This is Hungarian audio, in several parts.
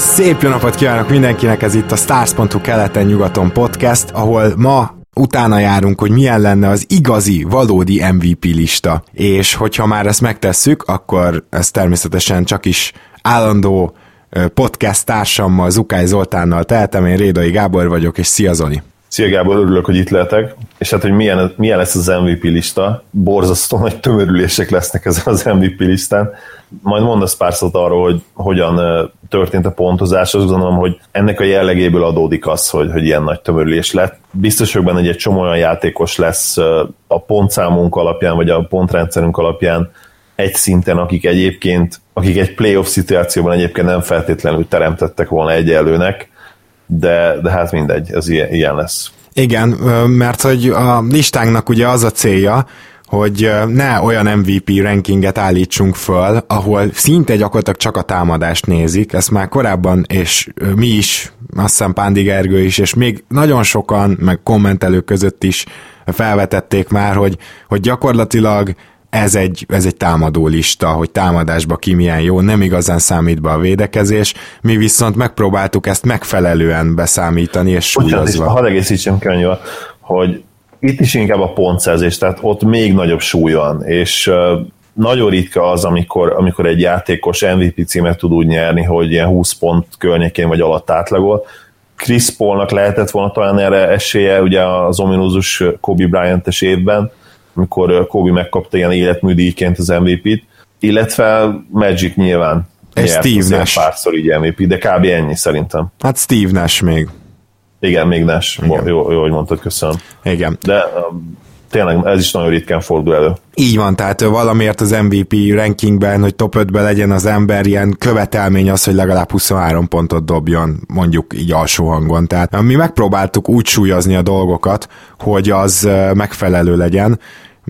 Szép jó napot kívánok mindenkinek, ez itt a Stars.hu keleten-nyugaton podcast, ahol ma utána járunk, hogy milyen lenne az igazi, valódi MVP lista. És hogyha már ezt megtesszük, akkor ez természetesen csak is állandó podcast társammal, Zukály Zoltánnal tehetem, én Rédai Gábor vagyok, és szia Zoli! Szia Gábor, örülök, hogy itt lehetek. És hát, hogy milyen, milyen lesz az MVP lista, borzasztó nagy tömörülések lesznek ezen az MVP listán. Majd mondasz pár szót arról, hogy hogyan történt a pontozás, azt gondolom, hogy ennek a jellegéből adódik az, hogy, hogy ilyen nagy tömörülés lett. Biztos hogy benne, hogy egy csomó olyan játékos lesz a pontszámunk alapján, vagy a pontrendszerünk alapján egy szinten, akik egyébként, akik egy playoff szituációban egyébként nem feltétlenül teremtettek volna egyelőnek, de, de hát mindegy, ez ilyen, ilyen lesz. Igen, mert hogy a listánknak ugye az a célja, hogy ne olyan MVP rankinget állítsunk föl, ahol szinte gyakorlatilag csak a támadást nézik, ezt már korábban, és mi is, azt hiszem Pándi Gergő is, és még nagyon sokan, meg kommentelők között is felvetették már, hogy, hogy gyakorlatilag ez egy, ez egy támadó lista, hogy támadásba ki milyen jó, nem igazán számít be a védekezés, mi viszont megpróbáltuk ezt megfelelően beszámítani, és súlyozva. Hadd egészítsem ki hogy itt is inkább a pontszerzés, tehát ott még nagyobb súly van, és nagyon ritka az, amikor, amikor egy játékos MVP címet tud úgy nyerni, hogy ilyen 20 pont környékén vagy alatt átlagol. Chris Paulnak lehetett volna talán erre esélye, ugye az ominózus Kobe Bryant-es évben, amikor Kobe megkapta ilyen életműdíjként az MVP-t, illetve Magic nyilván és Steve Nash. párszor így MVP, de kb. ennyi szerintem. Hát Steve Nash még. Igen, még Nash. Igen. Jó, jó, hogy mondtad, köszönöm. Igen. De tényleg ez is nagyon ritkán fordul elő. Így van, tehát valamiért az MVP rankingben, hogy top 5-ben legyen az ember, ilyen követelmény az, hogy legalább 23 pontot dobjon, mondjuk így alsó hangon. Tehát mi megpróbáltuk úgy súlyozni a dolgokat, hogy az megfelelő legyen,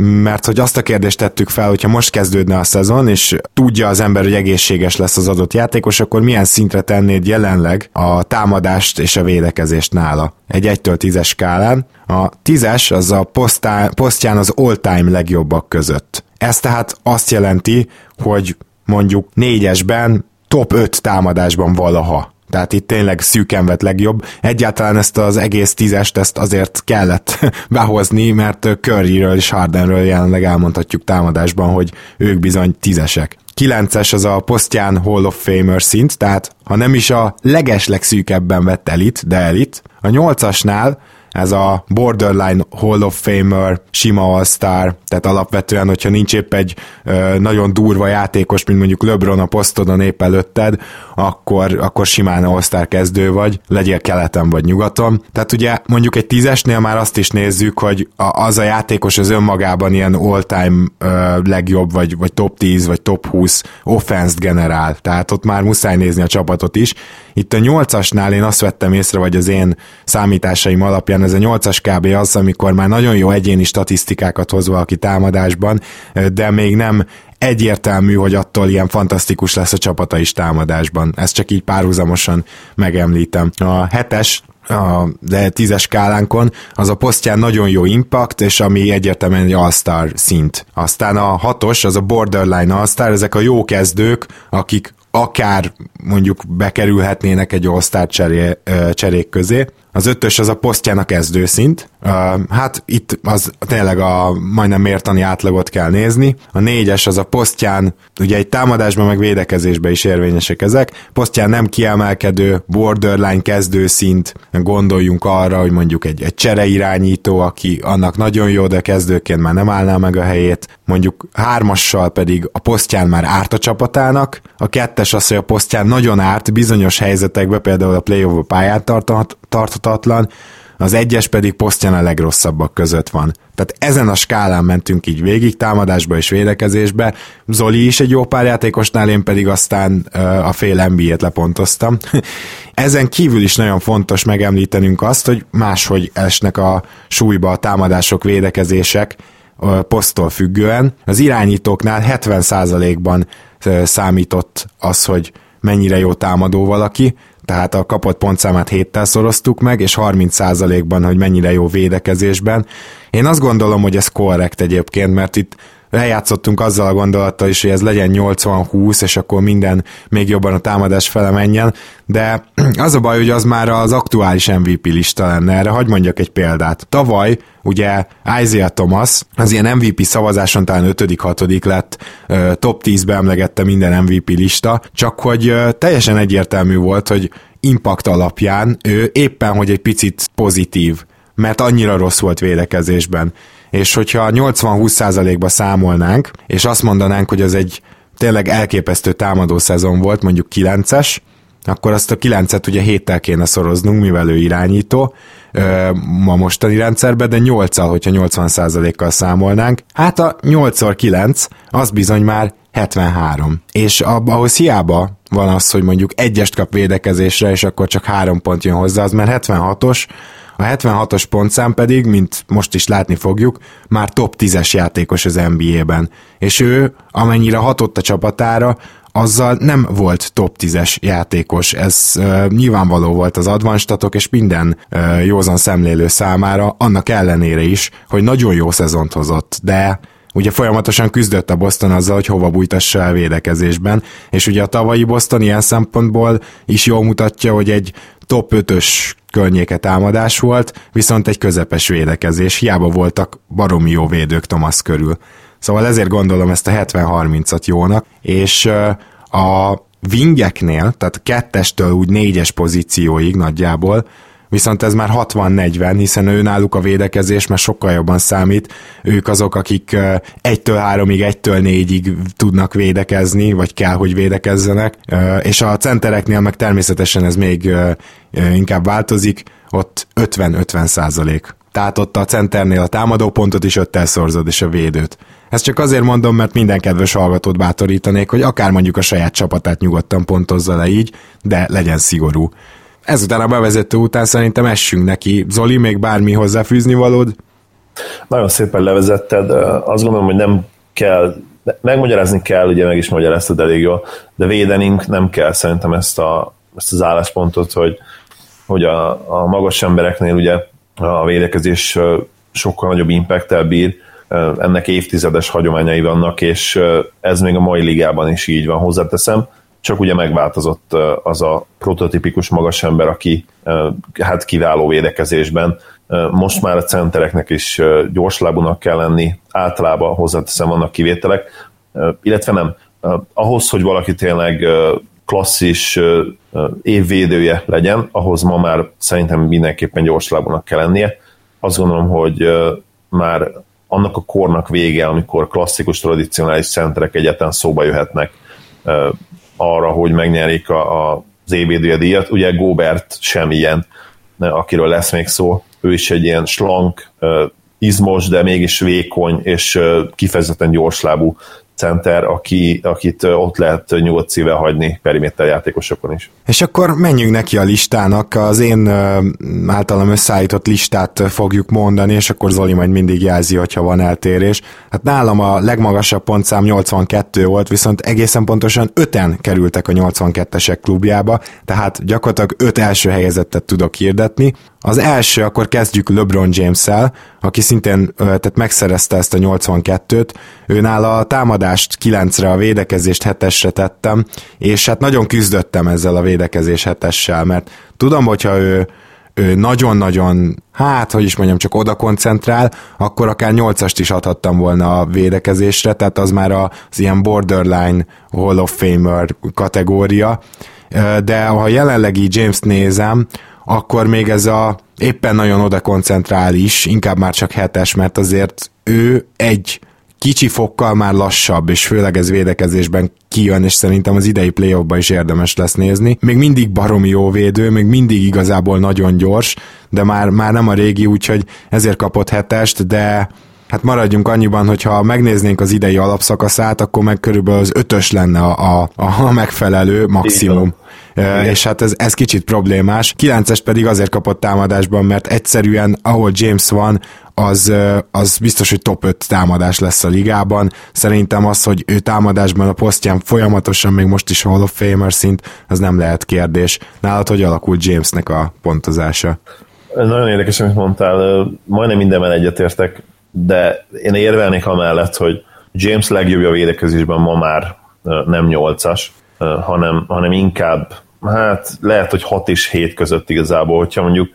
mert hogy azt a kérdést tettük fel, hogyha most kezdődne a szezon, és tudja az ember, hogy egészséges lesz az adott játékos, akkor milyen szintre tennéd jelenleg a támadást és a védekezést nála? Egy 1-től 10-es skálán. A 10-es az a posztá, posztján az all-time legjobbak között. Ez tehát azt jelenti, hogy mondjuk négyesben top 5 támadásban valaha tehát itt tényleg szűken vett legjobb. Egyáltalán ezt az egész tízest ezt azért kellett behozni, mert Curryről és Hardenről jelenleg elmondhatjuk támadásban, hogy ők bizony tízesek. 9-es az a posztján Hall of Famer szint, tehát ha nem is a leges legszűkebben vett elit, de elit. A 8-asnál ez a borderline Hall of Famer, sima All-Star, tehát alapvetően, hogyha nincs épp egy ö, nagyon durva játékos, mint mondjuk LeBron a posztodon épp előtted, akkor, akkor simán All-Star kezdő vagy, legyél keleten vagy nyugaton. Tehát ugye mondjuk egy tízesnél már azt is nézzük, hogy a, az a játékos az önmagában ilyen all-time ö, legjobb, vagy, vagy top 10, vagy top 20 offense generál, tehát ott már muszáj nézni a csapatot is. Itt a nyolcasnál én azt vettem észre, vagy az én számításaim alapján ez a 8-as kb. az, amikor már nagyon jó egyéni statisztikákat hoz valaki támadásban, de még nem egyértelmű, hogy attól ilyen fantasztikus lesz a csapata is támadásban. Ezt csak így párhuzamosan megemlítem. A hetes a de tízes skálánkon, az a posztján nagyon jó impact, és ami egyértelműen egy all-star szint. Aztán a hatos, az a borderline all-star, ezek a jó kezdők, akik akár mondjuk bekerülhetnének egy all-star cseré, cserék közé. Az ötös az a posztjának kezdőszint. Hát itt az tényleg a majdnem mértani átlagot kell nézni. A négyes az a posztján, ugye egy támadásban meg védekezésben is érvényesek ezek. Posztján nem kiemelkedő, borderline kezdőszint. Gondoljunk arra, hogy mondjuk egy, egy csereirányító, aki annak nagyon jó, de kezdőként már nem állná meg a helyét. Mondjuk hármassal pedig a posztján már árt a csapatának. A kettes az, hogy a posztján nagyon árt bizonyos helyzetekben, például a play-off pályát tarthat, tarthatatlan, az egyes pedig posztján a legrosszabbak között van. Tehát ezen a skálán mentünk így végig, támadásba és védekezésbe. Zoli is egy jó pár játékosnál, én pedig aztán a fél NBA-t lepontoztam. Ezen kívül is nagyon fontos megemlítenünk azt, hogy máshogy esnek a súlyba a támadások, védekezések, posztól függően. Az irányítóknál 70%-ban számított az, hogy mennyire jó támadó valaki, tehát a kapott pontszámát héttel szoroztuk meg, és 30%-ban, hogy mennyire jó védekezésben. Én azt gondolom, hogy ez korrekt egyébként, mert itt lejátszottunk azzal a gondolattal is, hogy ez legyen 80-20, és akkor minden még jobban a támadás fele menjen, de az a baj, hogy az már az aktuális MVP lista lenne. Erre hagyd mondjak egy példát. Tavaly ugye Isaiah Thomas az ilyen MVP szavazáson talán 5.-6. lett, top 10-be emlegette minden MVP lista, csak hogy teljesen egyértelmű volt, hogy impact alapján ő éppen, hogy egy picit pozitív, mert annyira rossz volt védekezésben és hogyha 80-20%-ba számolnánk, és azt mondanánk, hogy ez egy tényleg elképesztő támadó szezon volt, mondjuk 9-es, akkor azt a 9-et ugye héttel kéne szoroznunk, mivel ő irányító a mostani rendszerben, de 8-al, hogyha 80%-kal számolnánk. Hát a 8x9 az bizony már 73. És ahhoz hiába van az, hogy mondjuk egyest kap védekezésre, és akkor csak három pont jön hozzá, az mert 76-os, a 76-os pontszám pedig, mint most is látni fogjuk, már top 10-es játékos az NBA-ben. És ő, amennyire hatott a csapatára, azzal nem volt top 10-es játékos. Ez uh, nyilvánvaló volt az advanstatok és minden uh, józan szemlélő számára, annak ellenére is, hogy nagyon jó szezont hozott, de ugye folyamatosan küzdött a Boston azzal, hogy hova bújtassa el védekezésben, és ugye a tavalyi Boston ilyen szempontból is jól mutatja, hogy egy top 5-ös környéke támadás volt, viszont egy közepes védekezés, hiába voltak baromi jó védők Thomas körül. Szóval ezért gondolom ezt a 70-30-at jónak, és a wingeknél, tehát kettestől úgy négyes pozícióig nagyjából, viszont ez már 60-40, hiszen ő náluk a védekezés mert sokkal jobban számít. Ők azok, akik 1-től 3-ig, 1-től 4-ig tudnak védekezni, vagy kell, hogy védekezzenek, és a centereknél meg természetesen ez még inkább változik, ott 50-50 százalék. Tehát ott a centernél a támadó pontot is öttel szorzod, és a védőt. Ezt csak azért mondom, mert minden kedves hallgatót bátorítanék, hogy akár mondjuk a saját csapatát nyugodtan pontozza le így, de legyen szigorú. Ezután a bevezető után szerintem essünk neki. Zoli, még bármi hozzáfűzni valód? Nagyon szépen levezetted. Azt gondolom, hogy nem kell, megmagyarázni kell, ugye meg is magyaráztad elég jól, de védenünk nem kell szerintem ezt, a, ezt az álláspontot, hogy, hogy a, a magas embereknél ugye a védekezés sokkal nagyobb impact bír, ennek évtizedes hagyományai vannak, és ez még a mai ligában is így van, hozzáteszem csak ugye megváltozott az a prototipikus magas ember, aki hát kiváló védekezésben. Most már a centereknek is gyorslábúnak kell lenni, általában hozzáteszem vannak kivételek, illetve nem. Ahhoz, hogy valaki tényleg klasszis évvédője legyen, ahhoz ma már szerintem mindenképpen gyorslábúnak kell lennie. Azt gondolom, hogy már annak a kornak vége, amikor klasszikus, tradicionális centerek egyetlen szóba jöhetnek, arra, hogy megnyerik a, a az évvédője díjat. Ugye Gobert sem ilyen, akiről lesz még szó. Ő is egy ilyen slank, izmos, de mégis vékony és kifejezetten gyorslábú center, aki, akit ott lehet nyugodt szíve hagyni periméter játékosokon is. És akkor menjünk neki a listának, az én általam összeállított listát fogjuk mondani, és akkor Zoli majd mindig jelzi, hogyha van eltérés. Hát nálam a legmagasabb pontszám 82 volt, viszont egészen pontosan 5-en kerültek a 82-esek klubjába, tehát gyakorlatilag 5 első helyezettet tudok hirdetni. Az első, akkor kezdjük LeBron James-el, aki szintén tehát megszerezte ezt a 82-t. Ő nála a támadást 9-re, a védekezést 7-esre tettem, és hát nagyon küzdöttem ezzel a védekezés 7 mert tudom, hogyha ő ő nagyon-nagyon, hát, hogy is mondjam, csak oda koncentrál, akkor akár 8-ast is adhattam volna a védekezésre, tehát az már az ilyen borderline Hall of Famer kategória, de ha jelenlegi James nézem, akkor még ez a éppen nagyon oda koncentrál is, inkább már csak hetes, mert azért ő egy kicsi fokkal már lassabb, és főleg ez védekezésben kijön, és szerintem az idei playoffba is érdemes lesz nézni. Még mindig baromi jó védő, még mindig igazából nagyon gyors, de már, már nem a régi, úgyhogy ezért kapott hetest, de hát maradjunk annyiban, hogyha megnéznénk az idei alapszakaszát, akkor meg körülbelül az ötös lenne a, a, a megfelelő maximum. És hát ez, ez kicsit problémás. Kilences pedig azért kapott támadásban, mert egyszerűen ahol James van, az, az biztos, hogy top 5 támadás lesz a ligában. Szerintem az, hogy ő támadásban a posztján folyamatosan, még most is Hall of Famer szint, az nem lehet kérdés. Nálad hogy alakult Jamesnek a pontozása? Nagyon érdekes, amit mondtál. Majdnem mindenben egyetértek de én érvelnék amellett, hogy James legjobbja védekezésben ma már nem 8-as, hanem, hanem inkább, hát lehet, hogy 6 és 7 között igazából, hogyha mondjuk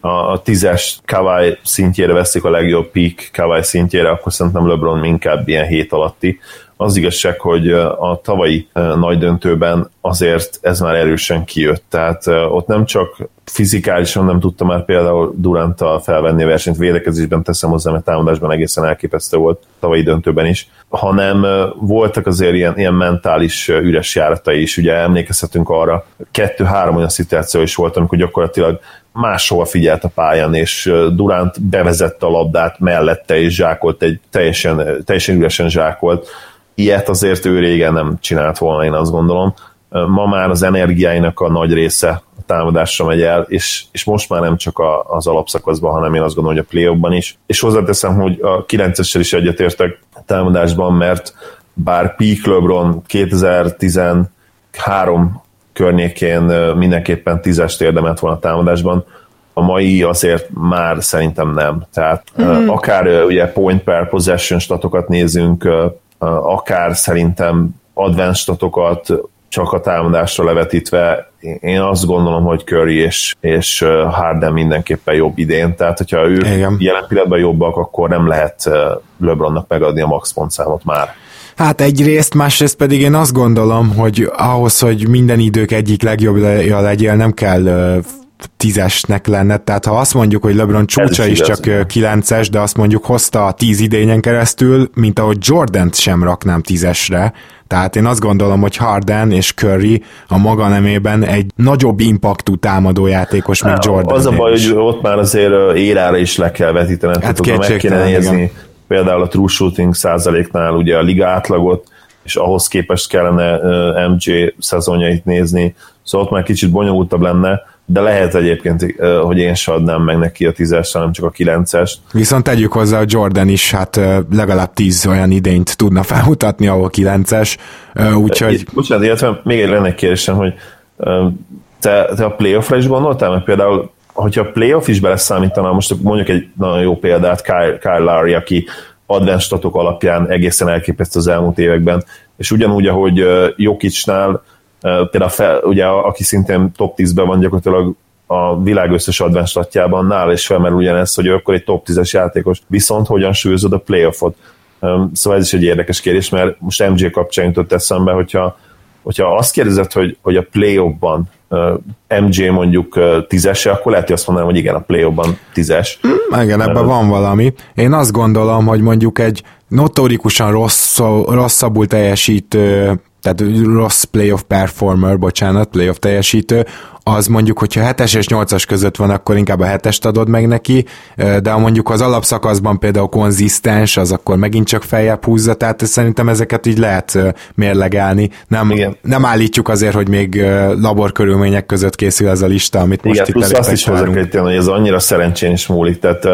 a, a tízes Kawai szintjére veszik a legjobb peak Kawai szintjére, akkor szerintem LeBron inkább ilyen hét alatti. Az igazság, hogy a tavalyi nagy döntőben azért ez már erősen kijött, tehát ott nem csak fizikálisan nem tudta már például Duranttal felvenni a versenyt, védekezésben teszem hozzá, mert támadásban egészen elképesztő volt tavalyi döntőben is, hanem voltak azért ilyen, ilyen mentális üres járatai is, ugye emlékezhetünk arra, kettő-három olyan szituáció is volt, amikor gyakorlatilag máshol figyelt a pályán, és Durant bevezette a labdát mellette, és zsákolt egy teljesen, teljesen üresen zsákolt. Ilyet azért ő régen nem csinált volna, én azt gondolom. Ma már az energiáinak a nagy része támadásra megy el, és, és most már nem csak a, az alapszakaszban, hanem én azt gondolom, hogy a play is. És hozzáteszem, hogy a 9-essel is egyetértek támadásban, mert bár Peak LeBron 2013 környékén mindenképpen tízest érdemelt volna a támadásban, a mai azért már szerintem nem. Tehát mm. akár ugye point per possession statokat nézünk, akár szerintem advanced statokat, csak a támadásra levetítve, én azt gondolom, hogy Curry és, és Harden mindenképpen jobb idén, tehát hogyha ő Igen. jelen pillanatban jobbak, akkor nem lehet LeBronnak megadni a max pontszámot már. Hát egyrészt, másrészt pedig én azt gondolom, hogy ahhoz, hogy minden idők egyik legjobbja legyél, nem kell tízesnek lenne, tehát ha azt mondjuk, hogy LeBron csúcsa is, is csak kilences, de azt mondjuk hozta a tíz idényen keresztül, mint ahogy Jordan-t sem raknám tízesre, tehát én azt gondolom, hogy Harden és Curry a maga nemében egy nagyobb impaktú támadójátékos, mint Jordan. Az a baj, hogy ott már azért érára is le kell vetíteni, hát tudom, meg kéne nézni. Igen. például a true shooting százaléknál ugye a liga átlagot, és ahhoz képest kellene MJ szezonjait nézni, szóval ott már kicsit bonyolultabb lenne, de lehet egyébként, hogy én se adnám meg neki a tízes, hanem csak a kilences. Viszont tegyük hozzá, hogy Jordan is hát legalább tíz olyan idényt tudna felmutatni, ahol kilences, úgyhogy... Bocsánat, illetve még egy lenne egy kérdésem, hogy te, te a playoffra is gondoltál, mert például hogyha a playoff is beleszámítanál, most mondjuk egy nagyon jó példát, Kyle, Kyle Lowry, aki advanced statok alapján egészen elképesztő az elmúlt években, és ugyanúgy, ahogy Jokicsnál Például fel, ugye, aki szintén top 10-ben van gyakorlatilag a világ összes advanced statjában, nála is felmerül ugyanez, hogy ő akkor egy top 10-es játékos, viszont hogyan súlyozod a playoffot. Szóval ez is egy érdekes kérdés, mert most MJ kapcsán jutott eszembe, hogyha, hogyha azt kérdezed, hogy, hogy a playoffban MJ mondjuk tízese, akkor lehet, hogy azt mondanám, hogy igen, a playoffban tízes. Mm, igen, ebben van valami. Én azt gondolom, hogy mondjuk egy notorikusan rossz, rosszabbul teljesítő tehát rossz playoff performer, bocsánat, playoff teljesítő, az mondjuk, hogyha 7-es és 8-as között van, akkor inkább a 7-est adod meg neki, de ha mondjuk az alapszakaszban például konzisztens, az akkor megint csak feljebb húzza, tehát szerintem ezeket így lehet mérlegelni. Nem, Igen. nem állítjuk azért, hogy még laborkörülmények között készül ez a lista, amit Igen, most plusz itt azt is hozzá hogy ez annyira szerencsén is múlik, tehát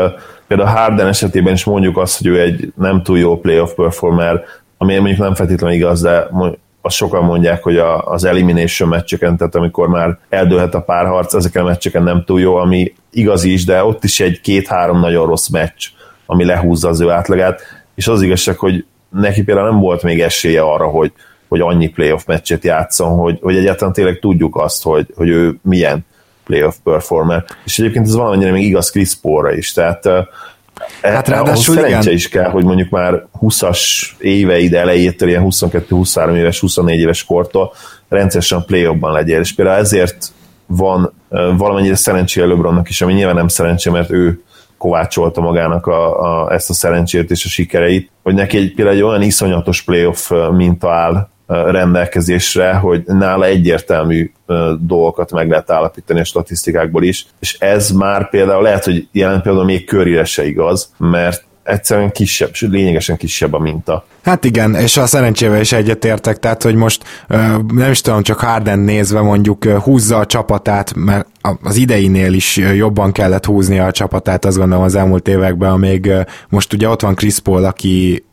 például Harden esetében is mondjuk azt, hogy ő egy nem túl jó playoff performer, ami mondjuk nem feltétlenül igaz, de azt sokan mondják, hogy a, az elimination meccseken, tehát amikor már eldőlhet a párharc, ezeken a meccseken nem túl jó, ami igaz is, de ott is egy két-három nagyon rossz meccs, ami lehúzza az ő átlagát, és az igazság, hogy neki például nem volt még esélye arra, hogy, hogy annyi playoff meccset játszon, hogy, hogy egyáltalán tényleg tudjuk azt, hogy, hogy ő milyen playoff performer. És egyébként ez valamennyire még igaz Chris Paul-ra is, tehát Hát ráadásul szerencse igen. is kell, hogy mondjuk már 20-as éveid elejétől, ilyen 22-23 éves, 24 éves kortól rendszeresen play ban legyél, és például ezért van valamennyire szerencséje LeBronnak is, ami nyilván nem szerencsé, mert ő kovácsolta magának a, a, ezt a szerencsét és a sikereit, hogy neki egy, például egy olyan iszonyatos playoff minta áll rendelkezésre, hogy nála egyértelmű dolgokat meg lehet állapítani a statisztikákból is, és ez már például lehet, hogy jelen például még körére se igaz, mert egyszerűen kisebb, lényegesen kisebb a minta. Hát igen, és a szerencsével is egyetértek, tehát hogy most nem is tudom, csak Harden nézve mondjuk húzza a csapatát, mert az ideinél is jobban kellett húzni a csapatát, azt gondolom az elmúlt években, amíg most ugye ott van Chris Paul, aki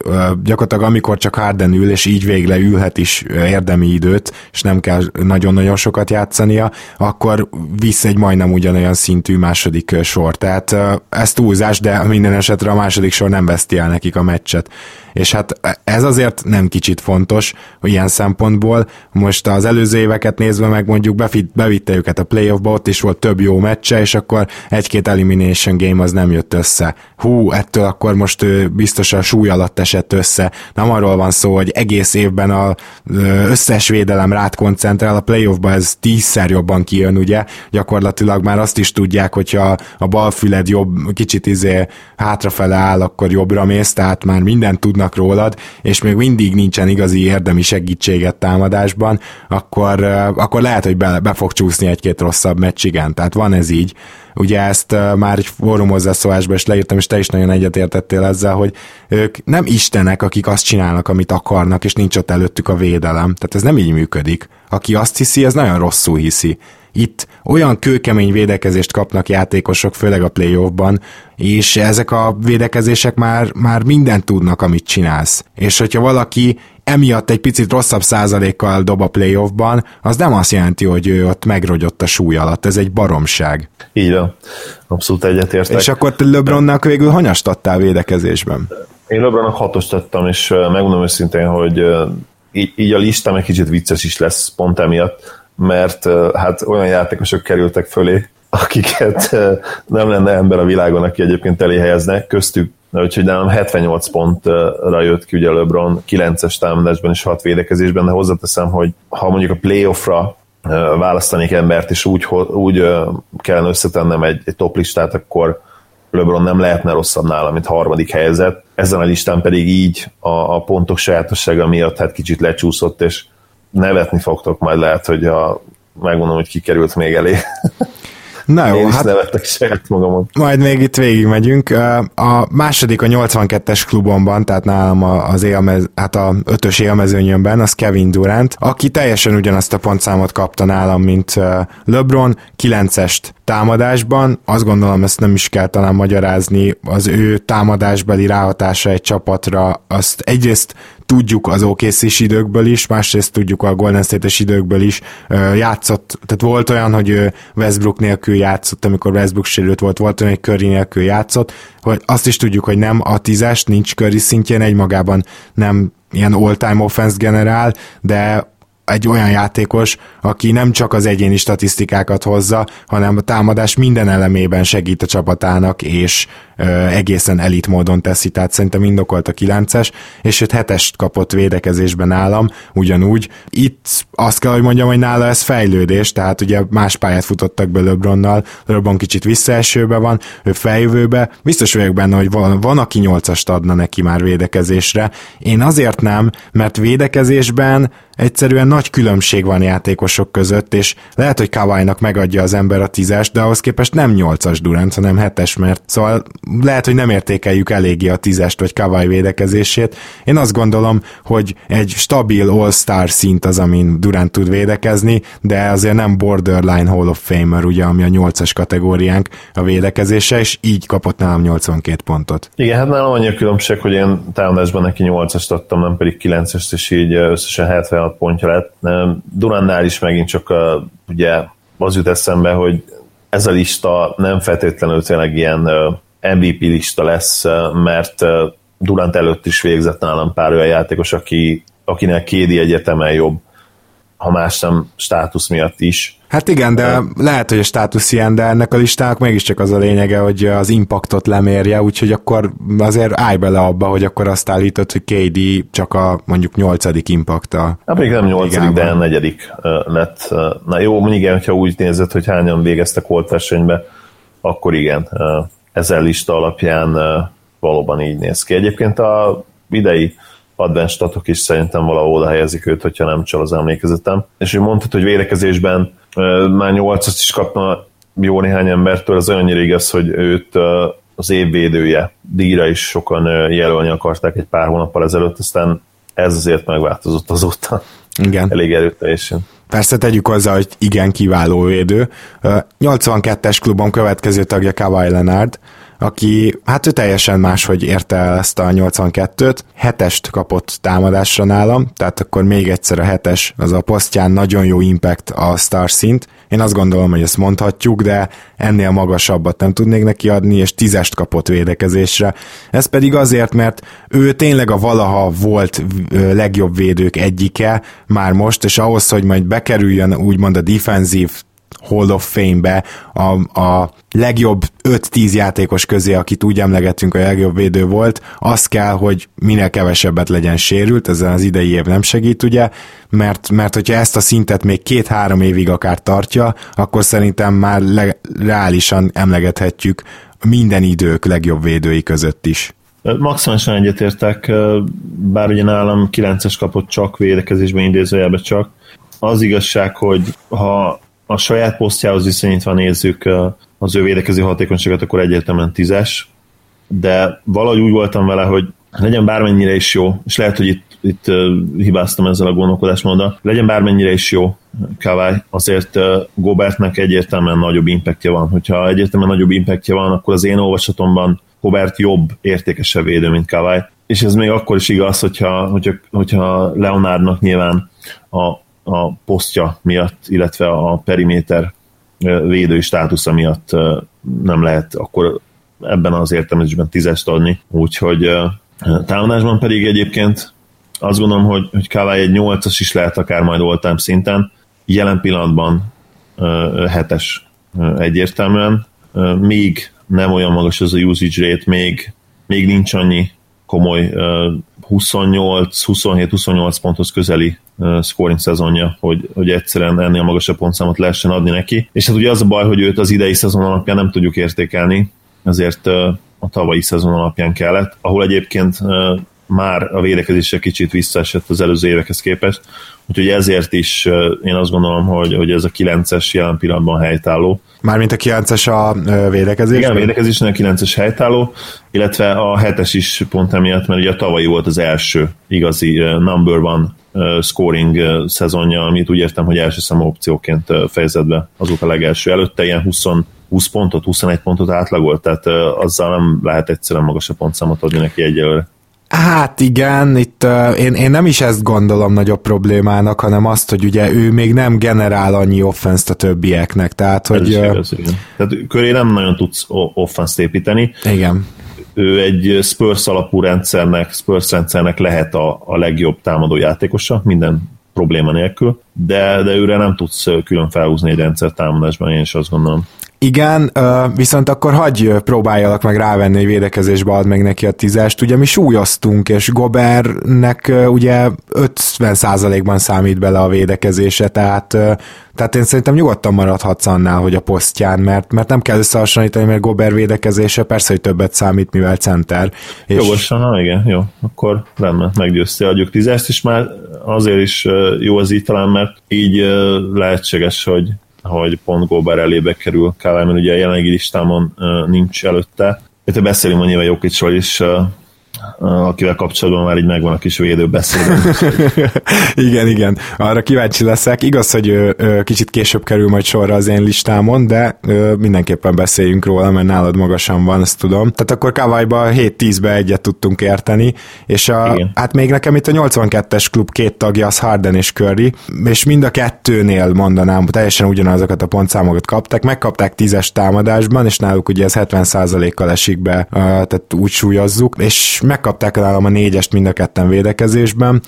gyakorlatilag amikor csak Harden ül, és így végre ülhet is érdemi időt, és nem kell nagyon-nagyon sokat játszania, akkor visz egy majdnem ugyanolyan szintű második sor. Tehát ez túlzás, de minden esetre a második sor nem veszti el nekik a meccset és hát ez azért nem kicsit fontos ilyen szempontból. Most az előző éveket nézve meg mondjuk befit, bevitte őket a playoffba, ott is volt több jó meccse, és akkor egy-két elimination game az nem jött össze. Hú, ettől akkor most ő biztos a súly alatt esett össze. Nem arról van szó, hogy egész évben a összes védelem rád koncentrál, a playoffba ez tízszer jobban kijön, ugye? Gyakorlatilag már azt is tudják, hogyha a bal füled jobb, kicsit izé hátrafele áll, akkor jobbra mész, tehát már mindent tudnak tudnak rólad, és még mindig nincsen igazi érdemi segítséget támadásban, akkor, akkor lehet, hogy be, be fog csúszni egy-két rosszabb meccs, igen, tehát van ez így. Ugye ezt már egy fórum hozzászólásban is leírtam, és te is nagyon egyetértettél ezzel, hogy ők nem istenek, akik azt csinálnak, amit akarnak, és nincs ott előttük a védelem. Tehát ez nem így működik. Aki azt hiszi, ez nagyon rosszul hiszi. Itt olyan kőkemény védekezést kapnak játékosok, főleg a playoffban, és ezek a védekezések már, már mindent tudnak, amit csinálsz. És hogyha valaki emiatt egy picit rosszabb százalékkal dob a playoffban, az nem azt jelenti, hogy ő ott megrogyott a súly alatt. Ez egy baromság. Így van. Abszolút egyetértek. És akkor te LeBronnak végül hanyast adtál védekezésben? Én LeBronnak hatost adtam, és megmondom őszintén, hogy így, így a listám egy kicsit vicces is lesz pont emiatt, mert hát olyan játékosok kerültek fölé, akiket nem lenne ember a világon, aki egyébként elé helyezne, köztük úgyhogy nálam 78 pontra jött ki ugye LeBron 9-es támadásban és 6 védekezésben, de hozzáteszem, hogy ha mondjuk a playoffra választanék embert, és úgy, úgy kellene összetennem egy, egy top listát, akkor LeBron nem lehetne rosszabb nála, mint harmadik helyzet. Ezen a listán pedig így a, a pontok sajátossága miatt hát kicsit lecsúszott, és nevetni fogtok majd lehet, hogy a, megmondom, hogy kikerült még elé. Na jó, Én hát nevettek saját magamon. Majd még itt végigmegyünk. A második a 82-es klubomban, tehát nálam az élmez, hát a ötös élmezőnyömben, az Kevin Durant, aki teljesen ugyanazt a pontszámot kapta nálam, mint LeBron, 9-est támadásban. Azt gondolom, ezt nem is kell talán magyarázni, az ő támadásbeli ráhatása egy csapatra, azt egyrészt tudjuk az okc időkből is, másrészt tudjuk a Golden State-es időkből is játszott, tehát volt olyan, hogy Westbrook nélkül játszott, amikor Westbrook sérült volt, volt olyan, hogy Curry nélkül játszott, hogy azt is tudjuk, hogy nem a tízes, nincs Curry szintjén, egymagában nem ilyen all-time offense generál, de egy olyan játékos, aki nem csak az egyéni statisztikákat hozza, hanem a támadás minden elemében segít a csapatának, és ö, egészen elit módon teszi, tehát szerintem indokolt a 9-es, és 5 hetest kapott védekezésben nálam, ugyanúgy. Itt azt kell, hogy mondjam, hogy nála ez fejlődés, tehát ugye más pályát futottak be LeBronnal, LeBron kicsit visszaesőbe van, ő feljövőbe, biztos vagyok benne, hogy van, van aki 8-ast adna neki már védekezésre. Én azért nem, mert védekezésben egyszerűen nagy különbség van játékosok között, és lehet, hogy Kawai-nak megadja az ember a tízes, de ahhoz képest nem nyolcas Durant, hanem hetes, mert szóval lehet, hogy nem értékeljük eléggé a tízest vagy Kawai védekezését. Én azt gondolom, hogy egy stabil all-star szint az, amin Durant tud védekezni, de azért nem borderline Hall of Famer, ugye, ami a nyolcas kategóriánk a védekezése, és így kapott nálam 82 pontot. Igen, hát nálam annyi a különbség, hogy én támadásban neki 8-ast adtam, nem pedig 9-est, és így összesen 76 16 pontja lett. Durannál is megint csak ugye az jut eszembe, hogy ez a lista nem feltétlenül tényleg ilyen MVP lista lesz, mert Durant előtt is végzett nálam pár olyan játékos, aki, akinek kédi egyetemen jobb ha más nem státusz miatt is. Hát igen, de lehet, hogy a státusz ilyen, de ennek a listának mégiscsak az a lényege, hogy az impactot lemérje, úgyhogy akkor azért állj bele abba, hogy akkor azt állított, hogy KD csak a mondjuk nyolcadik impacta. Hát még nem nyolcadik, de negyedik lett. Na jó, igen, hogyha úgy nézed, hogy hányan végeztek volt versenybe, akkor igen. ezen lista alapján valóban így néz ki. Egyébként a idei advanced statok is szerintem valahol oda helyezik őt, hogyha nem csal az emlékezetem. És ő mondtad, hogy védekezésben már 8 is kapna jó néhány embertől, az olyan igaz, hogy őt az évvédője díjra is sokan jelölni akarták egy pár hónappal ezelőtt, aztán ez azért megváltozott azóta. Igen. Elég erőteljesen. Persze tegyük hozzá, hogy igen kiváló védő. 82-es klubon következő tagja Kawhi Leonard, aki hát ő teljesen máshogy érte el ezt a 82-t, hetest kapott támadásra nálam, tehát akkor még egyszer a hetes, az a posztján nagyon jó impact a star szint. Én azt gondolom, hogy ezt mondhatjuk, de ennél magasabbat nem tudnék neki adni, és tízest kapott védekezésre. Ez pedig azért, mert ő tényleg a valaha volt legjobb védők egyike már most, és ahhoz, hogy majd bekerüljön úgymond a defensív Hall of Fame-be a, a legjobb 5-10 játékos közé, akit úgy emlegettünk, a legjobb védő volt, az kell, hogy minél kevesebbet legyen sérült, ezen az idei év nem segít, ugye, mert, mert hogyha ezt a szintet még két-három évig akár tartja, akkor szerintem már le, reálisan emlegethetjük minden idők legjobb védői között is. Maximálisan egyetértek, bár ugye nálam 9-es kapott csak védekezésben idézőjelben csak. Az igazság, hogy ha a saját posztjához viszonyítva nézzük az ő védekező hatékonyságát, akkor egyértelműen tízes, de valahogy úgy voltam vele, hogy legyen bármennyire is jó, és lehet, hogy itt, itt hibáztam ezzel a gondolkodásmóddal, legyen bármennyire is jó Kawai, azért Gobertnek egyértelműen nagyobb impactja van. Hogyha egyértelműen nagyobb impactja van, akkor az én olvasatomban Gobert jobb, értékesebb védő, mint Kawai. És ez még akkor is igaz, hogyha, hogyha, hogyha Leonardnak nyilván a a posztja miatt, illetve a periméter védői státusza miatt nem lehet akkor ebben az értelmezésben tízest adni, úgyhogy támadásban pedig egyébként azt gondolom, hogy, hogy Kawai egy nyolcas is lehet akár majd oltám szinten, jelen pillanatban hetes egyértelműen, még nem olyan magas az a usage rate, még, még nincs annyi komoly 28, 27-28 ponthoz közeli scoring szezonja, hogy, hogy egyszerűen ennél magasabb pontszámot lehessen adni neki. És hát ugye az a baj, hogy őt az idei szezon alapján nem tudjuk értékelni, ezért a tavalyi szezon alapján kellett, ahol egyébként már a védekezése kicsit visszaesett az előző évekhez képest, úgyhogy ezért is én azt gondolom, hogy, hogy ez a 9-es jelen pillanatban helytálló. Mármint a 9-es a védekezés? Igen, a védekezésnél a 9-es helytálló, illetve a 7-es is pont emiatt, mert ugye a tavalyi volt az első igazi number one scoring szezonja, amit úgy értem, hogy első számú opcióként fejezett be azóta legelső. Előtte ilyen 20 20 pontot, 21 pontot átlagolt, tehát azzal nem lehet egyszerűen magasabb pontszámot adni neki egyelőre. Hát igen, itt uh, én, én nem is ezt gondolom nagyobb problémának, hanem azt, hogy ugye ő még nem generál annyi offenszt a többieknek, tehát hogy... Ez igaz, igen. Tehát köré nem nagyon tudsz offenszt építeni. Igen. Ő egy Spurs alapú rendszernek, Spurs rendszernek lehet a, a legjobb támadó játékosa, minden probléma nélkül, de, de őre nem tudsz külön felhúzni egy rendszer támadásban, én is azt gondolom. Igen, viszont akkor hagyj próbáljalak meg rávenni, hogy védekezésbe ad meg neki a tízest. Ugye mi súlyoztunk, és Gobernek ugye 50%-ban számít bele a védekezése, tehát, tehát én szerintem nyugodtan maradhatsz annál, hogy a posztján, mert, mert nem kell összehasonlítani, mert Gober védekezése persze, hogy többet számít, mivel center. És... Jogosan, ha igen, jó, akkor rendben, meggyőzte adjuk tízest, és már azért is jó az így talán, mert így lehetséges, hogy hogy pont Gober elébe kerül Kávár, mert ugye a jelenlegi listámon nincs előtte. Itt beszélünk a nyilván Jokicsról is, akivel kapcsolatban már így megvan a kis védőbeszéd. igen, igen, arra kíváncsi leszek. Igaz, hogy ő, ő, kicsit később kerül majd sorra az én listámon, de ő, mindenképpen beszéljünk róla, mert nálad magasan van, ezt tudom. Tehát akkor Kawaiba 7-10-be egyet tudtunk érteni, és a, hát még nekem itt a 82-es klub két tagja, az Harden és Curry, és mind a kettőnél mondanám, teljesen ugyanazokat a pontszámokat kaptak, megkapták tízes támadásban, és náluk ugye ez 70%-kal esik be, tehát úgy súlyozzuk, és megkapták nálam a négyest mind a ketten védekezésben.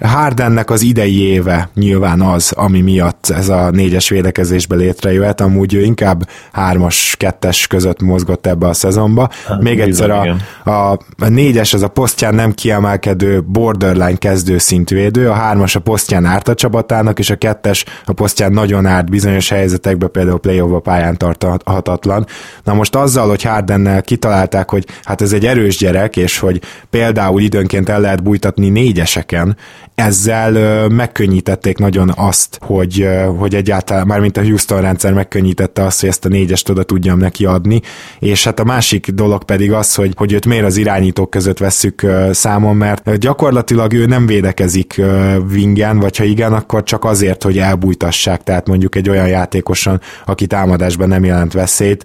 Hardennek az idei éve nyilván az, ami miatt ez a négyes védekezésbe létrejöhet, amúgy ő inkább hármas, kettes között mozgott ebbe a szezonba. Hát, Még egyszer a, a, a négyes az a posztján nem kiemelkedő borderline kezdő szintvédő, a hármas a posztján árt a csapatának, és a kettes a posztján nagyon árt bizonyos helyzetekben, például play a pályán tarthatatlan. Na most azzal, hogy Hardennel kitalálták, hogy hát ez egy erős gyerek, és hogy például időnként el lehet bújtatni négyeseken, ezzel megkönnyítették nagyon azt, hogy, hogy egyáltalán, mármint a Houston rendszer megkönnyítette azt, hogy ezt a négyest oda tudjam neki adni, és hát a másik dolog pedig az, hogy, hogy őt miért az irányítók között vesszük számon, mert gyakorlatilag ő nem védekezik vingen, vagy ha igen, akkor csak azért, hogy elbújtassák, tehát mondjuk egy olyan játékosan, aki támadásban nem jelent veszélyt,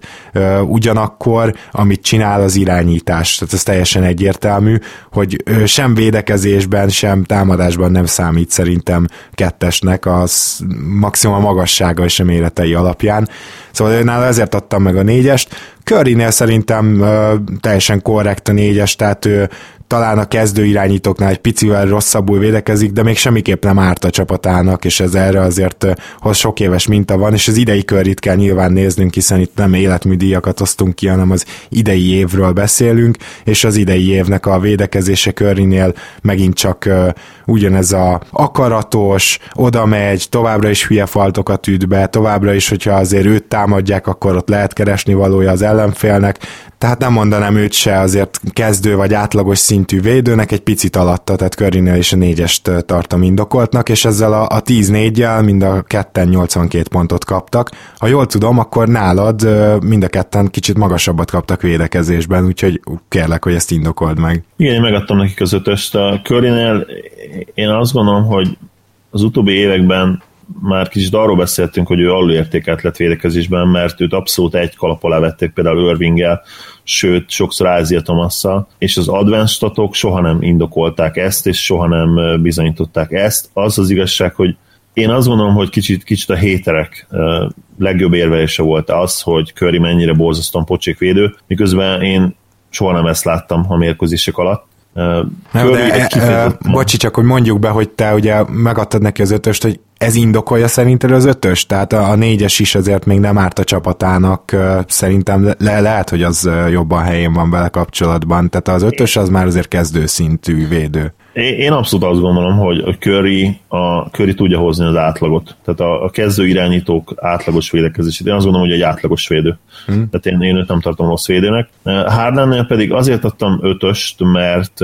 ugyanakkor, amit csinál az irányítás, tehát ez teljesen egyértelmű, hogy sem védekezésben, sem támadásban magasságban nem számít szerintem kettesnek, az maximum a magassága és a méretei alapján. Szóval nála ezért adtam meg a négyest. Currynél szerintem uh, teljesen korrekt a négyes, tehát ő talán a kezdő irányítóknál egy picivel rosszabbul védekezik, de még semmiképp nem árt a csapatának, és ez erre azért hoz sok éves minta van, és az idei körrit kell nyilván néznünk, hiszen itt nem életműdíjakat osztunk ki, hanem az idei évről beszélünk, és az idei évnek a védekezése körrinél megint csak uh, ugyanez a akaratos, oda megy, továbbra is hülye faltokat üt be, továbbra is, hogyha azért őt támadják, akkor ott lehet keresni valója az ellenfélnek, tehát nem mondanám őt se azért kezdő vagy átlagos szintű védőnek, egy picit alatta, tehát Currynél is a négyest tartom indokoltnak, és ezzel a, a 10-4-jel mind a ketten 82 pontot kaptak. Ha jól tudom, akkor nálad mind a ketten kicsit magasabbat kaptak védekezésben, úgyhogy kérlek, hogy ezt indokold meg. Igen, én megadtam nekik az ötöst. A Currynél én azt gondolom, hogy az utóbbi években már kicsit arról beszéltünk, hogy ő alulértékelt lett védekezésben, mert őt abszolút egy kalap alá vették például Irvinggel, sőt, sokszor Ázia Tomasszal, és az advanced statok soha nem indokolták ezt, és soha nem bizonyították ezt. Az az igazság, hogy én azt gondolom, hogy kicsit, kicsit a héterek legjobb érvelése volt az, hogy Curry mennyire borzasztóan pocsékvédő, miközben én soha nem ezt láttam a mérkőzések alatt. Nem, de, e, e, bocsi, csak hogy mondjuk be, hogy te ugye megadtad neki az ötöst, hogy ez indokolja szerinted az ötös? Tehát a, a négyes is azért még nem árt a csapatának, szerintem le, lehet, hogy az jobban helyén van vele kapcsolatban, tehát az ötös az már azért kezdőszintű védő. Én abszolút azt gondolom, hogy a Curry, a Curry tudja hozni az átlagot. Tehát a, a kezdő irányítók átlagos védekezését. Én azt gondolom, hogy egy átlagos védő. Hmm. Tehát én, én őt nem tartom rossz védőnek. Hardennél pedig azért adtam ötöst, mert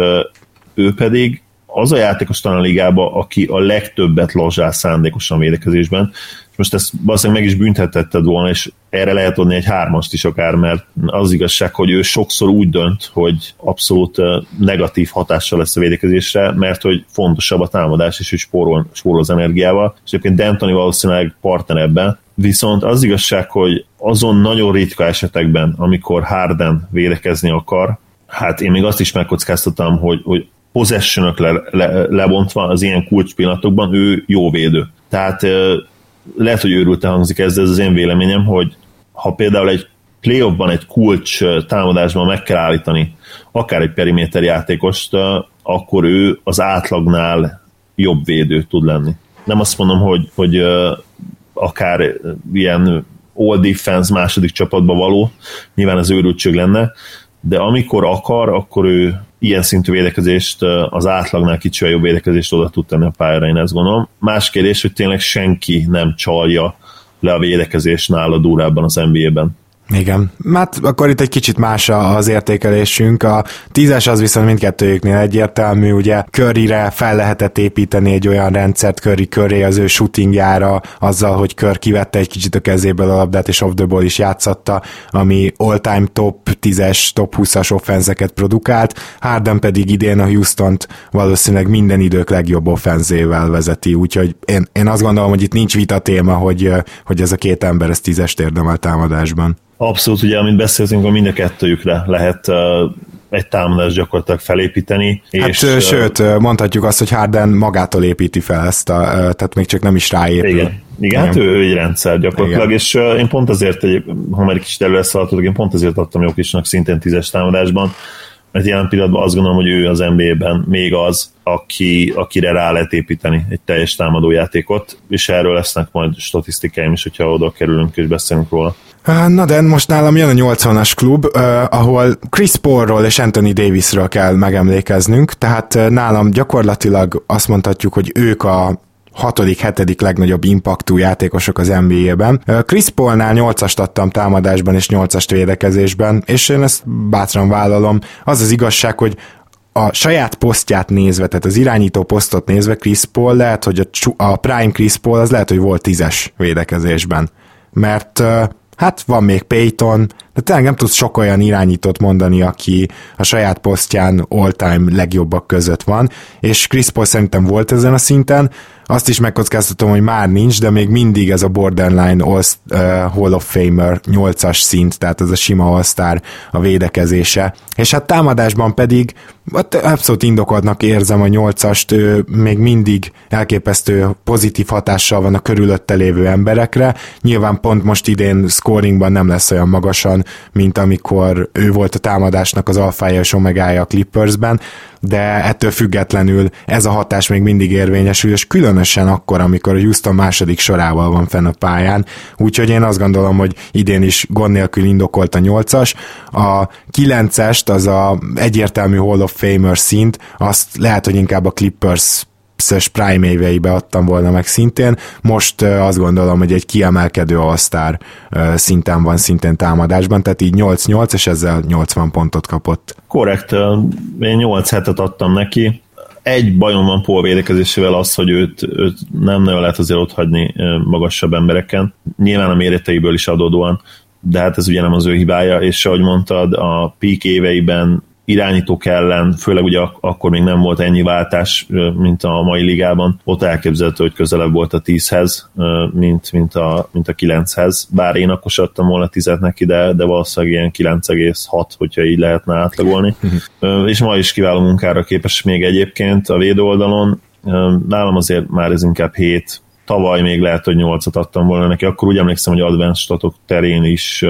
ő pedig az a játékos talán a ligába, aki a legtöbbet lazsál szándékosan védekezésben, és most ezt valószínűleg meg is büntethetted volna, és erre lehet adni egy hármast is akár, mert az igazság, hogy ő sokszor úgy dönt, hogy abszolút negatív hatással lesz a védekezésre, mert hogy fontosabb a támadás, és hogy spórol, spórol az energiával, és egyébként D'Antoni valószínűleg partner ebben, viszont az igazság, hogy azon nagyon ritka esetekben, amikor Harden védekezni akar, hát én még azt is megkockáztatom, hogy, hogy possession le, le, lebontva az ilyen kulcs pillanatokban ő jó védő. Tehát lehet, hogy őrült hangzik ez, de ez az én véleményem, hogy ha például egy playoffban egy kulcs támadásban meg kell állítani akár egy periméter játékost, akkor ő az átlagnál jobb védő tud lenni. Nem azt mondom, hogy, hogy akár ilyen all defense második csapatba való, nyilván az őrültség lenne, de amikor akar, akkor ő ilyen szintű védekezést, az átlagnál kicsivel jobb védekezést oda tud tenni a pályára, én ezt gondolom. Más kérdés, hogy tényleg senki nem csalja le a védekezést nála durában az NBA-ben. Igen, hát akkor itt egy kicsit más az értékelésünk. A tízes az viszont mindkettőjüknél egyértelmű, ugye Curryre fel lehetett építeni egy olyan rendszert Curry köré az ő shootingjára, azzal, hogy Kör kivette egy kicsit a kezéből a labdát, és off the ball is játszatta, ami all-time top 10-es, top 20-as offenzeket produkált. Harden pedig idén a Houston-t valószínűleg minden idők legjobb offenzével vezeti, úgyhogy én, én azt gondolom, hogy itt nincs vita téma, hogy, hogy ez a két ember ez tízest érdemel támadásban. Abszolút, ugye, amint beszéltünk, hogy mind a kettőjükre lehet uh, egy támadást gyakorlatilag felépíteni. Hát és, uh, sőt, mondhatjuk azt, hogy Harden magától építi fel ezt, a, tehát még csak nem is ráépül. Igen, igen, hát ő egy rendszer gyakorlatilag, Igen. és én pont azért, egy, ha már egy kicsit előre szaladtuk, én pont azért adtam Jokisnak szintén tízes támadásban, mert jelen pillanatban azt gondolom, hogy ő az NBA-ben még az, aki, akire rá lehet építeni egy teljes támadójátékot, és erről lesznek majd statisztikáim is, hogyha oda kerülünk és beszélünk róla. Na de most nálam jön a 80-as klub, uh, ahol Chris Paulról és Anthony Davisről kell megemlékeznünk, tehát uh, nálam gyakorlatilag azt mondhatjuk, hogy ők a hatodik, hetedik legnagyobb impaktú játékosok az NBA-ben. Chris Paulnál 8-ast adtam támadásban és 8-ast védekezésben, és én ezt bátran vállalom. Az az igazság, hogy a saját posztját nézve, tehát az irányító posztot nézve Chris Paul lehet, hogy a, a Prime Chris Paul az lehet, hogy volt tízes védekezésben. Mert hát van még Payton, de tényleg nem tudsz sok olyan irányítót mondani, aki a saját posztján all-time legjobbak között van, és Chris Paul szerintem volt ezen a szinten, azt is megkockáztatom, hogy már nincs, de még mindig ez a borderline All, uh, Hall of Famer 8-as szint, tehát ez a sima all a védekezése. És hát támadásban pedig hát abszolút indokoltnak érzem a 8-ast, ő még mindig elképesztő pozitív hatással van a körülötte lévő emberekre. Nyilván pont most idén scoringban nem lesz olyan magasan, mint amikor ő volt a támadásnak az alfája és omegája a Clippersben, de ettől függetlenül ez a hatás még mindig érvényesül, és különösen akkor, amikor a Houston második sorával van fenn a pályán, úgyhogy én azt gondolom, hogy idén is gond nélkül indokolt a nyolcas. A kilencest, az a egyértelmű Hall of Famer szint, azt lehet, hogy inkább a Clippers X-es Prime éveibe adtam volna meg szintén. Most azt gondolom, hogy egy kiemelkedő all szinten van szintén támadásban, tehát így 8-8, és ezzel 80 pontot kapott. Korrekt, én 8 hetet adtam neki, egy bajom van Paul védekezésével az, hogy őt, őt nem nagyon lehet azért ott hagyni magasabb embereken. Nyilván a méreteiből is adódóan, de hát ez ugye nem az ő hibája, és ahogy mondtad, a peak éveiben irányítók ellen, főleg ugye ak- akkor még nem volt ennyi váltás, mint a mai ligában, ott elképzelhető, hogy közelebb volt a 10-hez, mint, mint, a, mint a 9-hez, bár én akkor adtam volna 10 neki, de, de valószínűleg ilyen 9,6, hogyha így lehetne átlagolni. Uh-huh. És ma is kiváló munkára képes még egyébként a védő oldalon, nálam azért már ez inkább 7, tavaly még lehet, hogy 8-at adtam volna neki, akkor úgy emlékszem, hogy advanced statok terén is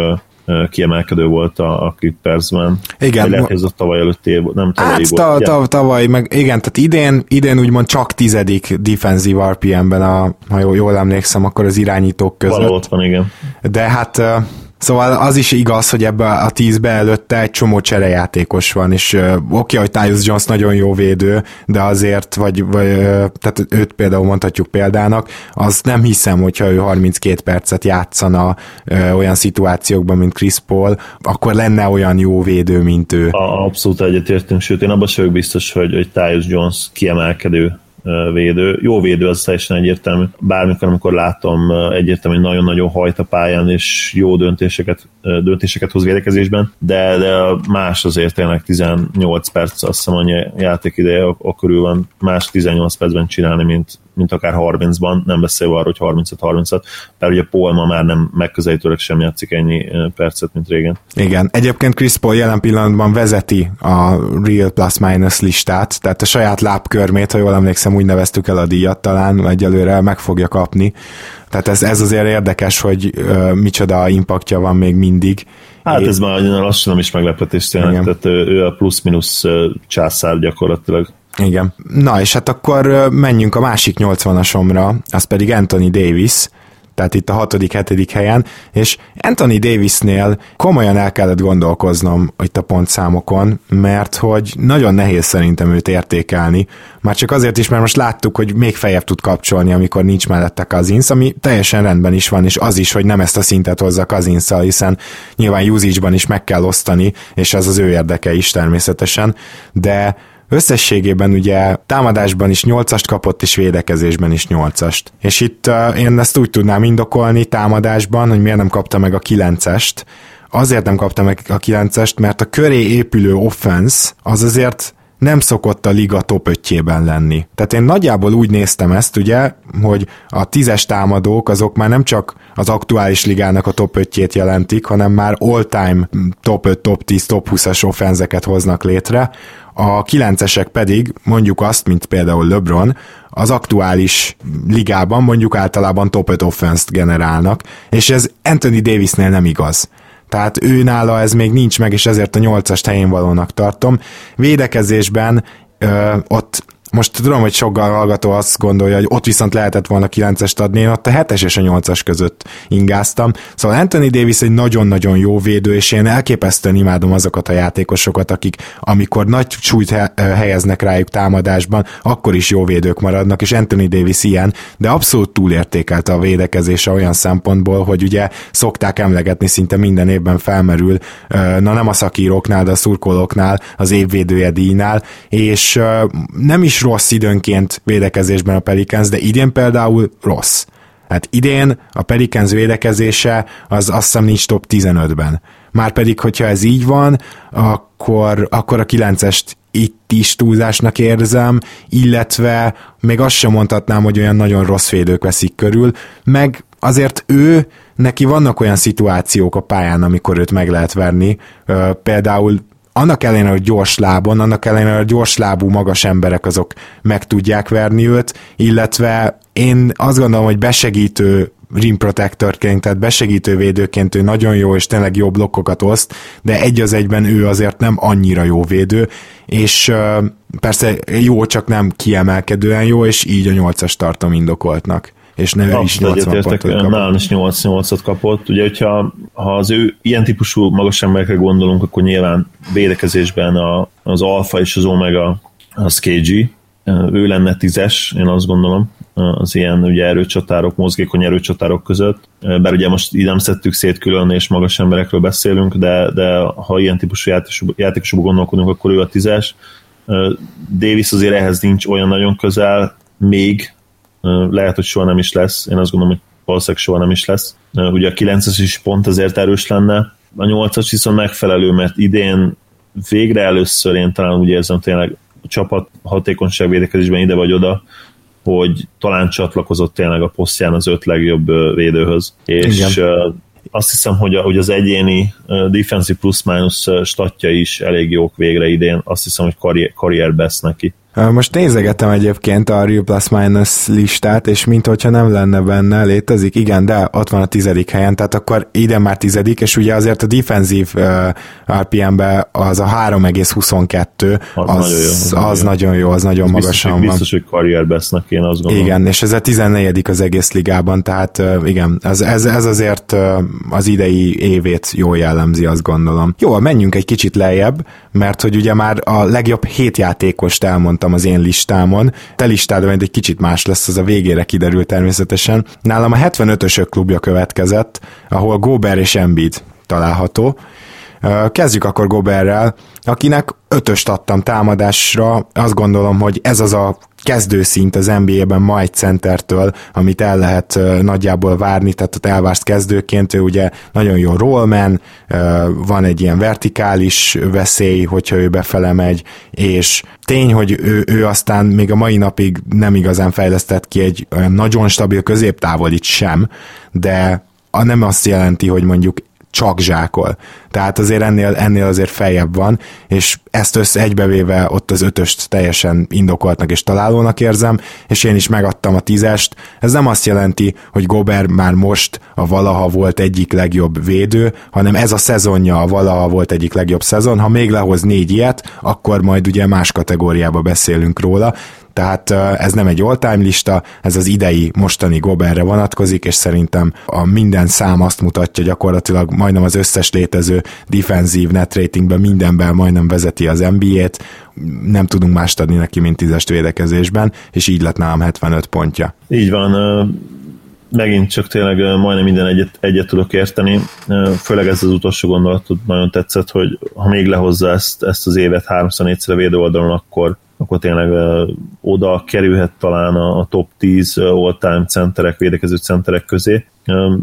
kiemelkedő volt a, a Clippersben. Igen. Lehet, ez a tavaly előtti év, nem tavaly hát, volt. Ta, ta, tavaly, meg igen, tehát idén, idén úgymond csak tizedik defensív RPM-ben, a, ha jól, jól emlékszem, akkor az irányítók között. Való ott van, igen. De hát Szóval az is igaz, hogy ebbe a tízbe előtte egy csomó cserejátékos van, és oké, okay, hogy Tyus Jones nagyon jó védő, de azért, vagy, vagy tehát őt például mondhatjuk példának, az nem hiszem, hogyha ő 32 percet játszana uh, olyan szituációkban, mint Chris Paul, akkor lenne olyan jó védő, mint ő. A, abszolút egyetértünk, sőt én abban vagyok biztos, hogy, hogy Tyus Jones kiemelkedő védő. Jó védő, az teljesen egyértelmű. Bármikor, amikor látom egyértelmű, hogy nagyon-nagyon hajt a pályán, és jó döntéseket, döntéseket hoz védekezésben, de, de más azért tényleg 18 perc, azt hiszem, annyi játékideje a körül van, más 18 percben csinálni, mint, mint akár 30-ban, nem beszélve arról, hogy 35-36, mert ugye Paul ma már nem megközelítőleg sem játszik ennyi percet, mint régen. Igen, egyébként Chris Paul jelen pillanatban vezeti a Real Plus Minus listát, tehát a saját lábkörmét, ha jól emlékszem, úgy neveztük el a díjat, talán egyelőre meg fogja kapni. Tehát ez, ez azért érdekes, hogy uh, micsoda impaktja van még mindig. Hát ez már lassan nem is meglepetés tényleg, tehát ő a plusz-minusz császár gyakorlatilag. Igen. Na, és hát akkor menjünk a másik 80-asomra, az pedig Anthony Davis, tehát itt a hatodik, hetedik helyen, és Anthony Davisnél komolyan el kellett gondolkoznom itt a pontszámokon, mert hogy nagyon nehéz szerintem őt értékelni, már csak azért is, mert most láttuk, hogy még fejebb tud kapcsolni, amikor nincs mellette Kazinsz, ami teljesen rendben is van, és az is, hogy nem ezt a szintet hozza Kazinszal, hiszen nyilván usage is meg kell osztani, és ez az ő érdeke is természetesen, de Összességében ugye támadásban is 8-ast kapott, és védekezésben is 8-ast. És itt uh, én ezt úgy tudnám indokolni támadásban, hogy miért nem kapta meg a 9-est. Azért nem kapta meg a 9-est, mert a köré épülő offense az azért nem szokott a liga top 5 lenni. Tehát én nagyjából úgy néztem ezt, ugye, hogy a tízes támadók azok már nem csak az aktuális ligának a top 5 jelentik, hanem már all-time top 5, top 10, top 20-as offenzeket hoznak létre, a kilencesek pedig mondjuk azt, mint például LeBron, az aktuális ligában mondjuk általában top 5 offense generálnak, és ez Anthony Davisnél nem igaz. Tehát ő nála ez még nincs meg, és ezért a nyolcast helyén valónak tartom. Védekezésben ö, ott most tudom, hogy sok hallgató azt gondolja, hogy ott viszont lehetett volna 9-est adni, én ott a 7-es és a 8-as között ingáztam. Szóval Anthony Davis egy nagyon-nagyon jó védő, és én elképesztően imádom azokat a játékosokat, akik amikor nagy súlyt helyeznek rájuk támadásban, akkor is jó védők maradnak, és Anthony Davis ilyen, de abszolút túlértékelte a védekezése olyan szempontból, hogy ugye szokták emlegetni, szinte minden évben felmerül, na nem a szakíróknál, de a szurkolóknál, az évvédője díjnál, és nem is rossz időnként védekezésben a Pelicans, de idén például rossz. Hát idén a Pelicans védekezése az azt hiszem nincs top 15-ben. Márpedig, hogyha ez így van, akkor, akkor a 9-est itt is túlzásnak érzem, illetve még azt sem mondhatnám, hogy olyan nagyon rossz védők veszik körül, meg azért ő, neki vannak olyan szituációk a pályán, amikor őt meg lehet verni, például annak ellenére, hogy gyors lábon, annak ellenére, hogy gyors lábú magas emberek azok meg tudják verni őt, illetve én azt gondolom, hogy besegítő rim protectorként, tehát besegítő védőként ő nagyon jó, és tényleg jó blokkokat oszt, de egy az egyben ő azért nem annyira jó védő, és persze jó, csak nem kiemelkedően jó, és így a nyolcas tartom indokoltnak és ne is 80 pontot kapott. Nálam is 8-8-at kapott. Ugye, hogyha ha az ő ilyen típusú magas emberekre gondolunk, akkor nyilván védekezésben a, az alfa és az omega az KG, ő lenne tízes, én azt gondolom, az ilyen ugye erőcsatárok, mozgékony erőcsatárok között, bár ugye most így nem szedtük szét külön, és magas emberekről beszélünk, de, de ha ilyen típusú játékosokban gondolkodunk, akkor ő a tízes. Davis azért ehhez nincs olyan nagyon közel, még lehet, hogy soha nem is lesz, én azt gondolom, hogy valószínűleg soha nem is lesz. Ugye a 9-es is pont azért erős lenne, a 8-as viszont megfelelő, mert idén végre először én talán úgy érzem tényleg a csapat hatékonyság védekezésben ide vagy oda, hogy talán csatlakozott tényleg a posztján az öt legjobb védőhöz. És Igen. azt hiszem, hogy, a, hogy az egyéni defensive plus-minus statja is elég jók végre idén. Azt hiszem, hogy karrier, karrier best neki. Most nézegetem egyébként a Real Plus Minus listát, és mint hogyha nem lenne benne, létezik, igen, de ott van a tizedik helyen, tehát akkor ide már tizedik, és ugye azért a defensív uh, RPM-be az a 3,22, az, az, nagyon jó, az, az nagyon jó, az nagyon magasan van. Biztos, hogy karrier bestnek én azt gondolom. Igen, és ez a 14 az egész ligában, tehát uh, igen, ez, ez, ez azért uh, az idei évét jól jellemzi, azt gondolom. Jó, menjünk egy kicsit lejjebb, mert hogy ugye már a legjobb hét játékost elmond mondtam az én listámon. Te listád majd egy kicsit más lesz, az a végére kiderül természetesen. Nálam a 75-ösök klubja következett, ahol Gober és Embiid található. Kezdjük akkor Goberrel, akinek ötöst adtam támadásra, azt gondolom, hogy ez az a kezdőszint az NBA-ben ma egy centertől, amit el lehet nagyjából várni, tehát ott elvársz kezdőként, ő ugye nagyon jó rollman, van egy ilyen vertikális veszély, hogyha ő befele megy, és tény, hogy ő, ő aztán még a mai napig nem igazán fejlesztett ki egy olyan nagyon stabil középtávolit sem, de a nem azt jelenti, hogy mondjuk csak zsákol. Tehát azért ennél, ennél azért feljebb van, és ezt össze egybevéve ott az ötöst teljesen indokoltnak és találónak érzem, és én is megadtam a tízest. Ez nem azt jelenti, hogy Gober már most a valaha volt egyik legjobb védő, hanem ez a szezonja a valaha volt egyik legjobb szezon. Ha még lehoz négy ilyet, akkor majd ugye más kategóriába beszélünk róla, tehát ez nem egy all-time lista, ez az idei, mostani Goberre vonatkozik, és szerintem a minden szám azt mutatja gyakorlatilag majdnem az összes létező defensív net ratingben mindenben majdnem vezeti az NBA-t, nem tudunk mást adni neki, mint tízest védekezésben, és így lett nálam 75 pontja. Így van, megint csak tényleg majdnem minden egyet, egyet tudok érteni, főleg ez az utolsó gondolatot nagyon tetszett, hogy ha még lehozza ezt, ezt az évet háromszor négyszer a védő oldalon, akkor, akkor tényleg oda kerülhet talán a, top 10 all-time centerek, védekező centerek közé.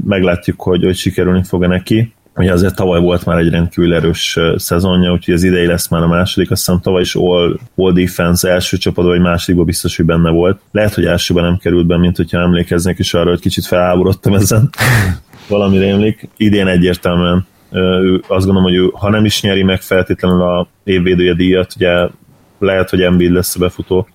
Meglátjuk, hogy, hogy sikerülni fog-e neki. Ugye azért tavaly volt már egy rendkívül erős szezonja, úgyhogy az idei lesz már a második, azt hiszem tavaly is all, all defense első csapatban, vagy másodikban biztos, hogy benne volt. Lehet, hogy elsőben nem került be, mint hogyha emlékeznek is arra, hogy kicsit felháborodtam ezen. Valami rémlik. Idén egyértelműen ő, azt gondolom, hogy ő, ha nem is nyeri meg feltétlenül a évvédője díjat, ugye lehet, hogy Embiid lesz a befutó,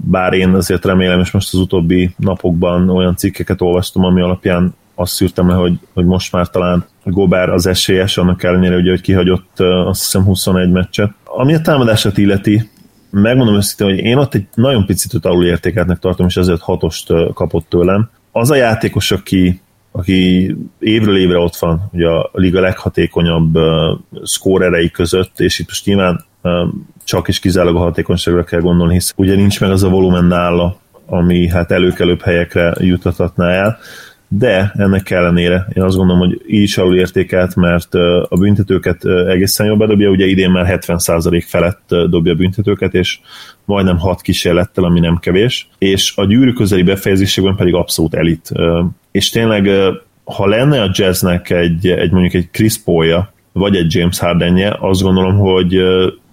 bár én azért remélem, és most az utóbbi napokban olyan cikkeket olvastam, ami alapján azt szűrtem le, hogy, hogy most már talán Gobert az esélyes, annak ellenére, ugye, hogy kihagyott azt hiszem 21 meccset. Ami a támadását illeti, megmondom őszintén, hogy én ott egy nagyon picit alulértékeltnek tartom, és ezért hatost kapott tőlem. Az a játékos, aki, aki évről évre ott van, ugye a liga leghatékonyabb uh, szkórerei között, és itt most nyilván csak is kizárólag a hatékonyságra kell gondolni, hisz ugye nincs meg az a volumen nála, ami hát előkelőbb helyekre jutathatná el de ennek ellenére én azt gondolom, hogy így is alul értékelt, mert a büntetőket egészen jól bedobja, ugye idén már 70% felett dobja a büntetőket, és majdnem 6 kísérlettel, ami nem kevés, és a gyűrű közeli befejezésekben pedig abszolút elit. És tényleg, ha lenne a jazznek egy, egy mondjuk egy Chris Paul-ja, vagy egy James Hardenje, azt gondolom, hogy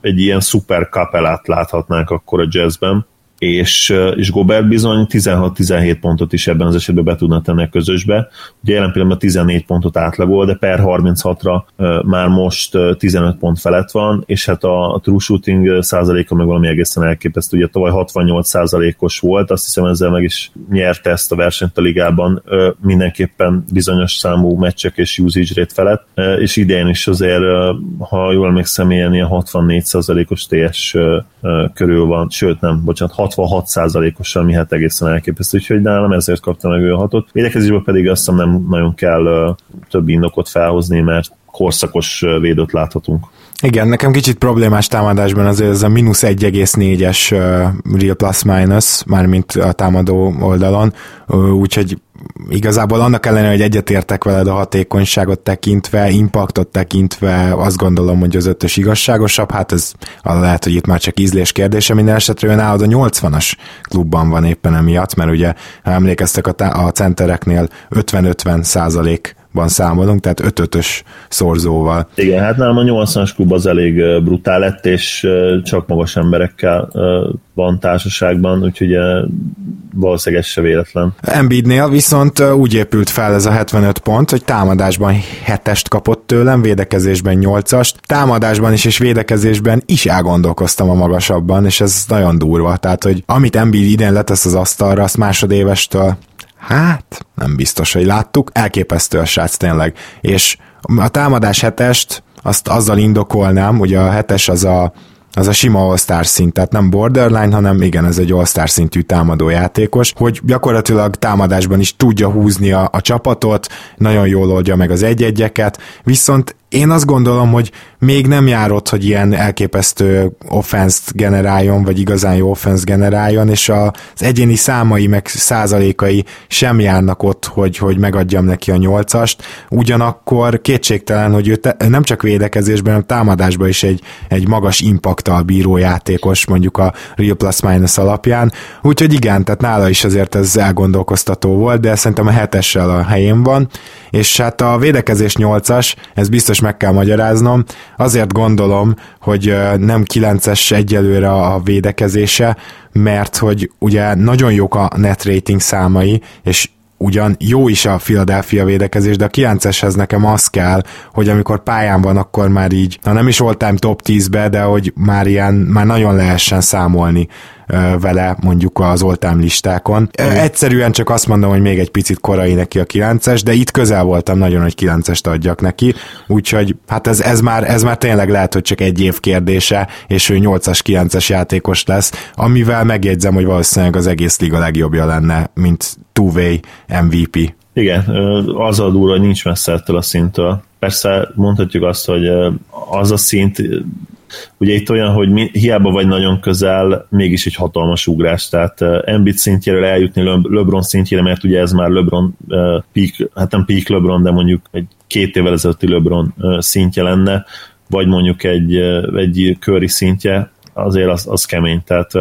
egy ilyen szuper kapelát láthatnánk akkor a jazzben, és, és Gobert bizony 16-17 pontot is ebben az esetben be tudna tenni a közösbe. Ugye jelen pillanatban 14 pontot átlag volt, de per 36-ra már most 15 pont felett van, és hát a, a true shooting százaléka meg valami egészen elképesztő. Ugye tavaly 68 százalékos volt, azt hiszem ezzel meg is nyerte ezt a versenyt a ligában, mindenképpen bizonyos számú meccsek és usage rate felett, és idén is azért, ha jól emlékszem, ilyen, ilyen 64 százalékos TS körül van, sőt nem, bocsánat, 66%-osan, ami hát egészen elképesztő, úgyhogy nálam ezért kapta meg ő a hatot. Védekezésben pedig azt hiszem nem nagyon kell több indokot felhozni, mert korszakos védőt láthatunk. Igen, nekem kicsit problémás támadásban azért ez a mínusz 1,4-es uh, real plus minus, mármint a támadó oldalon, úgyhogy igazából annak ellenére, hogy egyetértek veled a hatékonyságot tekintve, impaktot tekintve, azt gondolom, hogy az ötös igazságosabb, hát ez lehet, hogy itt már csak ízlés kérdése, minden esetre ő nálad a 80-as klubban van éppen emiatt, mert ugye, emlékeztek a, a centereknél 50-50 százalék ban számolunk, tehát 5-5-ös szorzóval. Igen, hát nálam a 80-as klub az elég brutál lett, és csak magas emberekkel van társaságban, úgyhogy valószínűleg ez se véletlen. Embiidnél viszont úgy épült fel ez a 75 pont, hogy támadásban 7-est kapott tőlem, védekezésben 8-ast, támadásban is és védekezésben is elgondolkoztam a magasabban, és ez nagyon durva. Tehát, hogy amit Embiid idén letesz az asztalra, azt másodévestől Hát, nem biztos, hogy láttuk. Elképesztő a srác tényleg. És a támadás hetest, azt azzal indokolnám, hogy a hetes az a az a sima all szint, tehát nem borderline, hanem igen, ez egy all szintű támadó játékos, hogy gyakorlatilag támadásban is tudja húzni a, a csapatot, nagyon jól oldja meg az egy-egyeket, viszont én azt gondolom, hogy még nem jár ott, hogy ilyen elképesztő offenszt generáljon, vagy igazán jó offensz generáljon, és az egyéni számai meg százalékai sem járnak ott, hogy, hogy megadjam neki a nyolcast. Ugyanakkor kétségtelen, hogy ő te, nem csak védekezésben, hanem támadásban is egy, egy magas impaktal bíró játékos, mondjuk a Real Plus Minus alapján. Úgyhogy igen, tehát nála is azért ez elgondolkoztató volt, de szerintem a hetessel a helyén van, és hát a védekezés nyolcas, ez biztos meg kell magyaráznom, azért gondolom, hogy nem 9-es egyelőre a védekezése, mert hogy ugye nagyon jók a net rating számai, és ugyan jó is a Philadelphia védekezés, de a 9-eshez nekem az kell, hogy amikor pályán van, akkor már így, na nem is voltam top 10-be, de hogy már ilyen, már nagyon lehessen számolni vele mondjuk az oltám listákon. Egyszerűen csak azt mondom, hogy még egy picit korai neki a 9-es, de itt közel voltam nagyon, hogy 9-est adjak neki, úgyhogy hát ez, ez, már, ez már tényleg lehet, hogy csak egy év kérdése, és ő 8-as, 9-es játékos lesz, amivel megjegyzem, hogy valószínűleg az egész liga legjobbja lenne, mint two-way MVP. Igen, az a durva, hogy nincs messze ettől a szintől. Persze mondhatjuk azt, hogy az a szint Ugye itt olyan, hogy mi, hiába vagy nagyon közel, mégis egy hatalmas ugrás, tehát Embiid szintjéről eljutni Le- LeBron szintjére, mert ugye ez már LeBron peak, hát nem peak LeBron, de mondjuk egy két évvel ezelőtti LeBron szintje lenne, vagy mondjuk egy, egy Curry szintje, azért az, az kemény, tehát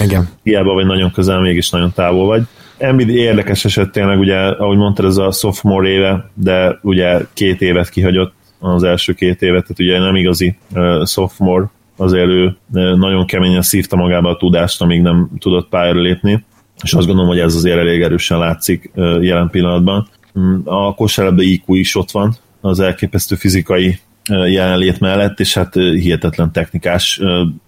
Igen. hiába vagy nagyon közel, mégis nagyon távol vagy. Embiid érdekes eset tényleg, ugye, ahogy mondtad, ez a sophomore éve, de ugye két évet kihagyott az első két évet, tehát ugye nem igazi uh, sophomore, azért ő nagyon keményen szívta magába a tudást, amíg nem tudott pályára lépni, és azt gondolom, hogy ez azért elég erősen látszik jelen pillanatban. Mm, a kosárlabda IQ is ott van, az elképesztő fizikai jelenlét mellett, és hát hihetetlen technikás.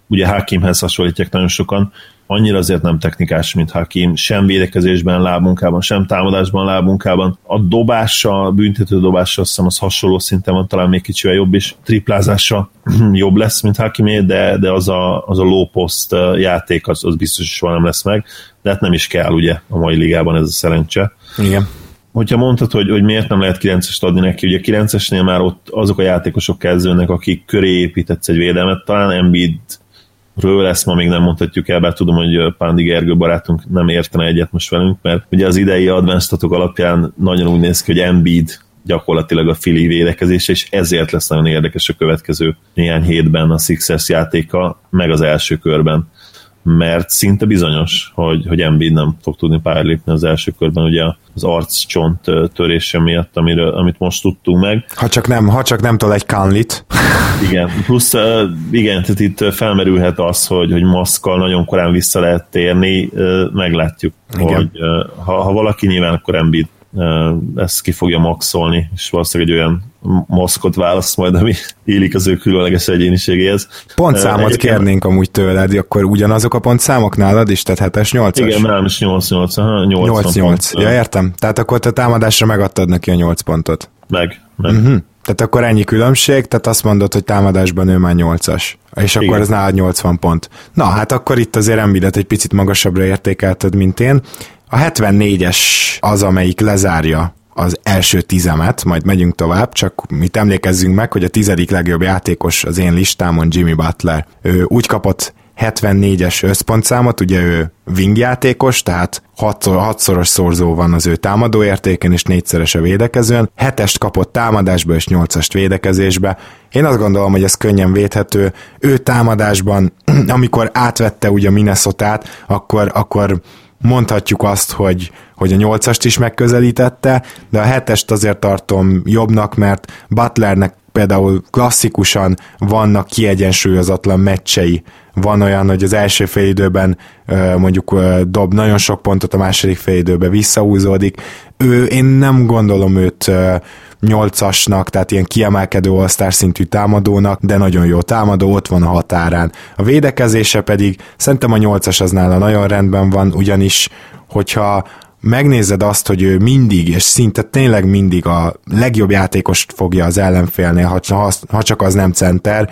Ugye Hakimhez hasonlítják nagyon sokan, annyira azért nem technikás, mint Hakim, sem védekezésben, lábunkában, sem támadásban, lábunkában. A dobása, büntető dobása, azt hiszem az hasonló szinten van, talán még kicsivel jobb is. Triplázása jobb lesz, mint Hakimé, de, de az, a, az a low post játék az, az biztos soha nem lesz meg, de hát nem is kell ugye a mai ligában ez a szerencse. Igen hogyha mondtad, hogy, hogy miért nem lehet 9-est adni neki, ugye 9-esnél már ott azok a játékosok kezdőnek, akik köré építetsz egy védelmet, talán Embiid ről ezt ma még nem mondhatjuk el, bár tudom, hogy Pándi Gergő barátunk nem értene egyet most velünk, mert ugye az idei advanced alapján nagyon úgy néz ki, hogy Embiid gyakorlatilag a fili védekezése, és ezért lesz nagyon érdekes a következő néhány hétben a Sixers játéka, meg az első körben mert szinte bizonyos, hogy, hogy Embiid nem fog tudni lépni az első körben, ugye az arccsont törése miatt, amiről, amit most tudtunk meg. Ha csak nem, ha csak nem tol egy kanlit. Igen, plusz igen, tehát itt felmerülhet az, hogy, hogy maszkkal nagyon korán vissza lehet térni, meglátjuk, igen. hogy ha, ha valaki nyilván, akkor Embiid ezt ki fogja maxolni, és valószínűleg egy olyan maszkot választ majd, ami élik az ő különleges egyéniségéhez. Pontszámot Egyébként... kérnénk amúgy tőled, akkor ugyanazok a pontszámok nálad is, tehát 7-es, 8-as? Igen, nálam is 8-8, 8 8 Ja, értem. Tehát akkor te támadásra megadtad neki a 8 pontot. Meg, meg. Uh-huh. Tehát akkor ennyi különbség, tehát azt mondod, hogy támadásban ő már 8-as. És akkor Igen. ez nálad 80 pont. Na, hát akkor itt azért Embidet egy picit magasabbra értékelted, mint én. A 74-es az, amelyik lezárja az első tizemet, majd megyünk tovább, csak mit emlékezzünk meg, hogy a tizedik legjobb játékos az én listámon Jimmy Butler. Ő úgy kapott 74-es összpontszámot, ugye ő wingjátékos, tehát hatszor, hatszoros szorzó van az ő támadó értéken, és négyszeres a védekezőn. Hetest kapott támadásba és nyolcast védekezésbe. Én azt gondolom, hogy ez könnyen védhető. Ő támadásban, amikor átvette ugye a minnesota akkor, akkor mondhatjuk azt, hogy, hogy a nyolcast is megközelítette, de a hetest azért tartom jobbnak, mert Butlernek például klasszikusan vannak kiegyensúlyozatlan meccsei. Van olyan, hogy az első félidőben mondjuk dob nagyon sok pontot, a második félidőben visszahúzódik. Ő, én nem gondolom őt nyolcasnak, tehát ilyen kiemelkedő all szintű támadónak, de nagyon jó támadó, ott van a határán. A védekezése pedig szerintem a nyolcas az nála nagyon rendben van, ugyanis hogyha megnézed azt, hogy ő mindig, és szinte tényleg mindig a legjobb játékost fogja az ellenfélnél, ha, csak az nem center,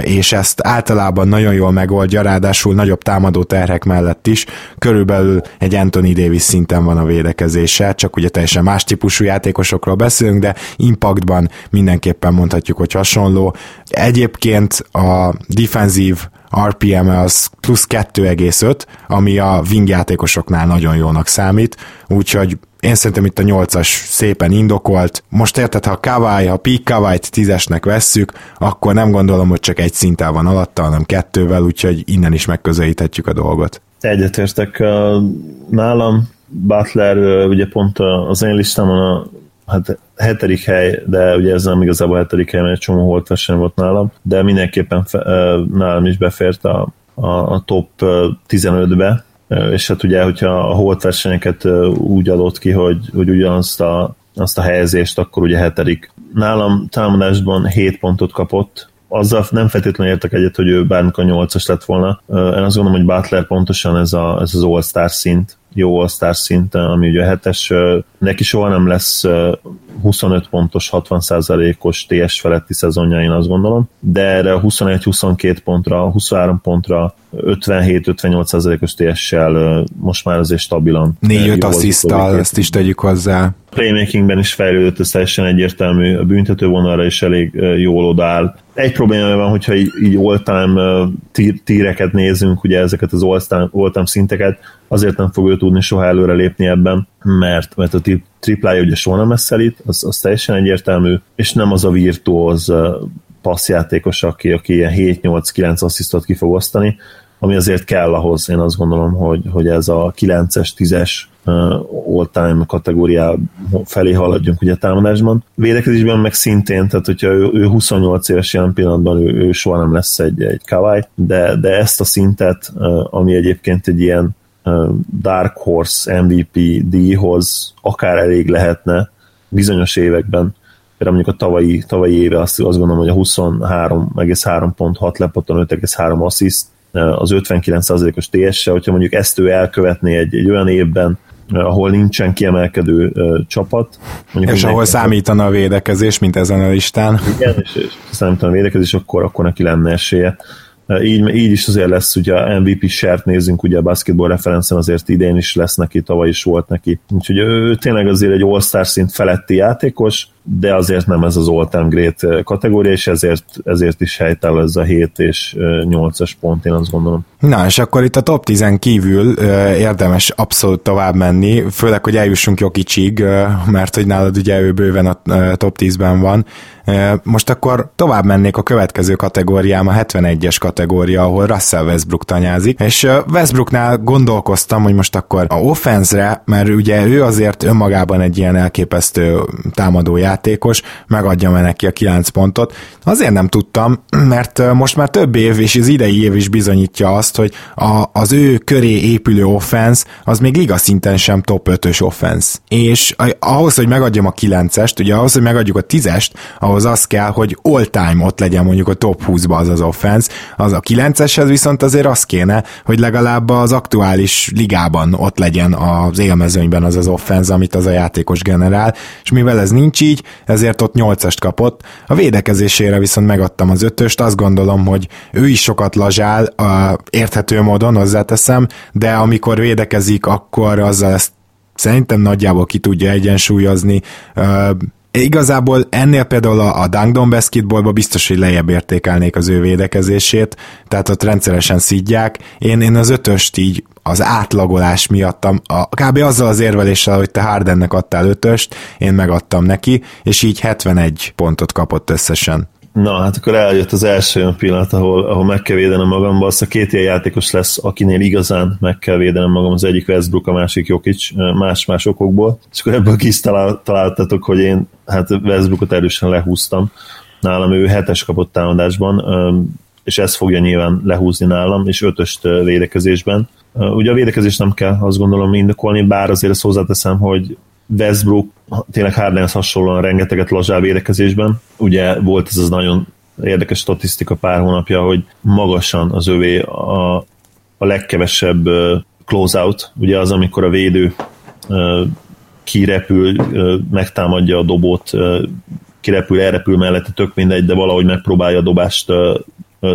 és ezt általában nagyon jól megoldja, ráadásul nagyobb támadó terhek mellett is, körülbelül egy Anthony Davis szinten van a védekezése, csak ugye teljesen más típusú játékosokról beszélünk, de impactban mindenképpen mondhatjuk, hogy hasonló. Egyébként a defensív RPM az plusz 2,5, ami a wing játékosoknál nagyon jónak számít, úgyhogy én szerintem itt a 8-as szépen indokolt. Most érted, ha Kawai, ha Peak Kawai-t vesszük, akkor nem gondolom, hogy csak egy szinten van alatta, hanem kettővel, úgyhogy innen is megközelíthetjük a dolgot. Egyetértek nálam. Butler ugye pont az én listámon a hát hetedik hely, de ugye ez nem igazából hetedik hely, mert egy csomó holt verseny volt nálam, de mindenképpen fe, nálam is befért a, a, a top 15-be, és hát ugye, hogyha a holt versenyeket úgy adott ki, hogy, hogy ugyanazt a, azt a helyezést, akkor ugye hetedik. Nálam támadásban 7 pontot kapott, azzal nem feltétlenül értek egyet, hogy ő bármikor 8-as lett volna. Én azt gondolom, hogy Butler pontosan ez, a, ez az All-Star szint, jó all szinten, ami ugye a hetes, neki soha nem lesz 25 pontos, 60%-os TS feletti szezonja, én azt gondolom, de erre 21-22 pontra, 23 pontra, 57-58%-os TS-sel most már azért stabilan. 4-5 asszisztal, ezt is tegyük hozzá. Playmakingben is fejlődött, ez teljesen egyértelmű, a büntető vonalra is elég jól odáll. Egy probléma van, hogyha így, így all-time tíreket nézünk, ugye ezeket az all-time, szinteket, azért nem fog ő tudni soha előre lépni ebben, mert, mert a triplája ugye soha nem lesz elit, az, az teljesen egyértelmű, és nem az a virtuóz passzjátékos, aki, aki ilyen 7-8-9 asszisztot ki fog osztani, ami azért kell ahhoz, én azt gondolom, hogy, hogy ez a 9-es, 10-es all-time kategóriá felé haladjunk ugye támadásban. Védekezésben meg szintén, tehát hogyha ő, ő 28 éves jelen pillanatban, ő, ő soha nem lesz egy, egy kawaii, de, de ezt a szintet, ami egyébként egy ilyen Dark Horse MVP díjhoz akár elég lehetne bizonyos években. Például mondjuk a tavalyi, tavalyi éve azt, azt gondolom, hogy a 23,3 pont 6 lepattan 5,3 assziszt, az 59%-os TS-se, hogyha mondjuk ezt ő elkövetné egy, egy olyan évben, ahol nincsen kiemelkedő uh, csapat. Mondjuk és ahol számítana a védekezés, mint ezen a listán. Igen, és, és számítana a védekezés, akkor, akkor neki lenne esélye. Így, így is azért lesz, ugye MVP sert nézzünk, ugye a basketball referencen azért idén is lesz neki, tavaly is volt neki. Úgyhogy ő tényleg azért egy all-star szint feletti játékos, de azért nem ez az all-time great kategória, és ezért, ezért is helytáll ez a 7 és 8-as pont, én azt gondolom. Na, és akkor itt a top 10 kívül érdemes abszolút tovább menni, főleg, hogy eljussunk Jokicsig, mert hogy nálad ugye ő bőven a top 10-ben van. Most akkor tovább mennék a következő kategóriám, a 71-es kategória, ahol Russell Westbrook tanyázik, és Westbrooknál gondolkoztam, hogy most akkor a offense mert ugye ő azért önmagában egy ilyen elképesztő támadó játékos, megadja meg neki a 9 pontot. Azért nem tudtam, mert most már több év, és az idei év is bizonyítja azt, hogy a, az ő köré épülő offense az még liga szinten sem top 5-ös offense. És ahhoz, hogy megadjam a 9-est, ugye ahhoz, hogy megadjuk a 10-est, ahhoz az kell, hogy all-time ott legyen mondjuk a top 20-ba az az offense, az a 9-eshez viszont azért az kéne, hogy legalább az aktuális ligában ott legyen az élmezőnyben az az offense, amit az a játékos generál, és mivel ez nincs így, ezért ott 8-est kapott. A védekezésére viszont megadtam az ötöst, azt gondolom, hogy ő is sokat lazsál, a érthető módon hozzáteszem, de amikor védekezik, akkor azzal ezt szerintem nagyjából ki tudja egyensúlyozni. Igazából ennél például a, Dangdon basketballba biztos, hogy lejjebb értékelnék az ő védekezését, tehát ott rendszeresen szidják. Én, én az ötöst így az átlagolás miattam, a, kb. azzal az érveléssel, hogy te Hardennek adtál ötöst, én megadtam neki, és így 71 pontot kapott összesen. Na, hát akkor eljött az első olyan pillanat, ahol, ahol meg kell védenem magamba. Azt a két ilyen játékos lesz, akinél igazán meg kell védenem magam. Az egyik Westbrook, a másik Jokic, más-más okokból. És akkor ebből kis találtatok, hogy én hát Westbrookot erősen lehúztam. Nálam ő hetes kapott támadásban, és ez fogja nyilván lehúzni nálam, és ötöst védekezésben. Ugye a védekezés nem kell azt gondolom indokolni, bár azért ezt hozzáteszem, hogy Westbrook tényleg Hardenhez hasonlóan rengeteget lazsál védekezésben. Ugye volt ez az nagyon érdekes statisztika pár hónapja, hogy magasan az övé a, a legkevesebb closeout, ugye az, amikor a védő kirepül, megtámadja a dobót, kirepül, elrepül mellette, tök mindegy, de valahogy megpróbálja a dobást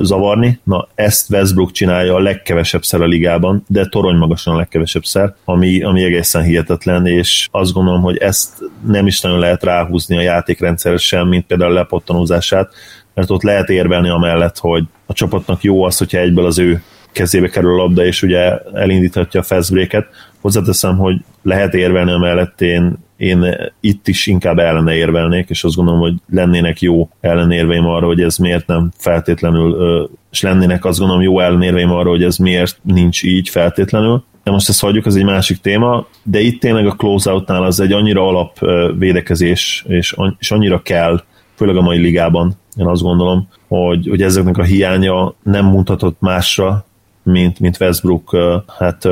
zavarni. Na, ezt Westbrook csinálja a legkevesebb szer a ligában, de torony magasan a legkevesebb szer, ami, ami egészen hihetetlen, és azt gondolom, hogy ezt nem is nagyon lehet ráhúzni a játékrendszerre sem, mint például a lepottanózását, mert ott lehet érvelni amellett, hogy a csapatnak jó az, hogyha egyből az ő kezébe kerül a labda, és ugye elindíthatja a fast break-et. Hozzáteszem, hogy lehet érvelni amellett, én, én itt is inkább ellene érvelnék, és azt gondolom, hogy lennének jó ellenérveim arra, hogy ez miért nem feltétlenül, és lennének azt gondolom jó ellenérveim arra, hogy ez miért nincs így feltétlenül. De most ezt hagyjuk, ez egy másik téma, de itt tényleg a closeoutnál az egy annyira alap védekezés, és, és annyira kell, főleg a mai ligában, én azt gondolom, hogy, hogy ezeknek a hiánya nem mutatott másra, mint, mint Westbrook hát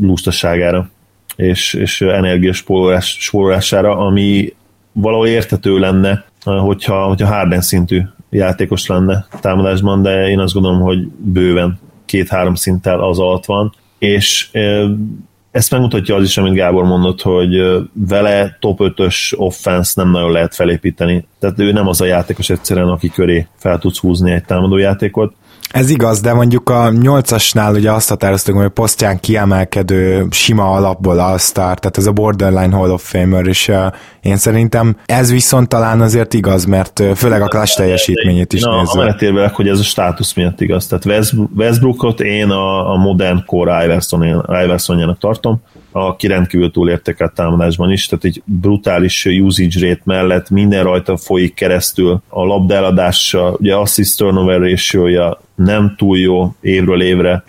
lustaságára és, és energiaspórolására, spórolására, ami valahol értető lenne, hogyha, hogyha Harden szintű játékos lenne támadásban, de én azt gondolom, hogy bőven két-három szinttel az alatt van, és ezt megmutatja az is, amit Gábor mondott, hogy vele top 5-ös offense nem nagyon lehet felépíteni. Tehát ő nem az a játékos egyszerűen, aki köré fel tudsz húzni egy támadójátékot. Ez igaz, de mondjuk a nyolcasnál ugye azt határoztuk, hogy a posztján kiemelkedő sima alapból all tehát ez a borderline Hall of Famer, és uh, én szerintem ez viszont talán azért igaz, mert uh, főleg a class teljesítményét is Na, nézve. A érvelek, hogy ez a státusz miatt igaz. Tehát Westbrookot én a, a modern Iverson, Iversonjának tartom, aki rendkívül túl értékelt támadásban is, tehát egy brutális usage rate mellett minden rajta folyik keresztül, a labdeladása, ugye assist turnover ratio nem túl jó évről évre,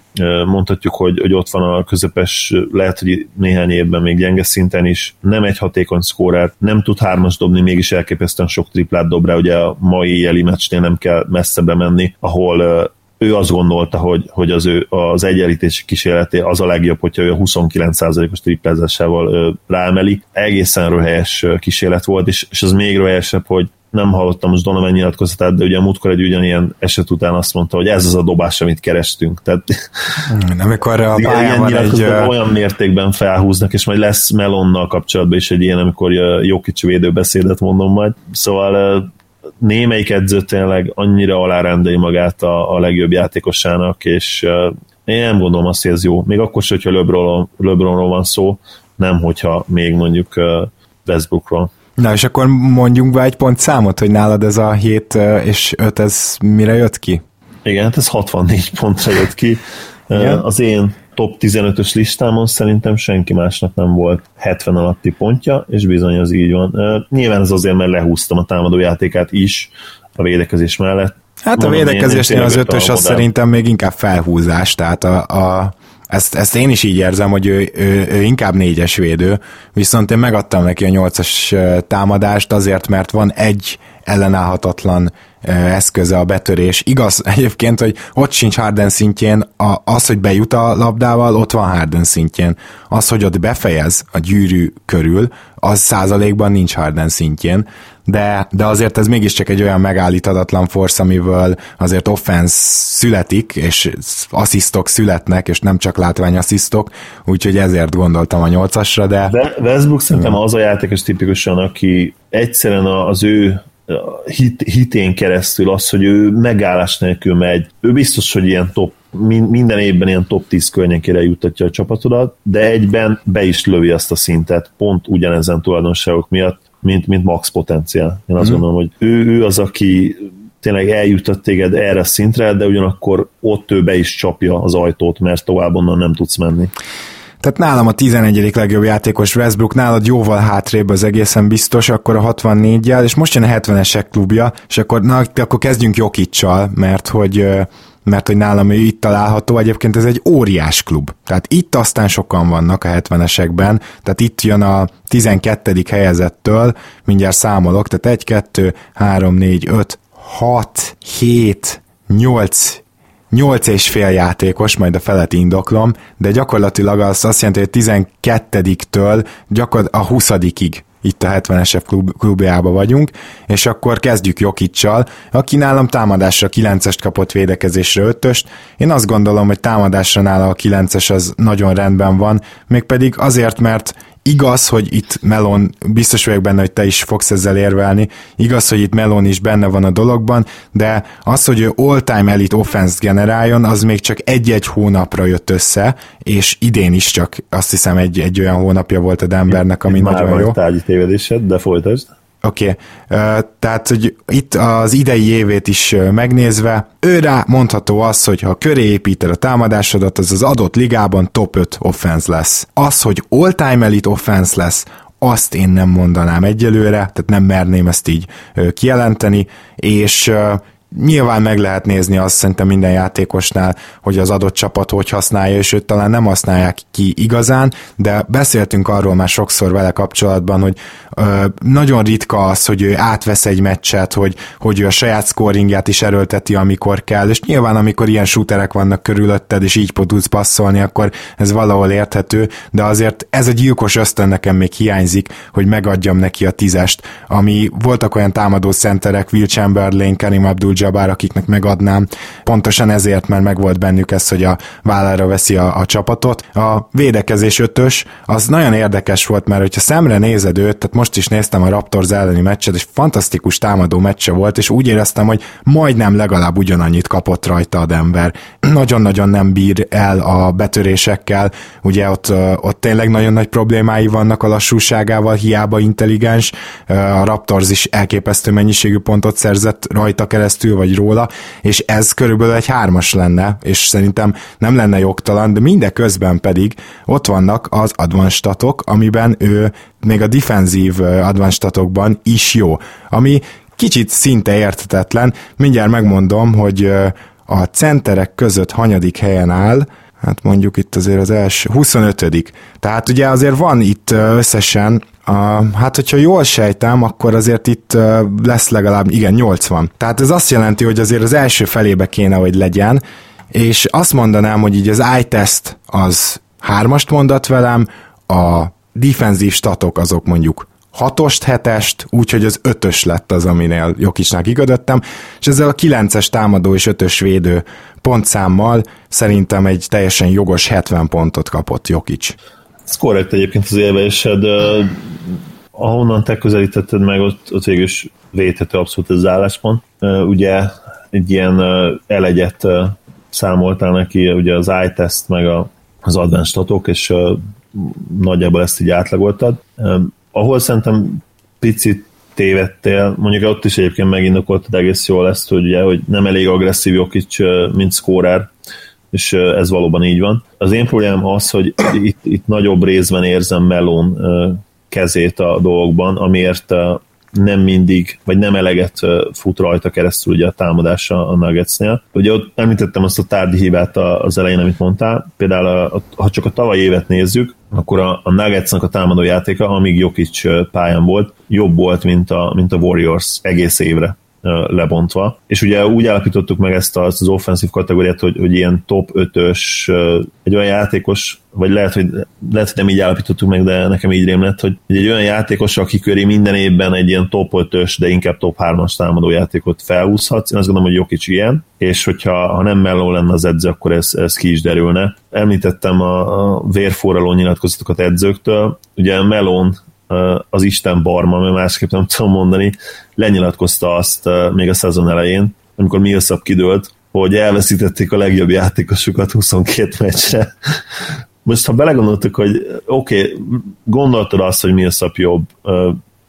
mondhatjuk, hogy, hogy ott van a közepes, lehet, hogy néhány évben még gyenge szinten is, nem egy hatékony szkórer, nem tud hármas dobni, mégis elképesztően sok triplát dob rá, ugye a mai jeli meccsnél nem kell messzebe menni, ahol ő azt gondolta, hogy, hogy az ő az egyenlítési kísérleté az a legjobb, hogyha ő a 29%-os triplázásával ráemeli. Egészen röhelyes kísérlet volt, és, és az még röhelyesebb, hogy nem hallottam most Donovan nyilatkozatát, de ugye a múltkor egy ugyanilyen eset után azt mondta, hogy ez az a dobás, amit kerestünk. Tehát, hmm, amikor a pályán egy... olyan mértékben felhúznak, és majd lesz Melonnal kapcsolatban is egy ilyen, amikor jó kicsi védőbeszédet mondom majd. Szóval némelyik edző tényleg annyira alárendeli magát a, a legjobb játékosának, és én nem gondolom azt, hogy ez jó. Még akkor sem, hogyha LeBron, LeBronról van szó, nem hogyha még mondjuk Westbrookról. Na és akkor mondjunk be egy pont számot, hogy nálad ez a 7 és 5, ez mire jött ki? Igen, hát ez 64 pontra jött ki. Igen? Az én top 15-ös listámon szerintem senki másnak nem volt 70 alatti pontja, és bizony az így van. Nyilván ez azért, mert lehúztam a támadójátékát is a védekezés mellett. Hát a védekezésnél az ötös az szerintem még inkább felhúzás, tehát a, a ezt, ezt én is így érzem, hogy ő, ő, ő inkább négyes védő, viszont én megadtam neki a nyolcas támadást azért, mert van egy ellenállhatatlan eszköze a betörés. Igaz egyébként, hogy ott sincs Harden szintjén, a, az, hogy bejut a labdával, ott van Harden szintjén. Az, hogy ott befejez a gyűrű körül, az százalékban nincs Harden szintjén, de, de azért ez mégiscsak egy olyan megállíthatatlan force, amivel azért offense születik, és asszisztok születnek, és nem csak látványasszisztok, úgyhogy ezért gondoltam a nyolcasra, de... de Westbrook szerintem az a játékos tipikusan, aki egyszerűen az ő hit, hitén keresztül az, hogy ő megállás nélkül megy. Ő biztos, hogy ilyen top, minden évben ilyen top 10 környékére juttatja a csapatodat, de egyben be is lövi azt a szintet, pont ugyanezen tulajdonságok miatt, mint, mint max potenciál. Én azt mm. gondolom, hogy ő, ő az, aki tényleg eljutott téged erre a szintre, de ugyanakkor ott ő be is csapja az ajtót, mert tovább onnan nem tudsz menni. Tehát nálam a 11. legjobb játékos Westbrook, nálad jóval hátrébb az egészen biztos, akkor a 64-jel, és most jön a 70-esek klubja, és akkor, na, akkor kezdjünk Jokicsal, mert hogy mert hogy nálam ő itt található, egyébként ez egy óriás klub. Tehát itt aztán sokan vannak a 70-esekben, tehát itt jön a 12. helyezettől, mindjárt számolok, tehát 1, 2, 3, 4, 5, 6, 7, 8, 8 és fél játékos, majd a felet indoklom, de gyakorlatilag az azt jelenti, hogy 12-től gyakorlatilag a 20-ig itt a 70-esek klub, klubjába vagyunk, és akkor kezdjük Jokicsal, aki nálam támadásra 9-est kapott védekezésre 5-öst. Én azt gondolom, hogy támadásra nála a 9-es az nagyon rendben van, mégpedig azért, mert Igaz, hogy itt Melon, biztos vagyok benne, hogy te is fogsz ezzel érvelni, igaz, hogy itt Melon is benne van a dologban, de az, hogy ő all-time elite offense generáljon, az még csak egy-egy hónapra jött össze, és idén is csak azt hiszem egy, egy olyan hónapja volt a Denvernek, ami Már nagyon jó. Már tévedésed, de folytasd. Oké, okay. tehát hogy itt az idei évét is megnézve, őre mondható az, hogy ha köré építed a támadásodat, az az adott ligában top 5 offense lesz. Az, hogy all-time elite offense lesz, azt én nem mondanám egyelőre, tehát nem merném ezt így kijelenteni, és Nyilván meg lehet nézni azt szerintem minden játékosnál, hogy az adott csapat hogy használja, és őt talán nem használják ki igazán, de beszéltünk arról már sokszor vele kapcsolatban, hogy ö, nagyon ritka az, hogy ő átvesz egy meccset, hogy, hogy ő a saját scoringját is erőlteti, amikor kell, és nyilván amikor ilyen shooterek vannak körülötted, és így tudsz passzolni, akkor ez valahol érthető, de azért ez a gyilkos ösztön nekem még hiányzik, hogy megadjam neki a tízest, ami voltak olyan támadó szenterek, Will Chamberlain, Karim Abdul Jabbar, akiknek megadnám. Pontosan ezért, mert megvolt bennük ez, hogy a vállára veszi a, a csapatot. A védekezés ötös, az nagyon érdekes volt, mert hogyha szemre nézed őt, tehát most is néztem a Raptors elleni meccset, és fantasztikus támadó meccse volt, és úgy éreztem, hogy majdnem legalább ugyanannyit kapott rajta a Denver. Nagyon-nagyon nem bír el a betörésekkel, ugye ott, ott tényleg nagyon nagy problémái vannak a lassúságával, hiába intelligens, a Raptors is elképesztő mennyiségű pontot szerzett rajta keresztül, keresztül, vagy róla, és ez körülbelül egy hármas lenne, és szerintem nem lenne jogtalan, de mindeközben pedig ott vannak az advanstatok, amiben ő még a defenzív advanstatokban is jó, ami kicsit szinte értetetlen. Mindjárt megmondom, hogy a centerek között hanyadik helyen áll, hát mondjuk itt azért az első, 25 Tehát ugye azért van itt összesen Uh, hát, hogyha jól sejtem, akkor azért itt uh, lesz legalább, igen, 80. Tehát ez azt jelenti, hogy azért az első felébe kéne, hogy legyen, és azt mondanám, hogy így az iTest az hármast mondat velem, a defenzív statok azok mondjuk hatost, hetest, úgyhogy az ötös lett az, aminél Jokicnak igazodtam, és ezzel a kilences támadó és ötös védő pontszámmal szerintem egy teljesen jogos 70 pontot kapott Jokic. Ez korrekt egyébként az élvésed. Ahonnan te közelítetted meg, ott, ott végül is védhető abszolút az álláspont. Ugye egy ilyen elegyet számoltál neki, ugye az iTest meg az advanced statok, és nagyjából ezt így átlagoltad. Ahol szerintem picit tévedtél, mondjuk ott is egyébként megindokoltad egész jól ezt, hogy, ugye, hogy nem elég agresszív Jokic, mint scorer, és ez valóban így van. Az én problémám az, hogy itt, itt nagyobb részben érzem Melon kezét a dolgokban, amiért nem mindig, vagy nem eleget fut rajta keresztül ugye a támadása a Nuggetsnél. Ugye ott említettem azt a tárgyi hibát az elején, amit mondtál. Például, a, ha csak a tavaly évet nézzük, akkor a, a Nuggetsnek a támadó játéka, amíg Jokic pályán volt, jobb volt, mint a, mint a Warriors egész évre lebontva. És ugye úgy állapítottuk meg ezt az, az offenszív kategóriát, hogy, hogy ilyen top 5-ös egy olyan játékos, vagy lehet, hogy, lehet, hogy nem így állapítottuk meg, de nekem így rém lett, hogy egy olyan játékos, aki köré minden évben egy ilyen top 5-ös, de inkább top 3-as támadó játékot felhúzhatsz. Én azt gondolom, hogy Jokic ilyen, és hogyha ha nem melló lenne az edző, akkor ez, ez ki is derülne. Említettem a, a vérforraló nyilatkozatokat edzőktől. Ugye Melon az Isten barma, mert másképp nem tudom mondani, lenyilatkozta azt még a szezon elején, amikor Millsap kidőlt, hogy elveszítették a legjobb játékosukat 22 meccsre. Most ha belegondoltuk, hogy oké, okay, gondoltad azt, hogy Millsap jobb,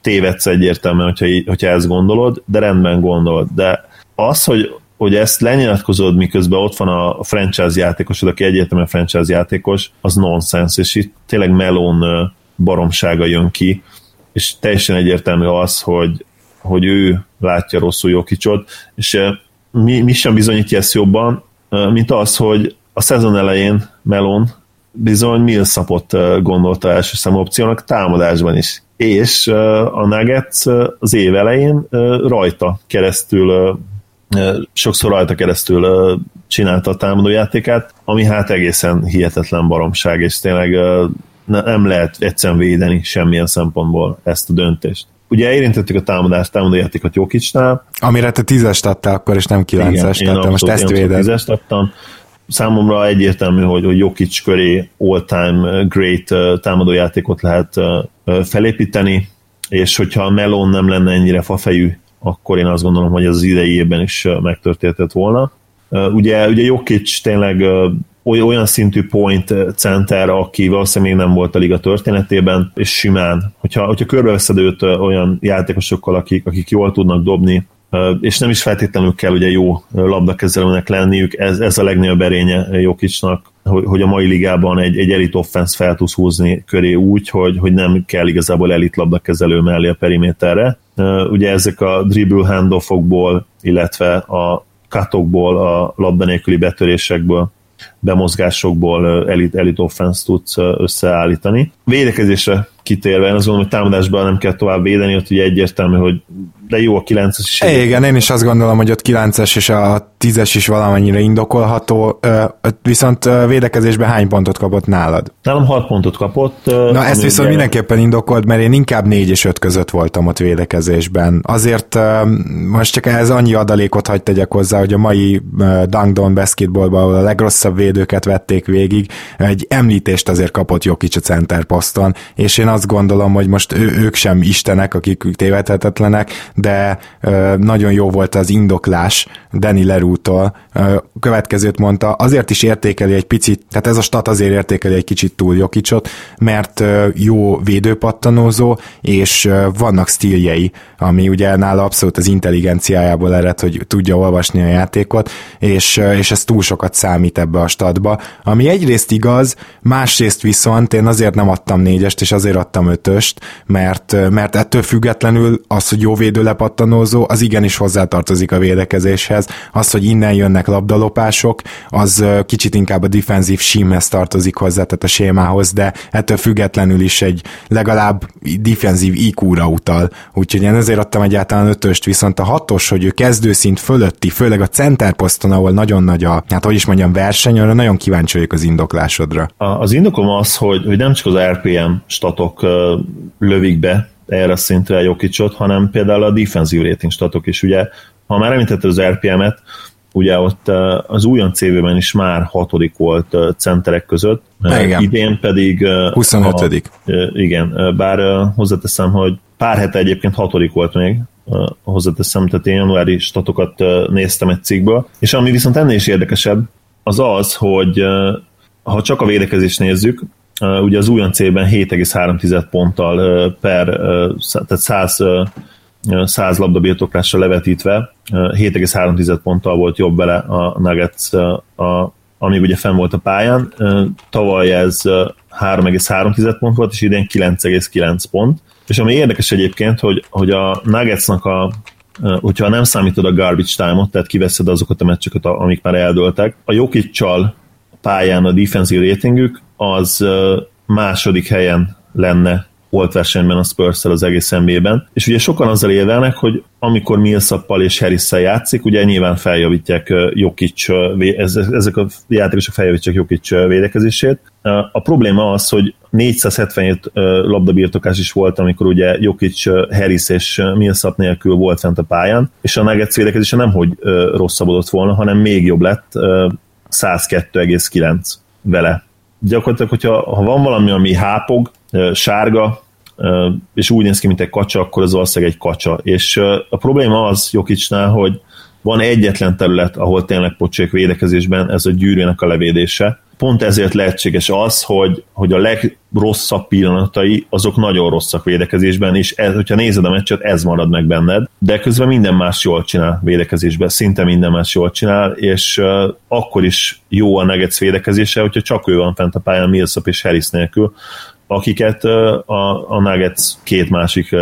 tévedsz egyértelműen, hogyha, hogyha ezt gondolod, de rendben gondolod. De az, hogy, hogy ezt lenyilatkozod, miközben ott van a franchise játékosod, aki egyértelműen franchise játékos, az nonsens, és itt tényleg melón baromsága jön ki, és teljesen egyértelmű az, hogy, hogy ő látja rosszul Jokicsot, és eh, mi, mi sem bizonyítja ezt jobban, eh, mint az, hogy a szezon elején Melon bizony Millsapot eh, gondolta első számú opciónak támadásban is. És a Nuggets az év elején rajta keresztül sokszor rajta keresztül csinálta a támadójátékát, ami hát egészen hihetetlen baromság, és tényleg nem lehet egyszerűen védeni semmilyen szempontból ezt a döntést. Ugye érintettük a támadást, támadójátékot Jokicsnál. Amire te tízest adtál akkor, és nem kilences, tehát abszolút, most ezt véded. tízest adtam. Számomra egyértelmű, hogy, hogy Jokic köré all-time great támadójátékot lehet felépíteni, és hogyha a Melon nem lenne ennyire fafejű, akkor én azt gondolom, hogy az idei évben is megtörténhetett volna. Ugye, ugye Jokic tényleg olyan szintű point center, aki valószínűleg még nem volt a liga történetében, és simán, hogyha, hogyha körbeveszed őt olyan játékosokkal, akik, akik jól tudnak dobni, és nem is feltétlenül kell ugye jó labdakezelőnek lenniük, ez, ez a legnagyobb erénye Jokicsnak, hogy, hogy a mai ligában egy, egy elit offense fel tudsz húzni köré úgy, hogy, hogy nem kell igazából elit labdakezelő mellé a periméterre. Ugye ezek a dribble handoffokból, illetve a katokból, a labda nélküli betörésekből bemozgásokból elit, elit offense tudsz összeállítani. Védekezésre kitérve, én azt gondolom, hogy támadásban nem kell tovább védeni, ott ugye egyértelmű, hogy de jó a 9-es is. Igen, én is azt gondolom, hogy ott 9-es és a 10-es is valamennyire indokolható, viszont védekezésben hány pontot kapott nálad? Nálam 6 pontot kapott. Na ezt viszont ugye... mindenképpen indokolt, mert én inkább 4 és 5 között voltam ott védekezésben. Azért most csak ez annyi adalékot hagy tegyek hozzá, hogy a mai Dunk basketballban, ahol a legrosszabb védőket vették végig, egy említést azért kapott Jokic a center poszton, és én azt gondolom, hogy most ő, ők sem istenek, akik tévedhetetlenek, de nagyon jó volt az indoklás Danny Lerútól. Következőt mondta, azért is értékeli egy picit, tehát ez a stat azért értékeli egy kicsit túl Jokicsot, mert jó védőpattanózó, és vannak stíljei, ami ugye nála abszolút az intelligenciájából ered, hogy tudja olvasni a játékot, és, és ez túl sokat számít ebbe a statba, ami egyrészt igaz, másrészt viszont én azért nem adtam négyest, és azért adtam ötöst, mert, mert ettől függetlenül az, hogy jó védő lepattanózó, az igenis hozzátartozik a védekezéshez. Az, hogy innen jönnek labdalopások, az kicsit inkább a defensív símhez tartozik hozzá, tehát a sémához, de ettől függetlenül is egy legalább defensív IQ-ra utal. Úgyhogy én ezért adtam egyáltalán ötöst, viszont a hatos, hogy ő kezdőszint fölötti, főleg a center poszton, ahol nagyon nagy a, hát hogy is mondjam, verseny, arra nagyon kíváncsi vagyok az indoklásodra. Az indokom az, hogy, hogy nem csak az RPM statok lövik be, erre a szintre Jokicot, hanem például a defensive rating statok is. Ugye, ha már említetted az RPM-et, ugye ott az újon CV-ben is már hatodik volt centerek között, igen. idén pedig 25 a, Igen, bár hozzáteszem, hogy pár hete egyébként hatodik volt még, hozzáteszem, tehát én januári statokat néztem egy cikkből, és ami viszont ennél is érdekesebb, az az, hogy ha csak a védekezést nézzük, ugye az újon célben 7,3 ponttal per, tehát 100 100 labdabirtoklásra levetítve 7,3 ponttal volt jobb vele a Nuggets, a, amíg ugye fenn volt a pályán. Tavaly ez 3,3 pont volt, és idén 9,9 pont. És ami érdekes egyébként, hogy, hogy a Nuggetsnak a hogyha nem számítod a garbage time-ot, tehát kiveszed azokat a meccseket, amik már eldőltek, a Jokic-csal pályán a defensive ratingük az második helyen lenne volt versenyben a spurs az egész NBA-ben. És ugye sokan azzal érvelnek, hogy amikor Millsappal és harris játszik, ugye nyilván feljavítják Jokic, ezek a játékosok feljavítják Jokic védekezését. A probléma az, hogy 477 labdabirtokás is volt, amikor ugye Jokic, Harris és Millsap nélkül volt fent a pályán, és a Nuggets védekezése nem hogy rosszabbodott volna, hanem még jobb lett, 102,9 vele. Gyakorlatilag, hogyha ha van valami, ami hápog, sárga, és úgy néz ki, mint egy kacsa, akkor az valószínűleg egy kacsa. És a probléma az Jokicsnál, hogy van egyetlen terület, ahol tényleg pocsék védekezésben, ez a gyűrűnek a levédése. Pont ezért lehetséges az, hogy, hogy a legrosszabb pillanatai azok nagyon rosszak védekezésben, és ez, hogyha nézed a meccset, ez marad meg benned, de közben minden más jól csinál védekezésben, szinte minden más jól csinál, és uh, akkor is jó a Nuggets védekezése, hogyha csak ő van fent a pályán Millsap és Harris nélkül, akiket a, a Nuggets két másik,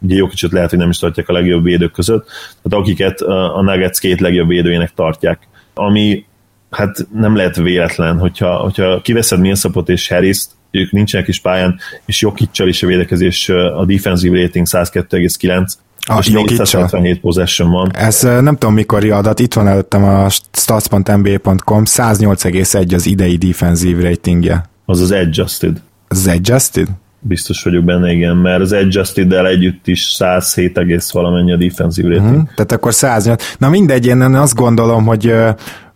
ugye jó kicsit lehet, hogy nem is tartják a legjobb védők között, tehát akiket a Nuggets két legjobb védőjének tartják. Ami hát nem lehet véletlen, hogyha, hogyha kiveszed Millsapot és harris ők nincsenek is pályán, és Jokicsal is a védekezés, a defensive rating 102,9, a és 477 possession van. Ez nem tudom mikori adat, itt van előttem a stats.nba.com, 108,1 az idei defensive ratingje. Az az adjusted. Az adjusted? Biztos vagyok benne, igen, mert az adjusted-del együtt is 107 egész valamennyi a defensive rating. Uh-huh. Tehát akkor 108. Na mindegy, én azt gondolom, hogy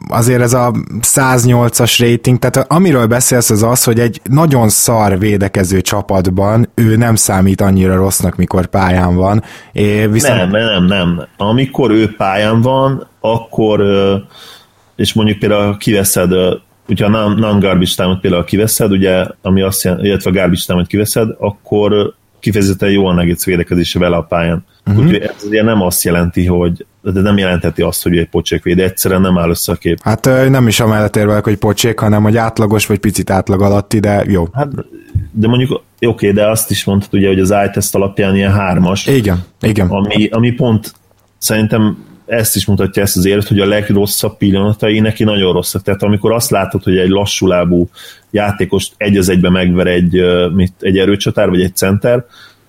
azért ez a 108-as rating, tehát amiről beszélsz az az, hogy egy nagyon szar védekező csapatban ő nem számít annyira rossznak, mikor pályán van. É, viszont... Nem, nem, nem. Amikor ő pályán van, akkor és mondjuk például kiveszed hogyha a non-garbage time-ot például kiveszed, ugye, ami azt jelenti, illetve a garbage time-ot kiveszed, akkor kifejezetten jó a Nuggets védekezése vele a pályán. Uh-huh. Úgyhogy ez ugye nem azt jelenti, hogy de nem jelenteti azt, hogy egy pocsék véd, egyszerűen nem áll össze a kép. Hát nem is amellett érvelek, hogy pocsék, hanem hogy átlagos, vagy picit átlag alatti, de jó. Hát, de mondjuk oké, okay, de azt is mondtad ugye, hogy az iTest alapján ilyen hármas. Igen, igen. Ami, ami pont szerintem ezt is mutatja ezt az élet, hogy a legrosszabb pillanatai neki nagyon rosszak. Tehát amikor azt látod, hogy egy lassulábú játékost egy az egybe megver egy, mit, egy erőcsatár, vagy egy center,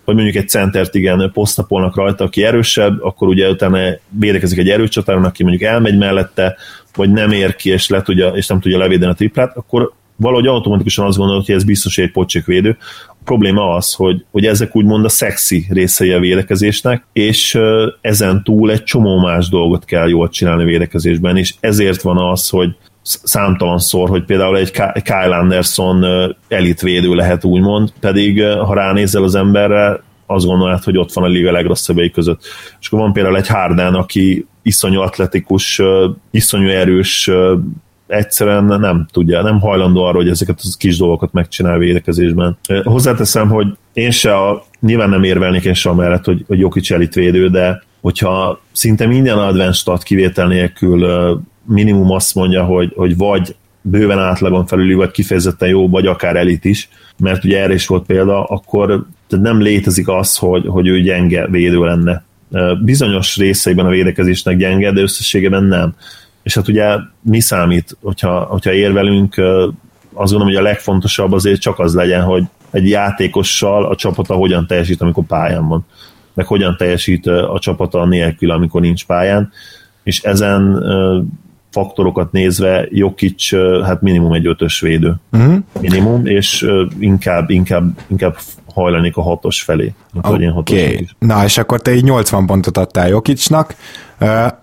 vagy mondjuk egy centert igen posztapolnak rajta, aki erősebb, akkor ugye utána védekezik egy erőcsatáron, aki mondjuk elmegy mellette, vagy nem ér ki, és, le tudja, és nem tudja levédeni a triplát, akkor valahogy automatikusan azt gondolod, hogy ez biztos egy pocsékvédő. A probléma az, hogy, hogy ezek úgymond a szexi részei a védekezésnek, és ezen túl egy csomó más dolgot kell jól csinálni a védekezésben, és ezért van az, hogy számtalan szor, hogy például egy Kyle Anderson elitvédő lehet úgymond, pedig ha ránézel az emberre, azt gondolod, hogy ott van a liga legrosszabbjai között. És akkor van például egy Harden, aki iszonyú atletikus, iszonyú erős, egyszerűen nem tudja, nem hajlandó arra, hogy ezeket a kis dolgokat megcsinál védekezésben. Hozzáteszem, hogy én se a, nyilván nem érvelnék én sem mellett, hogy, hogy Jokic elitvédő, de hogyha szinte minden advanced stat kivétel nélkül minimum azt mondja, hogy, hogy vagy bőven átlagon felüli, vagy kifejezetten jó, vagy akár elit is, mert ugye erre is volt példa, akkor nem létezik az, hogy, hogy ő gyenge védő lenne. Bizonyos részeiben a védekezésnek gyenge, de összességében nem. És hát ugye mi számít, hogyha, hogyha érvelünk, azt gondolom, hogy a legfontosabb azért csak az legyen, hogy egy játékossal a csapata hogyan teljesít, amikor pályán van, meg hogyan teljesít a csapata nélkül, amikor nincs pályán, és ezen faktorokat nézve Jokic hát minimum egy ötös védő. Uh-huh. Minimum, és inkább, inkább, inkább hajlanék a hatos felé. Oké, okay. na és akkor te így 80 pontot adtál Jokicsnak,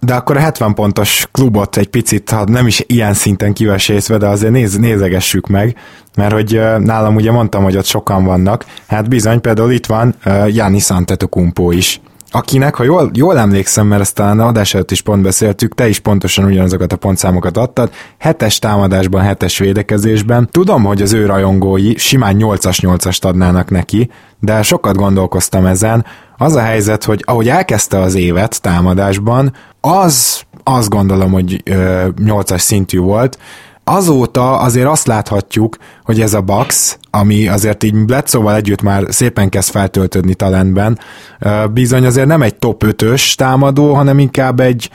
de akkor a 70 pontos klubot egy picit, ha nem is ilyen szinten kivesészve, de azért néz, nézegessük meg, mert hogy nálam ugye mondtam, hogy ott sokan vannak, hát bizony, például itt van Janis Antetokumpo is, akinek, ha jól, jól emlékszem, mert ezt talán adás előtt is pont beszéltük, te is pontosan ugyanazokat a pontszámokat adtad, hetes támadásban, hetes védekezésben. Tudom, hogy az ő rajongói simán 8-as 8-ast adnának neki, de sokat gondolkoztam ezen. Az a helyzet, hogy ahogy elkezdte az évet támadásban, az azt gondolom, hogy ö, 8-as szintű volt, azóta azért azt láthatjuk, hogy ez a Bax, ami azért így Bledsoe-val együtt már szépen kezd feltöltődni talentben, bizony azért nem egy top 5-ös támadó, hanem inkább egy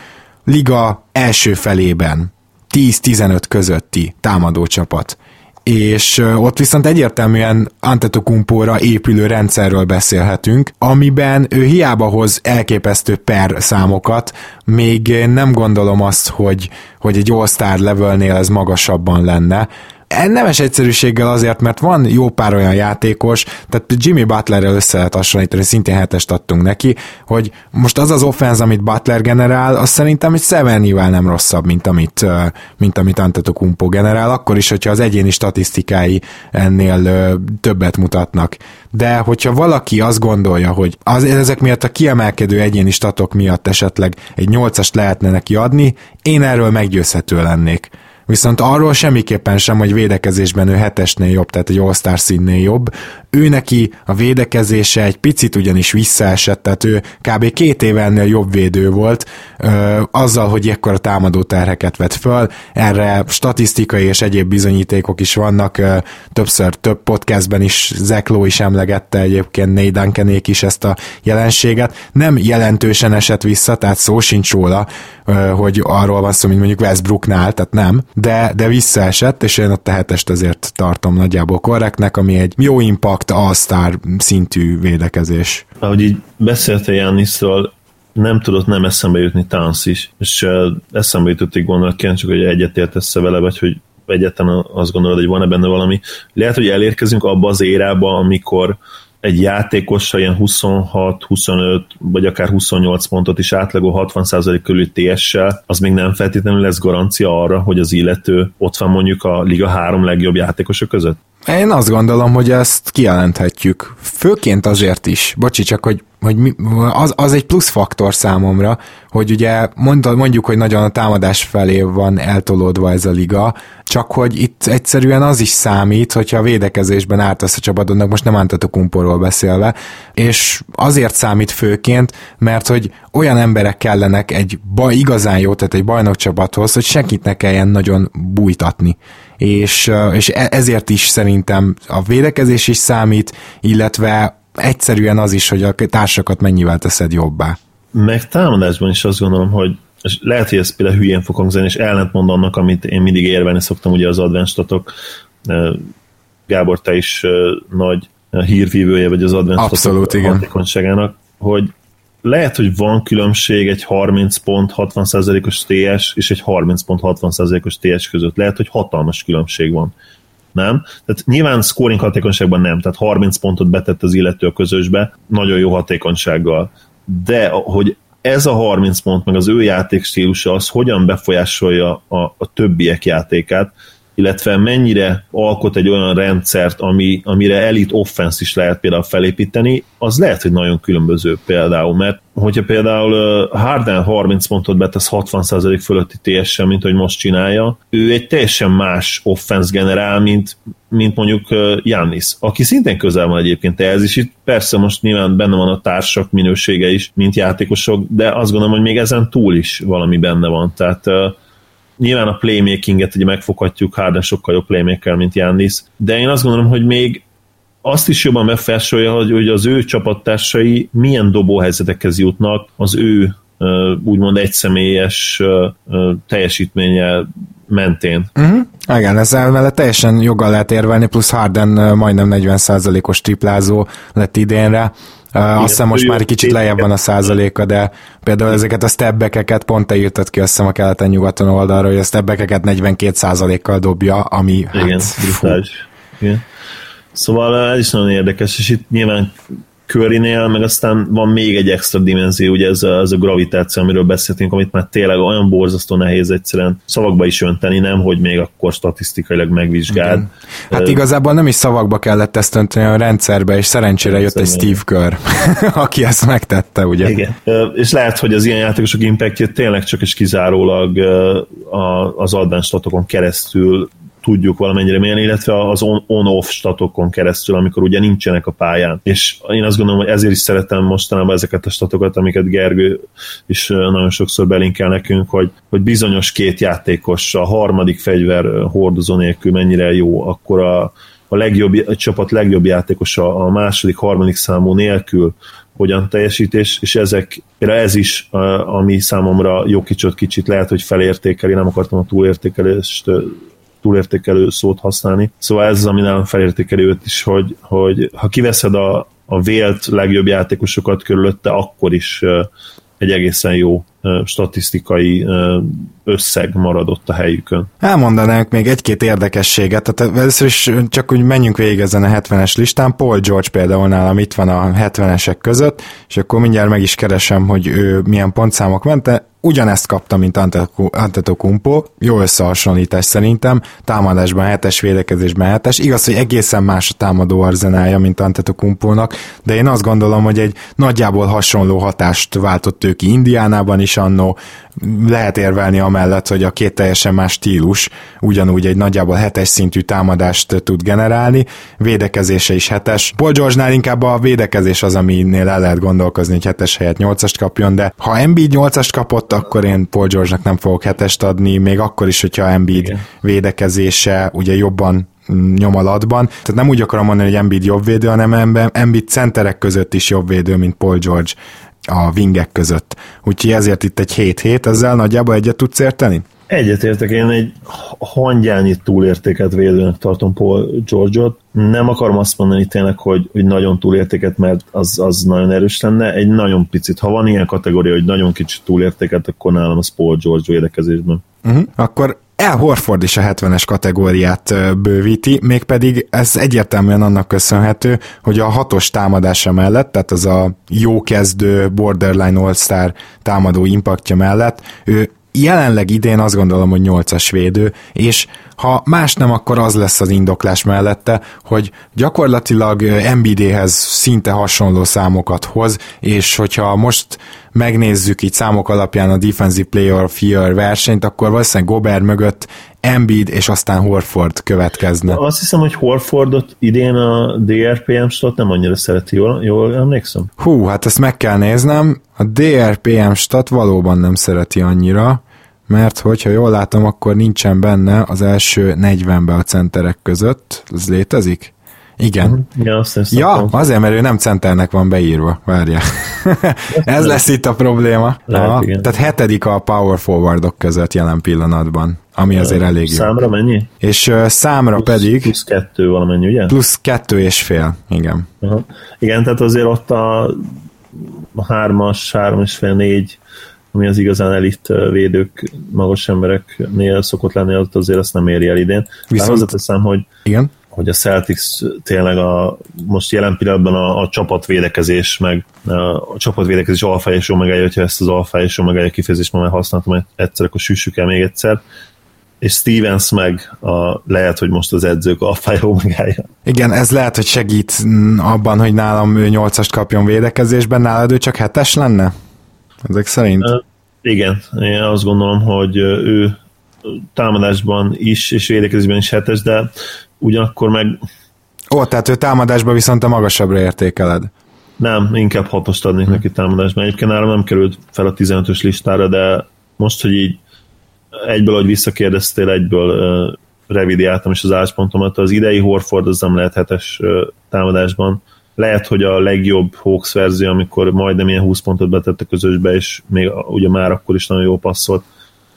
liga első felében 10-15 közötti támadó csapat és ott viszont egyértelműen Antetokumpóra épülő rendszerről beszélhetünk, amiben ő hiába hoz elképesztő per számokat, még nem gondolom azt, hogy, hogy egy All-Star levelnél ez magasabban lenne, nemes egyszerűséggel azért, mert van jó pár olyan játékos, tehát Jimmy Butlerrel össze lehet hasonlítani, szintén hetest adtunk neki, hogy most az az offense, amit Butler generál, az szerintem egy Severnyvel nem rosszabb, mint amit, mint amit Antetokumpo generál, akkor is, hogyha az egyéni statisztikái ennél többet mutatnak. De hogyha valaki azt gondolja, hogy az, ezek miatt a kiemelkedő egyéni statok miatt esetleg egy nyolcast lehetne neki adni, én erről meggyőzhető lennék. Viszont arról semmiképpen sem, hogy védekezésben ő hetesnél jobb, tehát egy all színnél jobb. Ő neki a védekezése egy picit ugyanis visszaesett, tehát ő kb. két éve ennél jobb védő volt, ö, azzal, hogy ekkor a támadó terheket vett föl. Erre statisztikai és egyéb bizonyítékok is vannak, ö, többször több podcastben is Zekló is emlegette egyébként Nate is ezt a jelenséget. Nem jelentősen esett vissza, tehát szó sincs róla, ö, hogy arról van szó, mint mondjuk Westbrooknál, tehát nem, de, de visszaesett, és én a tehetest azért tartom nagyjából korrektnek, ami egy jó impact, all szintű védekezés. Ahogy így beszéltél Jániszról, nem tudott nem eszembe jutni Towns is, és eszembe jutott egy gondolat, csak hogy egyetértesz vele, vagy hogy egyetlen azt gondolod, hogy van-e benne valami. Lehet, hogy elérkezünk abba az érába, amikor egy játékosra ilyen 26, 25 vagy akár 28 pontot is átlagol 60% körül TS-sel, az még nem feltétlenül lesz garancia arra, hogy az illető ott van mondjuk a liga három legjobb játékosok között? Én azt gondolom, hogy ezt kijelenthetjük. Főként azért is, bocsi, csak hogy, hogy mi, az, az egy plusz faktor számomra, hogy ugye mond, mondjuk, hogy nagyon a támadás felé van eltolódva ez a liga, csak hogy itt egyszerűen az is számít, hogyha a védekezésben ártasz a csapatodnak, most nem Antetokumporról beszélve, és azért számít főként, mert hogy olyan emberek kellenek egy baj, igazán jó, tehát egy bajnokcsapathoz, hogy senkit ne kelljen nagyon bújtatni és, és e, ezért is szerintem a védekezés is számít, illetve egyszerűen az is, hogy a társakat mennyivel teszed jobbá. Meg támadásban is azt gondolom, hogy és lehet, hogy ez például hülyén fog hangzani, és ellentmond annak, amit én mindig érvelni szoktam ugye az advenstatok. Gábor, te is nagy hírvívője vagy az advenstatok hatékonyságának, hogy lehet, hogy van különbség egy 30 pont 60%-os TS és egy 30 pont 60%-os TS között. Lehet, hogy hatalmas különbség van. Nem? Tehát nyilván scoring hatékonyságban nem, tehát 30 pontot betett az illető a közösbe, nagyon jó hatékonysággal. De hogy ez a 30 pont, meg az ő játékstílusa, az hogyan befolyásolja a, a többiek játékát, illetve mennyire alkot egy olyan rendszert, ami, amire elit offense is lehet például felépíteni, az lehet, hogy nagyon különböző például, mert hogyha például Harden 30 pontot betesz 60% fölötti ts mint hogy most csinálja, ő egy teljesen más offense generál, mint, mint mondjuk Jannis, aki szintén közel van egyébként ehhez is. Itt persze most nyilván benne van a társak minősége is, mint játékosok, de azt gondolom, hogy még ezen túl is valami benne van. Tehát nyilván a playmakinget ugye megfoghatjuk, Harden sokkal jobb playmaker, mint Jannis, de én azt gondolom, hogy még azt is jobban megfelsolja, hogy, hogy az ő csapattársai milyen dobóhelyzetekhez jutnak az ő úgymond egyszemélyes teljesítménye mentén. Uh-huh. Igen, ezzel mellett teljesen joggal lehet érvelni, plusz Harden majdnem 40%-os triplázó lett idénre, azt hiszem most már egy kicsit lejjebb van a százaléka, de például ezeket a stebbekeket pont te írtad ki azt hiszem a keleten-nyugaton oldalra, hogy a stebbekeket 42 százalékkal dobja, ami Igen, hát, Igen. Szóval ez is nagyon érdekes, és itt nyilván Currynél, meg aztán van még egy extra dimenzió, ugye ez a, ez a gravitáció, amiről beszéltünk, amit már tényleg olyan borzasztó nehéz egyszerűen szavakba is önteni, nem, hogy még akkor statisztikailag megvizsgáld. Igen. Hát uh, igazából nem is szavakba kellett ezt önteni a rendszerbe, és szerencsére jött egy Steve Kerr, aki ezt megtette, ugye? Igen. Uh, és lehet, hogy az ilyen játékosok impactje tényleg csak és kizárólag uh, az advanced statokon keresztül tudjuk valamennyire mérni, illetve az on-off statokon keresztül, amikor ugye nincsenek a pályán. És én azt gondolom, hogy ezért is szeretem mostanában ezeket a statokat, amiket Gergő is nagyon sokszor belinkel nekünk, hogy, hogy bizonyos két játékos a harmadik fegyver hordozó nélkül mennyire jó, akkor a, a legjobb, a csapat legjobb játékosa a második, harmadik számú nélkül hogyan teljesítés, és ezek, ez is, ami számomra jó kicsot kicsit lehet, hogy felértékeli, nem akartam a túlértékelést túlértékelő szót használni. Szóval ez az, ami nálam felértékelő őt is, hogy, hogy ha kiveszed a, a vélt legjobb játékosokat körülötte, akkor is egy egészen jó statisztikai összeg maradott a helyükön. Elmondanánk még egy-két érdekességet, tehát először is csak úgy menjünk végig ezen a 70-es listán, Paul George például nálam itt van a 70-esek között, és akkor mindjárt meg is keresem, hogy ő milyen pontszámok ment, ugyanezt kapta, mint Antetokumpo, jó összehasonlítás szerintem, támadásban 7-es, védekezésben 7-es, igaz, hogy egészen más a támadó arzenálja, mint Antetokumpónak, de én azt gondolom, hogy egy nagyjából hasonló hatást váltott ő ki Indiánában is annó, lehet érvelni amellett, hogy a két teljesen más stílus ugyanúgy egy nagyjából hetes szintű támadást tud generálni, védekezése is hetes. Paul George-nál inkább a védekezés az, aminél el lehet gondolkozni, hogy hetes helyett nyolcast kapjon, de ha Embiid nyolcast kapott, akkor én Paul George-nak nem fogok hetest adni, még akkor is, hogyha Embiid Igen. védekezése ugye jobban nyomalatban. Tehát nem úgy akarom mondani, hogy Embiid jobb védő, hanem Embiid centerek között is jobb védő, mint Paul George a wingek között. Úgyhogy ezért itt egy 7-7, ezzel nagyjából egyet tudsz érteni? Egyetértek, én egy hangyányi túlértéket védőnek tartom Paul George-ot. Nem akarom azt mondani tényleg, hogy, hogy nagyon túlértéket, mert az, az nagyon erős lenne. Egy nagyon picit, ha van ilyen kategória, hogy nagyon kicsit túlértéket, akkor nálam az Paul George védekezésben. Uh-huh. Akkor el Horford is a 70-es kategóriát bővíti, mégpedig ez egyértelműen annak köszönhető, hogy a hatos támadása mellett, tehát az a jó kezdő borderline all-star támadó impaktja mellett, ő jelenleg idén azt gondolom, hogy 8-as védő, és ha más nem, akkor az lesz az indoklás mellette, hogy gyakorlatilag MBD-hez szinte hasonló számokat hoz, és hogyha most megnézzük így számok alapján a Defensive Player of Year versenyt, akkor valószínűleg Gobert mögött Embiid és aztán Horford következne. Azt hiszem, hogy Horfordot idén a DRPM stat nem annyira szereti, jól, jól emlékszem? Hú, hát ezt meg kell néznem. A DRPM stat valóban nem szereti annyira, mert hogyha jól látom, akkor nincsen benne az első 40-be a centerek között. Ez létezik? Igen. Mhm. Ja, azt ja azért, mert ő nem centernek van beírva. Várja. Ez lesz itt a probléma. Lehet, Aha, tehát hetedik a power forwardok között jelen pillanatban, ami azért elég jó. Számra mennyi? És uh, számra plusz, pedig... Plusz kettő valamennyi, ugye? Plusz kettő és fél, igen. Aha. Igen, tehát azért ott a, hármas, három és fél, négy ami az igazán elit védők, magas embereknél szokott lenni, az azért azt nem éri el idén. Viszont... hozzáteszem, hogy igen hogy a Celtics tényleg a, most jelen pillanatban a, a csapatvédekezés, meg a csapatvédekezés alfa és omegája, hogyha ezt az alfa és omegája kifejezést már használtam egyszer, akkor süssük el még egyszer és Stevens meg a, lehet, hogy most az edzők alfa omegája. Igen, ez lehet, hogy segít abban, hogy nálam ő 8-ast kapjon védekezésben, nálad ő csak hetes lenne? Ezek szerint? Uh, igen, én azt gondolom, hogy ő támadásban is, és védekezésben is hetes, de ugyanakkor meg... Ó, tehát ő támadásban viszont a magasabbra értékeled. Nem, inkább hatost adnék neki támadásban. Egyébként nálam nem került fel a 15-ös listára, de most, hogy így egyből, hogy visszakérdeztél, egyből revidiáltam is az álláspontomat. Az idei Horford az nem lehet hetes támadásban. Lehet, hogy a legjobb Hawks verzió, amikor majdnem ilyen 20 pontot betett a közösbe, és még ugye már akkor is nagyon jó passzolt,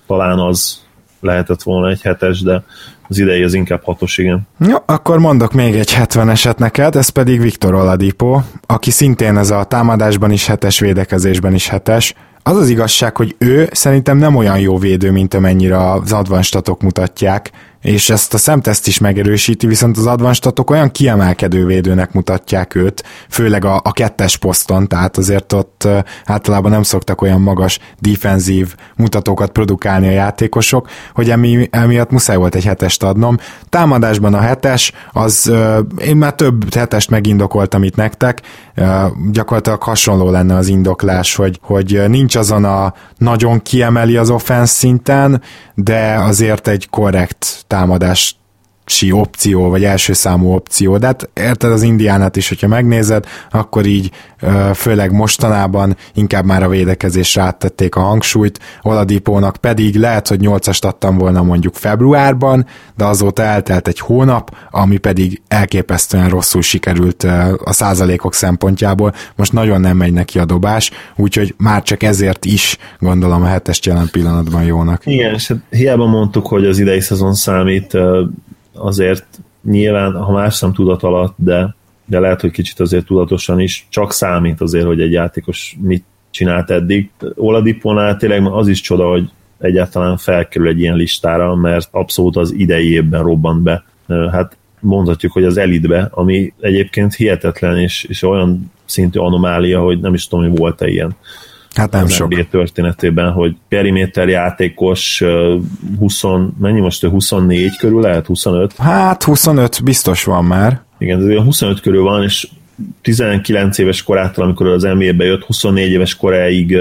talán az lehetett volna egy hetes, de az idei az inkább hatos, igen. Jó, akkor mondok még egy 70-eset neked, ez pedig Viktor Oladipo, aki szintén ez a támadásban is hetes, védekezésben is hetes. Az az igazság, hogy ő szerintem nem olyan jó védő, mint amennyire az advanstatok mutatják, és ezt a szemteszt is megerősíti, viszont az advanstatok olyan kiemelkedő védőnek mutatják őt, főleg a, a kettes poszton, tehát azért ott általában nem szoktak olyan magas defenzív mutatókat produkálni a játékosok, hogy emi, emiatt muszáj volt egy hetest adnom. Támadásban a hetes, az én már több hetest megindokoltam itt nektek, gyakorlatilag hasonló lenne az indoklás, hogy, hogy nincs azon a nagyon kiemeli az offensz szinten, de azért egy korrekt támadás si opció, vagy első számú opció, de hát érted az indiánát is, hogyha megnézed, akkor így főleg mostanában inkább már a védekezésre áttették a hangsúlyt, Oladipónak pedig lehet, hogy 8-ast adtam volna mondjuk februárban, de azóta eltelt egy hónap, ami pedig elképesztően rosszul sikerült a százalékok szempontjából, most nagyon nem megy neki a dobás, úgyhogy már csak ezért is gondolom a hetest jelen pillanatban jónak. Igen, és hát hiába mondtuk, hogy az idei szezon számít, azért nyilván, ha más nem tudat alatt, de, de lehet, hogy kicsit azért tudatosan is, csak számít azért, hogy egy játékos mit csinált eddig. Oladiponál tényleg az is csoda, hogy egyáltalán felkerül egy ilyen listára, mert abszolút az idei évben robbant be. Hát mondhatjuk, hogy az elitbe, ami egyébként hihetetlen, és, és olyan szintű anomália, hogy nem is tudom, hogy volt-e ilyen. Hát nem sok. NBA történetében, hogy periméter játékos 20, mennyi most, 24 körül lehet, 25? Hát 25 biztos van már. Igen, ez 25 körül van, és 19 éves korától, amikor az NBA-be jött, 24 éves koráig,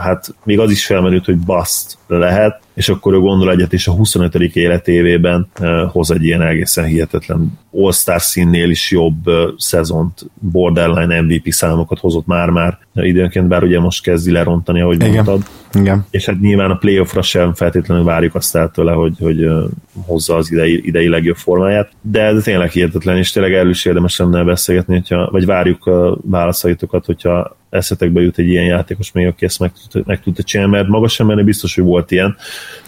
hát még az is felmerült, hogy bust lehet, és akkor ő gondol egyet, és a 25. életévében hoz egy ilyen egészen hihetetlen All-Star színnél is jobb szezont, borderline MVP számokat hozott már-már időnként, bár ugye most kezdi lerontani, ahogy Igen. mondtad. Igen. És hát nyilván a playoffra sem feltétlenül várjuk azt el tőle, hogy, hogy hozza az idei, idei legjobb formáját, de, de tényleg hihetetlen, és tényleg erről is érdemes lenne beszélgetni, hogyha, vagy várjuk a válaszaitokat, hogyha eszetekbe jut egy ilyen játékos még, aki ezt meg, meg tudta csinálni, mert magas sem biztos, hogy volt ilyen.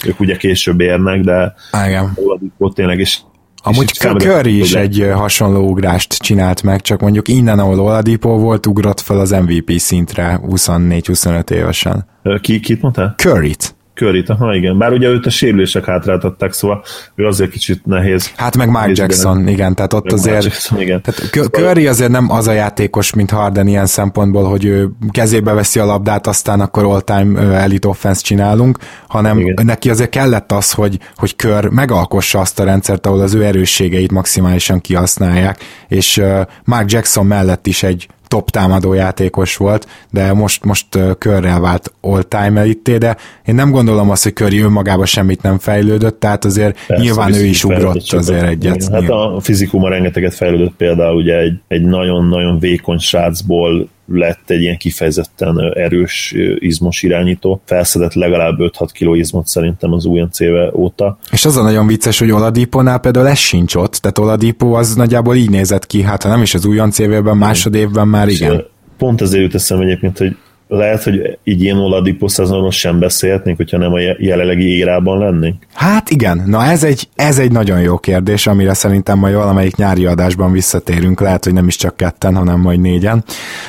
Ők ugye később érnek, de Igen. ott tényleg, és Amúgy Curry is egy hasonló ugrást csinált meg, csak mondjuk innen, ahol Oladipo volt, ugrott fel az MVP szintre 24-25 évesen. Ki, kit mondtál? Curry-t. Curry-t, aha, igen. Bár ugye őt a sérülések hátráltatták, szóval ő azért kicsit nehéz. Hát meg Mike Jackson, benne. igen, tehát ott meg azért... Jackson, igen. Tehát szóval- Curry azért nem az a játékos, mint Harden ilyen szempontból, hogy ő kezébe veszi a labdát, aztán akkor all-time elite offense csinálunk, hanem igen. neki azért kellett az, hogy, hogy Kör megalkossa azt a rendszert, ahol az ő erősségeit maximálisan kihasználják, és Mark Jackson mellett is egy top támadó játékos volt, de most, most körrel vált all-time elitté, de én nem gondolom azt, hogy Curry önmagában semmit nem fejlődött, tehát azért Persze, nyilván ő is ugrott azért egyet. Hát a fizikuma rengeteget fejlődött például ugye egy, egy nagyon-nagyon vékony srácból lett egy ilyen kifejezetten erős izmos irányító. Felszedett legalább 5-6 kg izmot szerintem az éve óta. És az a nagyon vicces, hogy Oladipónál például ez sincs ott, tehát Oladipo az nagyjából így nézett ki, hát ha nem is az újonc évében, másodévben már igen. Pont ezért jut eszembe egyébként, hogy lehet, hogy így ilyen Oladipo szezonon sem beszélhetnénk, hogyha nem a jelenlegi érában lennénk? Hát igen, na ez egy, ez egy nagyon jó kérdés, amire szerintem majd valamelyik nyári adásban visszatérünk, lehet, hogy nem is csak ketten, hanem majd négyen.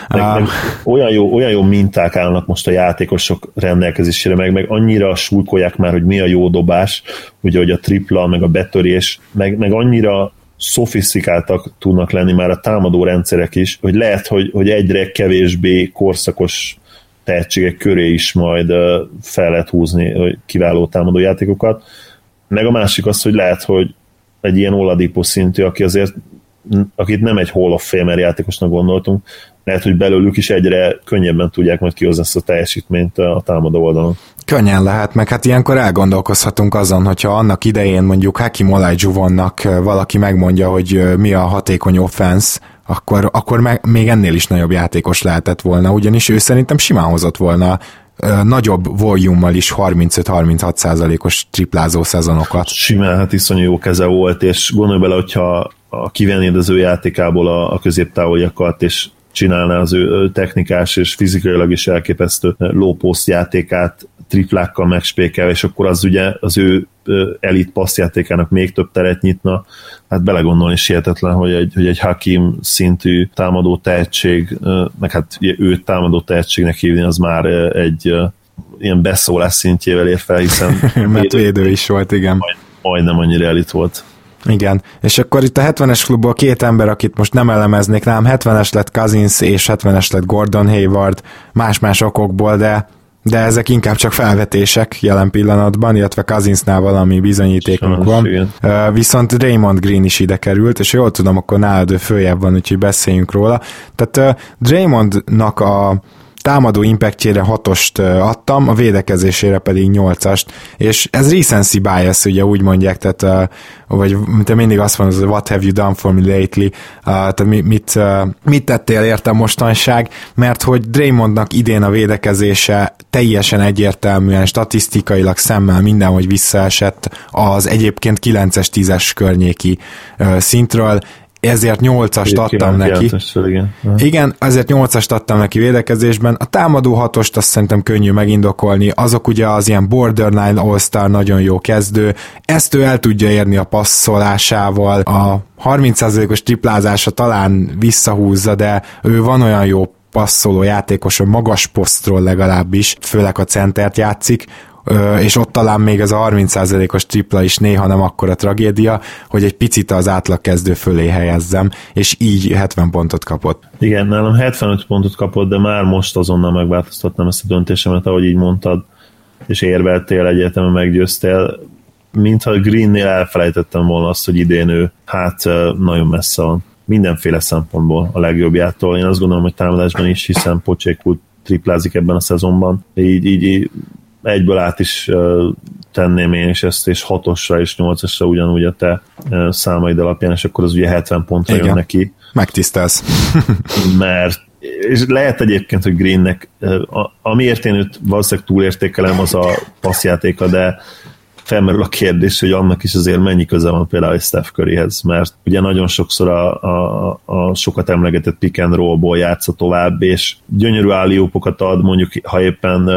Meg, uh, meg olyan, jó, olyan jó minták állnak most a játékosok rendelkezésére, meg, meg annyira súlykolják már, hogy mi a jó dobás, ugye, hogy a tripla, meg a betörés, meg, meg annyira szofisztikáltak tudnak lenni már a támadó rendszerek is, hogy lehet, hogy, hogy egyre kevésbé korszakos tehetségek köré is majd fel lehet húzni kiváló támadó játékokat. Meg a másik az, hogy lehet, hogy egy ilyen Oladipo szintű, aki azért akit nem egy Hall of Famer játékosnak gondoltunk, lehet, hogy belőlük is egyre könnyebben tudják majd kihozni ezt a teljesítményt a támadó oldalon. Könnyen lehet, meg hát ilyenkor elgondolkozhatunk azon, hogyha annak idején mondjuk Hakim Olajuwonnak valaki megmondja, hogy mi a hatékony offense, akkor, akkor meg, még ennél is nagyobb játékos lehetett volna, ugyanis ő szerintem simán hozott volna nagyobb volummal is 35-36 százalékos triplázó szezonokat. Simán, hát iszonyú jó keze volt, és gondolj bele, hogyha a kivennéd az ő játékából a, a középtávoljakat, és csinálná az ő technikás és fizikailag is elképesztő post játékát triplákkal megspékel, és akkor az ugye az ő elit passzjátékának még több teret nyitna, hát belegondolni is hihetetlen, hogy egy, hogy egy Hakim szintű támadó tehetség, meg hát őt támadó tehetségnek hívni, az már egy ilyen beszólás szintjével ér fel, hiszen mert védő is volt, igen. Majd, majdnem annyira elit volt. Igen, és akkor itt a 70-es klubból két ember, akit most nem elemeznék, nem 70-es lett Cousins és 70-es lett Gordon Hayward, más-más okokból, de de ezek inkább csak felvetések jelen pillanatban, illetve Cousinsnál valami bizonyítékunk van. Igen. Viszont Draymond Green is ide került, és jól tudom, akkor nálad ő följebb van, úgyhogy beszéljünk róla. Tehát Draymondnak a támadó impactjére hatost adtam, a védekezésére pedig nyolcast, és ez recency bias, ugye úgy mondják, tehát, vagy te mindig azt mondod, hogy what have you done for me lately, tehát mit, mit tettél értem mostanság, mert hogy Draymondnak idén a védekezése teljesen egyértelműen, statisztikailag szemmel mindenhogy visszaesett az egyébként 9-es, 10-es környéki szintről, ezért 8-ast adtam neki. Igen. igen, ezért 8-ast adtam neki védekezésben. A támadó hatost azt szerintem könnyű megindokolni, azok ugye az ilyen borderline all-star nagyon jó kezdő, ezt ő el tudja érni a passzolásával, a 30%-os triplázása talán visszahúzza, de ő van olyan jó passzoló játékos, a magas posztról legalábbis, főleg a centert játszik, és ott talán még ez a 30%-os tripla is néha nem akkora tragédia, hogy egy picit az átlag kezdő fölé helyezzem, és így 70 pontot kapott. Igen, nálam 75 pontot kapott, de már most azonnal megváltoztatnám ezt a döntésemet, ahogy így mondtad, és érveltél, egyetemen meggyőztél, mintha Greennél elfelejtettem volna azt, hogy idén ő hát nagyon messze van mindenféle szempontból a legjobbjától. Én azt gondolom, hogy támadásban is, hiszen Pocsékul triplázik ebben a szezonban. Így, így, így egyből át is tenném én is ezt, és hatosra és nyolcasra ugyanúgy a te számaid alapján, és akkor az ugye 70 pontra Igen. jön neki. Megtisztelsz. mert és lehet egyébként, hogy Greennek, amiért én őt valószínűleg túlértékelem, az a passzjátéka, de felmerül a kérdés, hogy annak is azért mennyi köze van például egy Steph Curryhez, mert ugye nagyon sokszor a, a, a sokat emlegetett pick and roll-ból játsza tovább, és gyönyörű állíópokat ad, mondjuk ha éppen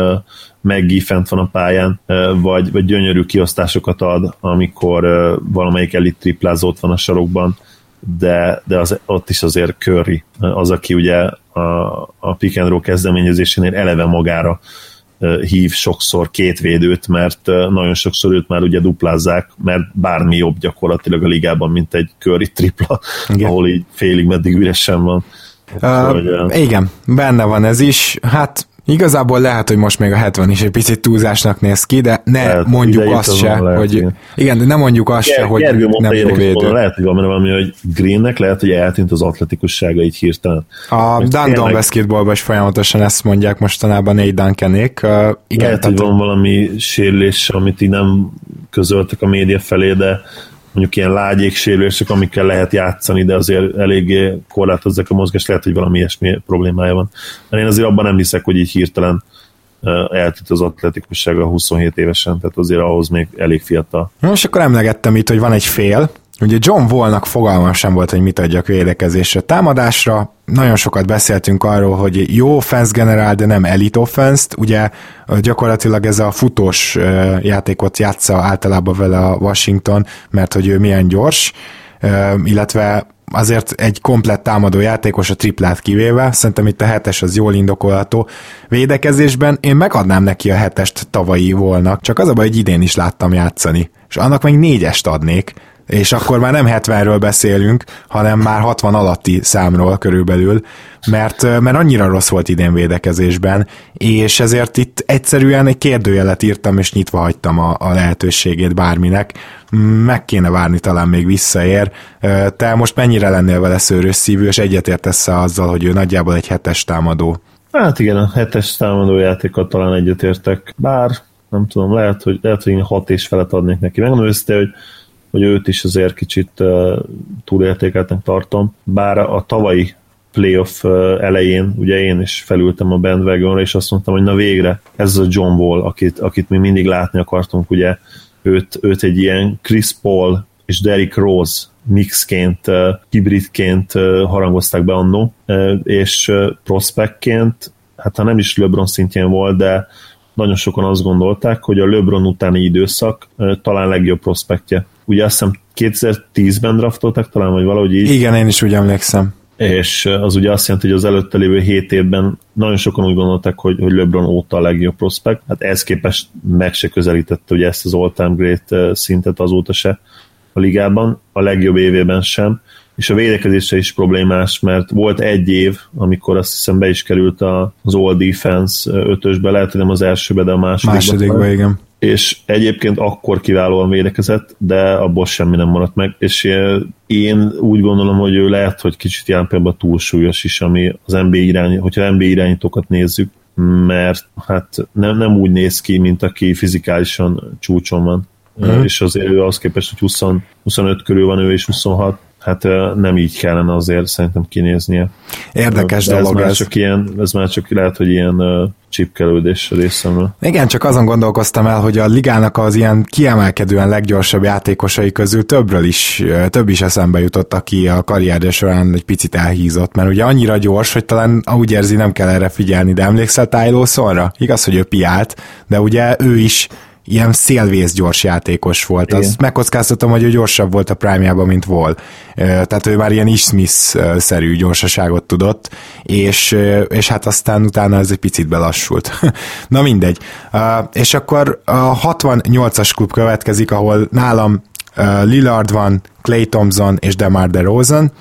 Meggi fent van a pályán, vagy, vagy gyönyörű kiosztásokat ad, amikor valamelyik elit triplázót van a sarokban, de, de az, ott is azért Curry az, aki ugye a, a pick and roll kezdeményezésénél eleve magára hív sokszor két védőt, mert nagyon sokszor őt már ugye duplázzák, mert bármi jobb gyakorlatilag a ligában, mint egy köri tripla, igen. ahol így félig meddig üresen van. Uh, hogy, igen, benne van ez is. Hát Igazából lehet, hogy most még a 70 is egy picit túlzásnak néz ki, de ne lehet, mondjuk azt se, lehet, hogy igen. igen, de ne mondjuk azt Ger- se, hogy Gergő nem jó védő. Lehet, hogy van valami, hogy Greennek lehet, hogy eltűnt az atletikussága így hirtelen. A Dundon basketballban is folyamatosan ezt mondják mostanában Nate Duncanék. Uh, igen, lehet, tehát... hogy van valami sérülés, amit így nem közöltek a média felé, de mondjuk ilyen lágyék sérülések, amikkel lehet játszani, de azért eléggé korlátozzák a mozgást, lehet, hogy valami ilyesmi problémája van. De én azért abban nem hiszek, hogy így hirtelen eltűnt az atletikussága 27 évesen, tehát azért ahhoz még elég fiatal. Most akkor emlegettem itt, hogy van egy fél, Ugye John Wallnak fogalma sem volt, hogy mit adjak védekezésre, támadásra. Nagyon sokat beszéltünk arról, hogy jó offense generál, de nem elite offense Ugye gyakorlatilag ez a futós játékot játsza általában vele a Washington, mert hogy ő milyen gyors, illetve azért egy komplett támadó játékos a triplát kivéve, szerintem itt a hetes az jól indokolható. Védekezésben. Én megadnám neki a hetest tavalyi volnak, csak az a baj, hogy idén is láttam játszani, és annak meg négyest adnék, és akkor már nem 70-ről beszélünk, hanem már 60 alatti számról körülbelül, mert, mert annyira rossz volt idén védekezésben, és ezért itt egyszerűen egy kérdőjelet írtam, és nyitva hagytam a, a lehetőségét bárminek. Meg kéne várni, talán még visszaér. Te most mennyire lennél vele szőrös szívű, és egyetértesz azzal, hogy ő nagyjából egy hetes támadó? Hát igen, a hetes támadó játékot talán egyetértek, bár nem tudom, lehet, hogy, lehet, hogy én hat és felet adnék neki. Megmondom őszintén, hogy hogy őt is azért kicsit túlértékeltnek tartom, bár a tavalyi playoff elején, ugye én is felültem a bandwagonra, és azt mondtam, hogy na végre, ez a John Wall, akit, akit mi mindig látni akartunk, ugye őt, őt egy ilyen Chris Paul és Derrick Rose mixként, hibridként harangozták be annó, és prospektként, hát ha nem is LeBron szintjén volt, de nagyon sokan azt gondolták, hogy a LeBron utáni időszak talán legjobb prospektje. Ugye azt hiszem 2010-ben draftoltak talán, vagy valahogy így. Igen, én is úgy emlékszem és az ugye azt jelenti, hogy az előtte lévő 7 évben nagyon sokan úgy gondolták, hogy, hogy LeBron óta a legjobb prospekt. Hát ez képest meg se közelítette ugye ezt az all-time great szintet azóta se a ligában, a legjobb évében sem, és a védekezése is problémás, mert volt egy év, amikor azt hiszem be is került az All Defense ötösbe, lehet, hogy nem az elsőbe, de a másodikba. Másodikba, igen és egyébként akkor kiválóan védekezett, de abból semmi nem maradt meg, és én úgy gondolom, hogy ő lehet, hogy kicsit jelen például túlsúlyos is, ami az NBA irány, hogyha NBA irányítókat nézzük, mert hát nem, nem úgy néz ki, mint aki fizikálisan csúcson van. Mm. És azért ő az képest, hogy 20, 25 körül van ő, és 26, hát nem így kellene azért szerintem kinéznie. Érdekes De dolog ez. Már ez. Csak ilyen, ez már csak lehet, hogy ilyen csipkelődés részemről. Igen, csak azon gondolkoztam el, hogy a ligának az ilyen kiemelkedően leggyorsabb játékosai közül többről is, több is eszembe jutott, aki a karrierje során egy picit elhízott, mert ugye annyira gyors, hogy talán úgy érzi, nem kell erre figyelni, de emlékszel Ty Lawsonra? Igaz, hogy ő piált, de ugye ő is ilyen szélvész gyors játékos volt. Igen. Azt megkockáztatom, hogy ő gyorsabb volt a prime mint vol. Tehát ő már ilyen Smith-szerű gyorsaságot tudott, és, és hát aztán utána ez egy picit belassult. Na mindegy. És akkor a 68-as klub következik, ahol nálam Lillard van, Clay Thompson és DeMar DeRozan,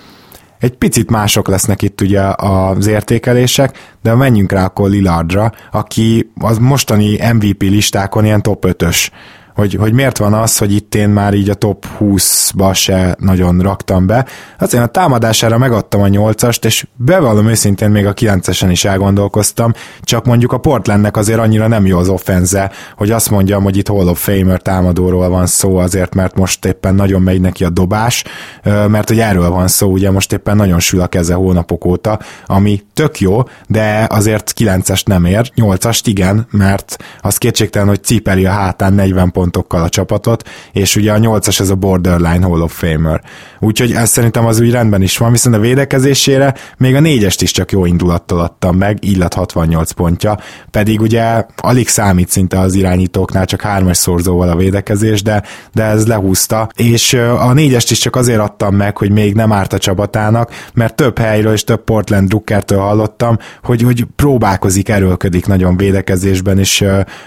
egy picit mások lesznek itt ugye az értékelések, de menjünk rá akkor Lillardra, aki az mostani MVP listákon ilyen top 5-ös hogy, hogy miért van az, hogy itt én már így a top 20-ba se nagyon raktam be. Azért a támadására megadtam a 8-ast, és bevallom őszintén még a 9-esen is elgondolkoztam, csak mondjuk a Portlandnek azért annyira nem jó az offenze, hogy azt mondjam, hogy itt Hall of Famer támadóról van szó azért, mert most éppen nagyon megy neki a dobás, mert hogy erről van szó, ugye most éppen nagyon sül a keze hónapok óta, ami tök jó, de azért 9-est nem ér, 8-ast igen, mert az kétségtelen, hogy cipeli a hátán 40 pont pontokkal a csapatot, és ugye a 8-as ez a borderline Hall of Famer. Úgyhogy ez szerintem az úgy rendben is van, viszont a védekezésére még a négyest is csak jó indulattal adtam meg, így lett 68 pontja, pedig ugye alig számít szinte az irányítóknál, csak hármas szorzóval a védekezés, de, de ez lehúzta, és a négyest is csak azért adtam meg, hogy még nem árt a csapatának, mert több helyről és több Portland Druckertől hallottam, hogy, hogy próbálkozik, erőlködik nagyon védekezésben, és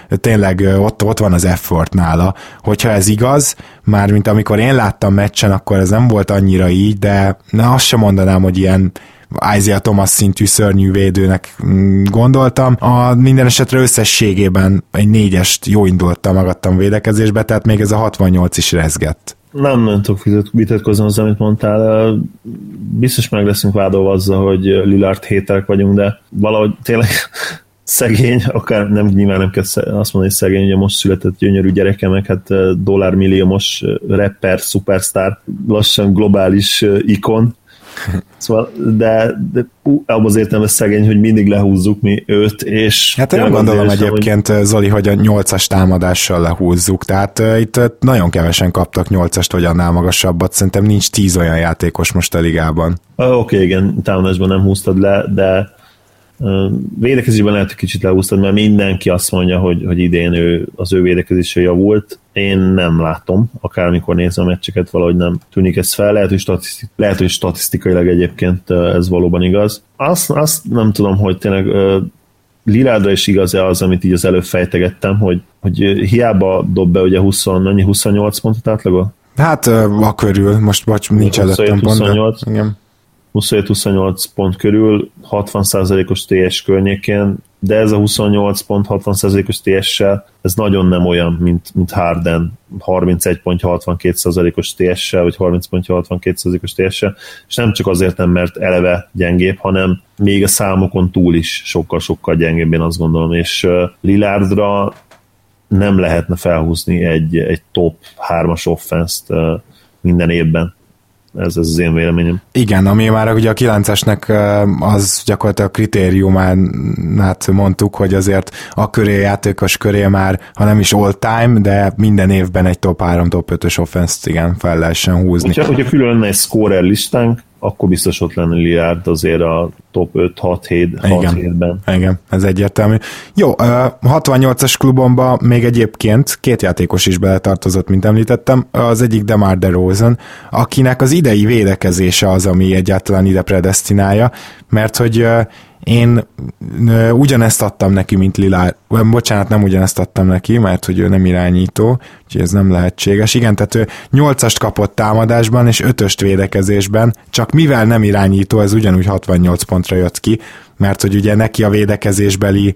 tényleg ott, ott van az effort nála. Hogyha ez igaz, már mint amikor én láttam meccsen, akkor ez nem volt annyira így, de na, azt sem mondanám, hogy ilyen Isaiah Thomas szintű szörnyű védőnek mm, gondoltam. A minden esetre összességében egy négyest jó indultam magadtam védekezésbe, tehát még ez a 68 is rezgett. Nem nagyon tudok vitatkozni az, amit mondtál. Biztos meg leszünk vádolva azzal, hogy Lillard hételek vagyunk, de valahogy tényleg szegény, akár nem, nyilván nem kell azt mondani, hogy szegény, ugye most született gyönyörű gyereke, meg hát dollármilliómos rapper, superstar, lassan globális ikon, Szóval, de, de ú, abban az értelme szegény, hogy mindig lehúzzuk mi őt, és... Hát én gondolom egyébként, hogy... Zoli, hogy a nyolcas támadással lehúzzuk, tehát uh, itt uh, nagyon kevesen kaptak nyolcast, vagy annál magasabbat, szerintem nincs tíz olyan játékos most a ligában. Uh, Oké, okay, igen, támadásban nem húztad le, de Védekezésben lehet, hogy kicsit leúsztad, mert mindenki azt mondja, hogy, hogy idén ő, az ő védekezése javult. Én nem látom, akármikor nézem a meccseket, valahogy nem tűnik ez fel. Lehet, hogy, statisztik, lehet, hogy statisztikailag egyébként ez valóban igaz. Azt, azt nem tudom, hogy tényleg Liládra is igaz-e az, amit így az előbb fejtegettem, hogy, hogy hiába dob be ugye 20, annyi 28 pontot átlagol? Hát a körül, most vagy nincs előttem pont. 28. Igen. 27-28 pont körül, 60%-os TS környékén, de ez a 28 pont 60%-os TS-sel, ez nagyon nem olyan, mint, mint Harden. 31 pontja 62%-os TS-sel, vagy 30 pontja 62%-os TS-sel, és nem csak azért nem, mert eleve gyengébb, hanem még a számokon túl is sokkal-sokkal gyengébb, én azt gondolom, és Lillardra nem lehetne felhúzni egy, egy top 3-as offense-t minden évben ez, ez az én véleményem. Igen, ami már ugye a 9-esnek az gyakorlatilag a kritériumán hát mondtuk, hogy azért a köré játékos köré már, ha nem is all time, de minden évben egy top 3, top 5-ös offense igen, fel lehessen húzni. Hogyha, hogyha külön egy scorer listánk, akkor biztos ott lenne Lillard azért a top 5-6-7 ben Igen, ez egyértelmű. Jó, 68-as klubomba még egyébként két játékos is beletartozott, mint említettem. Az egyik Demar DeRozan, akinek az idei védekezése az, ami egyáltalán ide predestinálja, mert hogy én ugyanezt adtam neki, mint Lilár. Bocsánat, nem ugyanezt adtam neki, mert hogy ő nem irányító, úgyhogy ez nem lehetséges. Igen, tehát ő 8-ast kapott támadásban és 5-öst védekezésben, csak mivel nem irányító, ez ugyanúgy 68 pontra jött ki, mert hogy ugye neki a védekezésbeli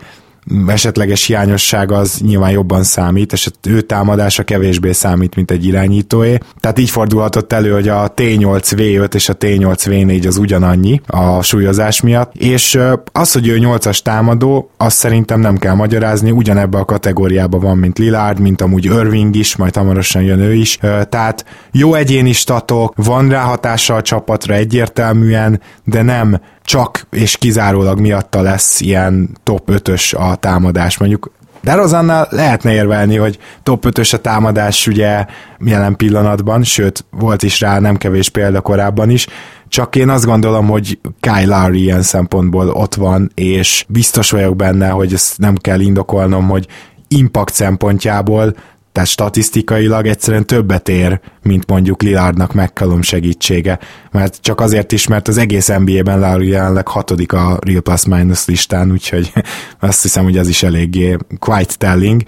esetleges hiányosság az nyilván jobban számít, és ő támadása kevésbé számít, mint egy irányítóé. Tehát így fordulhatott elő, hogy a T8V5 és a T8V4 az ugyanannyi a súlyozás miatt, és az, hogy ő 8-as támadó, azt szerintem nem kell magyarázni, ugyanebbe a kategóriába van, mint Lillard, mint amúgy Irving is, majd hamarosan jön ő is. Tehát jó egyéni statok, van rá hatása a csapatra egyértelműen, de nem csak és kizárólag miatta lesz ilyen top 5-ös a támadás. Mondjuk de Rozannál lehetne érvelni, hogy top 5-ös a támadás ugye jelen pillanatban, sőt, volt is rá nem kevés példa korábban is, csak én azt gondolom, hogy Kyle Lowry ilyen szempontból ott van, és biztos vagyok benne, hogy ezt nem kell indokolnom, hogy impact szempontjából tehát statisztikailag egyszerűen többet ér, mint mondjuk Lillardnak McCallum segítsége. Mert csak azért is, mert az egész NBA-ben Lowry jelenleg hatodik a Real Plus Minus listán, úgyhogy azt hiszem, hogy ez is eléggé quite telling.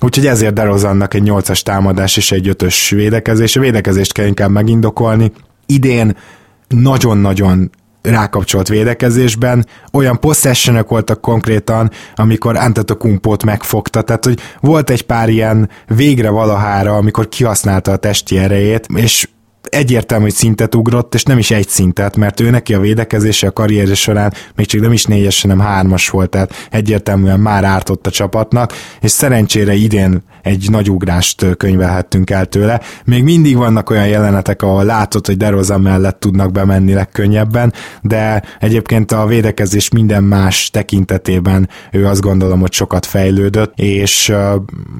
Úgyhogy ezért DeRozannak egy 8-as támadás és egy 5-ös védekezés. A védekezést kell inkább megindokolni. Idén nagyon-nagyon rákapcsolt védekezésben, olyan possession voltak konkrétan, amikor Antetokumpót megfogta, tehát hogy volt egy pár ilyen végre valahára, amikor kihasználta a testi erejét, és egyértelmű, hogy szintet ugrott, és nem is egy szintet, mert ő neki a védekezése a karrierje során még csak nem is négyes, hanem hármas volt, tehát egyértelműen már ártott a csapatnak, és szerencsére idén egy nagy ugrást könyvelhettünk el tőle. Még mindig vannak olyan jelenetek, ahol látod, hogy Deroza mellett tudnak bemenni legkönnyebben, de egyébként a védekezés minden más tekintetében ő azt gondolom, hogy sokat fejlődött, és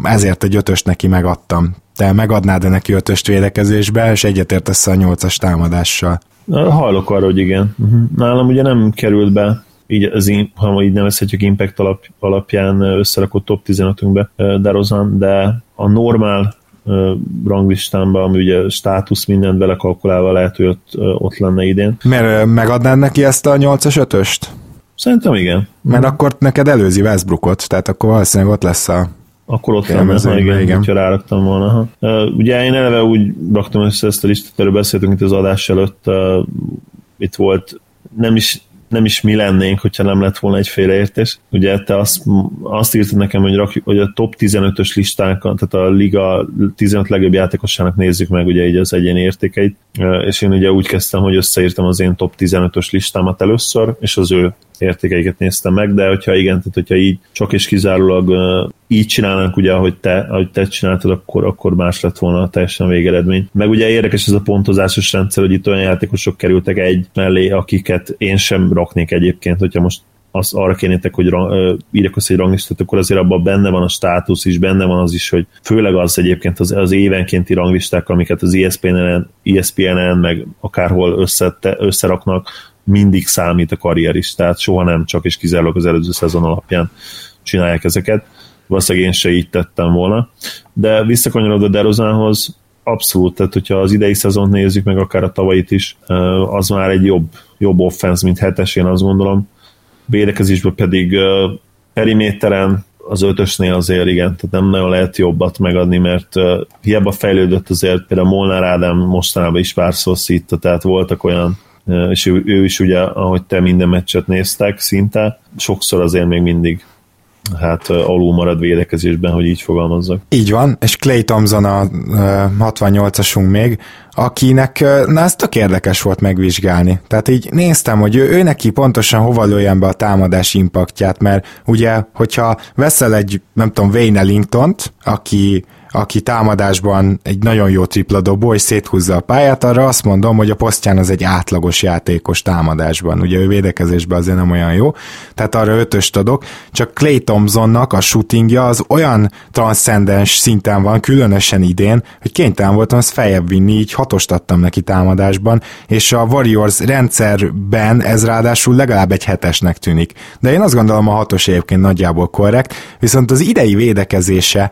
ezért egy ötöst neki megadtam te megadnád -e neki ötöst védekezésbe, és egyetértesz a nyolcas támadással? Hajlok arra, hogy igen. Uh-huh. Nálam ugye nem került be így az, ha így nevezhetjük impact alap, alapján összerakott top 15-ünkbe Derozan, de a normál ranglistámban, ami ugye státusz mindent belekalkulálva lehet, hogy ott, ott lenne idén. Mert megadnád neki ezt a 8-as 5-öst? Szerintem igen. Mert akkor neked előzi Westbrookot, tehát akkor valószínűleg ott lesz a akkor ott lenne, ha igen, igen. hogyha ráraktam volna. Ha. Uh, ugye én eleve úgy raktam össze ezt a listát, erről beszéltünk itt az adás előtt, uh, itt volt nem is nem is mi lennénk, hogyha nem lett volna egy félreértés. Ugye te azt, azt írtad nekem, hogy, rakjuk, hogy a top 15-ös listánkon, tehát a liga 15 legjobb játékosának nézzük meg ugye így az egyéni értékeit, és én ugye úgy kezdtem, hogy összeírtam az én top 15-ös listámat először, és az ő értékeiket néztem meg, de hogyha igen, tehát hogyha így csak és kizárólag így csinálnánk, ugye, ahogy te, ahogy te csináltad, akkor, akkor más lett volna a teljesen végeredmény. Meg ugye érdekes ez a pontozásos rendszer, hogy itt olyan játékosok kerültek egy mellé, akiket én sem raknék egyébként, hogyha most azt arra kénétek, hogy írjak össze egy ranglistát, akkor azért abban benne van a státusz is, benne van az is, hogy főleg az egyébként az, az évenkénti ranglisták, amiket az ESPN-en, ESPN-en meg akárhol összette, összeraknak, mindig számít a karrier is, tehát soha nem csak és kizárólag az előző szezon alapján csinálják ezeket. Valószínűleg én se így tettem volna. De visszakanyarodva Derozánhoz, abszolút, tehát hogyha az idei szezont nézzük, meg akár a tavait is, az már egy jobb, jobb offense, mint hetes, én azt gondolom. Védekezésben pedig periméteren az ötösnél azért igen, tehát nem nagyon lehet jobbat megadni, mert hiába fejlődött azért, például Molnár Ádám mostanában is párszor szitta, tehát voltak olyan és ő, ő is ugye, ahogy te minden meccset néztek szinte, sokszor azért még mindig hát alul marad védekezésben, hogy így fogalmazzak. Így van, és Clay Thompson a 68-asunk még, akinek, na ez tök érdekes volt megvizsgálni. Tehát így néztem, hogy ő, ő neki pontosan hova lőjen be a támadás impaktját, mert ugye, hogyha veszel egy, nem tudom, Wayne Ellingtont, aki aki támadásban egy nagyon jó tripla dobó, és széthúzza a pályát, arra azt mondom, hogy a posztján az egy átlagos játékos támadásban. Ugye ő védekezésben azért nem olyan jó, tehát arra ötöst adok, csak Clay Thompsonnak a shootingja az olyan transzcendens szinten van, különösen idén, hogy kénytelen voltam ezt feljebb vinni, így hatost adtam neki támadásban, és a Warriors rendszerben ez ráadásul legalább egy hetesnek tűnik. De én azt gondolom a hatos egyébként nagyjából korrekt, viszont az idei védekezése,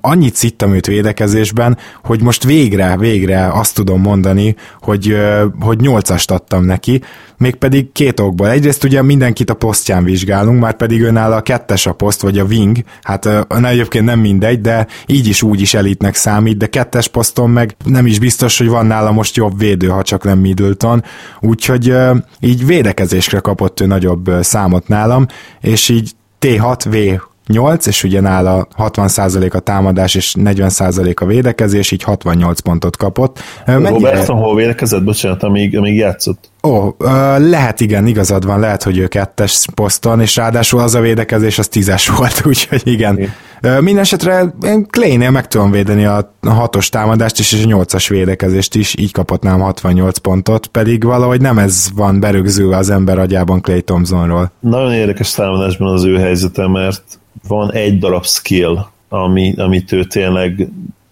annyit szittam őt védekezésben, hogy most végre, végre azt tudom mondani, hogy, hogy nyolcast adtam neki, mégpedig két okból. Egyrészt ugye mindenkit a posztján vizsgálunk, már pedig önáll a kettes a poszt, vagy a wing, hát na, egyébként nem mindegy, de így is úgy is elitnek számít, de kettes poszton meg nem is biztos, hogy van nála most jobb védő, ha csak nem Middleton, úgyhogy így védekezésre kapott ő nagyobb számot nálam, és így T6V 8, és ugye nála 60% a támadás és 40% a védekezés, így 68 pontot kapott. Mennyire... Robertson hol védekezett? Bocsánat, amíg, amíg játszott. Ó, lehet igen, igazad van, lehet, hogy ő kettes poszton, és ráadásul az a védekezés az tízes volt, úgyhogy igen. igen. Mindenesetre én Clay-nél meg tudom védeni a hatos támadást is, és a nyolcas védekezést is, így kapott nem 68 pontot, pedig valahogy nem ez van berögzülve az ember agyában Clay Thompsonról. Nagyon érdekes támadásban az ő helyzete, mert van egy darab skill, ami, amit ő tényleg,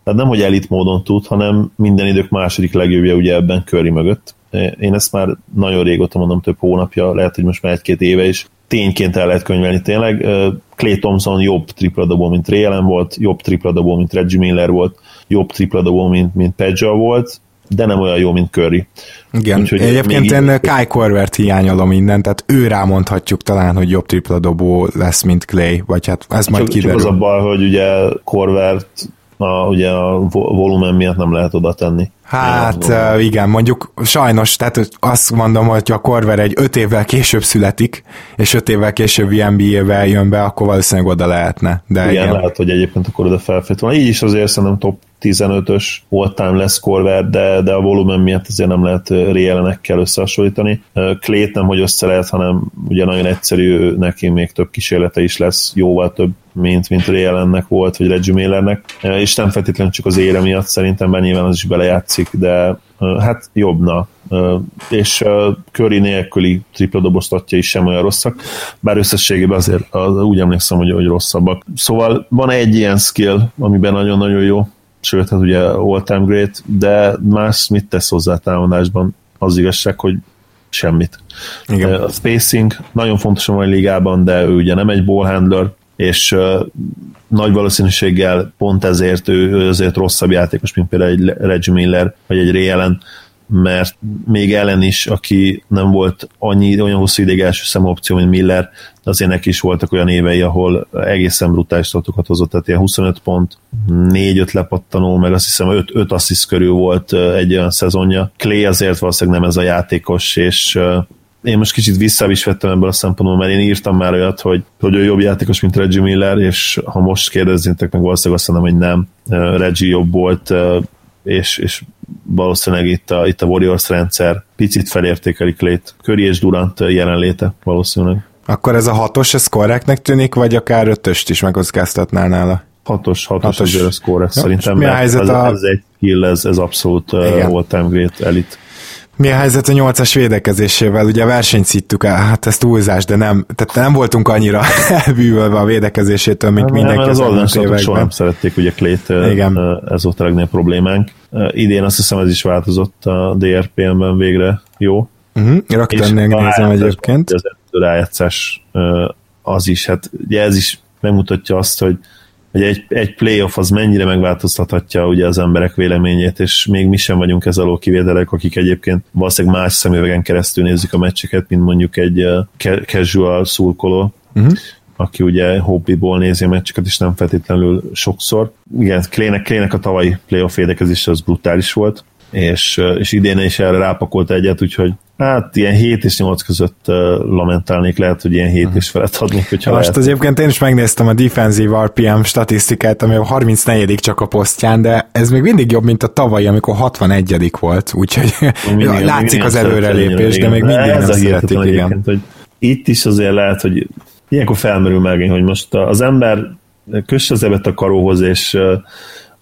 tehát nem, hogy elit módon tud, hanem minden idők második legjobbja ugye ebben Curry mögött. Én ezt már nagyon régóta mondom, több hónapja, lehet, hogy most már egy-két éve is tényként el lehet könyvelni tényleg. Clay Thompson jobb tripla dobó, mint Ray Allen volt, jobb tripla dobó, mint Reggie Miller volt, jobb tripla dobó, mint, mint Pedja volt, de nem olyan jó, mint Curry. Igen, Úgyhogy egyébként én. Kai Korvert hiányolom innen, tehát ő rámondhatjuk talán, hogy jobb tripla dobó lesz, mint Clay, vagy hát ez majd csak, kiderül. Csak az a baj, hogy ugye Korvert a, ugye a volumen miatt nem lehet oda tenni. Hát igen, mondjuk sajnos, tehát azt mondom, hogy a Korver egy öt évvel később születik, és öt évvel később NBA-vel jön be, akkor valószínűleg oda lehetne. De igen, igen. lehet, hogy egyébként akkor oda felfért volna. Így is azért szerintem top 15-ös all-time lesz Korver, de, de a volumen miatt azért nem lehet réjelenekkel összehasonlítani. Klét nem, hogy össze lehet, hanem ugye nagyon egyszerű, neki még több kísérlete is lesz, jóval több mint, mint Réjelennek volt, vagy Reggie Millernek, és nem feltétlenül csak az ére miatt szerintem, mert nyilván az is belejátszik, de hát jobbna, és Curry nélküli tripla doboztatja is sem olyan rosszak, bár összességében azért az, úgy emlékszem, hogy, hogy rosszabbak. Szóval van egy ilyen skill, amiben nagyon-nagyon jó, sőt, hát ugye all-time great, de más mit tesz hozzá támadásban? Az igazság, hogy semmit. Igen. A spacing nagyon fontos a mai ligában, de ő ugye nem egy ball handler, és uh, nagy valószínűséggel pont ezért ő, ő azért rosszabb játékos, mint például egy Reggie Miller, vagy egy Ray Allen, mert még ellen is, aki nem volt annyi, olyan hosszú ideig első szem opció, mint Miller, de azért neki is voltak olyan évei, ahol egészen brutális tartokat hozott, tehát ilyen 25 pont, 4-5 lepattanó, meg azt hiszem 5, 5 assziszt körül volt egy olyan szezonja. Clay azért valószínűleg nem ez a játékos, és én most kicsit vissza is vettem ebből a szempontból, mert én írtam már olyat, hogy, hogy ő jobb játékos, mint Reggie Miller, és ha most kérdeznétek meg, valószínűleg azt mondom, hogy nem. Reggie jobb volt, és, és valószínűleg itt a, itt a Warriors rendszer picit felértékelik lét. Curry és Durant jelenléte valószínűleg. Akkor ez a hatos, ez korrektnek tűnik, vagy akár ötöst is megoszkáztatnál nála? Hatos, hatos, hatos. ez korrekt szerintem, mi a helyzet ez, a... ez egy skill, ez, ez abszolút uh, all-time great elit. Mi a helyzet a nyolcas védekezésével? Ugye versenyt szittük el, hát ez túlzás, de nem, tehát nem voltunk annyira elbűvölve a védekezésétől, mint nem, mindenki az az években. Soha nem szerették ugye Klét, Igen. ez volt a legnagyobb problémánk. Idén azt hiszem ez is változott a DRPM-ben végre jó. Uh-huh. Rögtön nézem egyébként. Az rájátszás az is, hát ugye ez is megmutatja azt, hogy hogy egy, egy playoff az mennyire megváltoztathatja ugye az emberek véleményét, és még mi sem vagyunk ez alól kivételek, akik egyébként valószínűleg más szemüvegen keresztül nézik a meccseket, mint mondjuk egy casual szurkoló. Uh-huh aki ugye hobbiból nézi a meccseket, és nem feltétlenül sokszor. Igen, Klének, Klének a tavalyi playoff védekezése az brutális volt, és, és idén is erre rápakolt egyet, úgyhogy Hát ilyen 7 és 8 között uh, lamentálnék, lehet, hogy ilyen 7 és felett adnék, hogyha Most lehet. egyébként én is megnéztem a defensive RPM statisztikát, ami a 34 csak a posztján, de ez még mindig jobb, mint a tavalyi, amikor 61 volt, úgyhogy mindig, látszik mindig az előrelépés, de még mindig nem szeretik, igen. Hogy itt is azért lehet, hogy ilyenkor felmerül meg, hogy most az ember kösse az ebet a karóhoz, és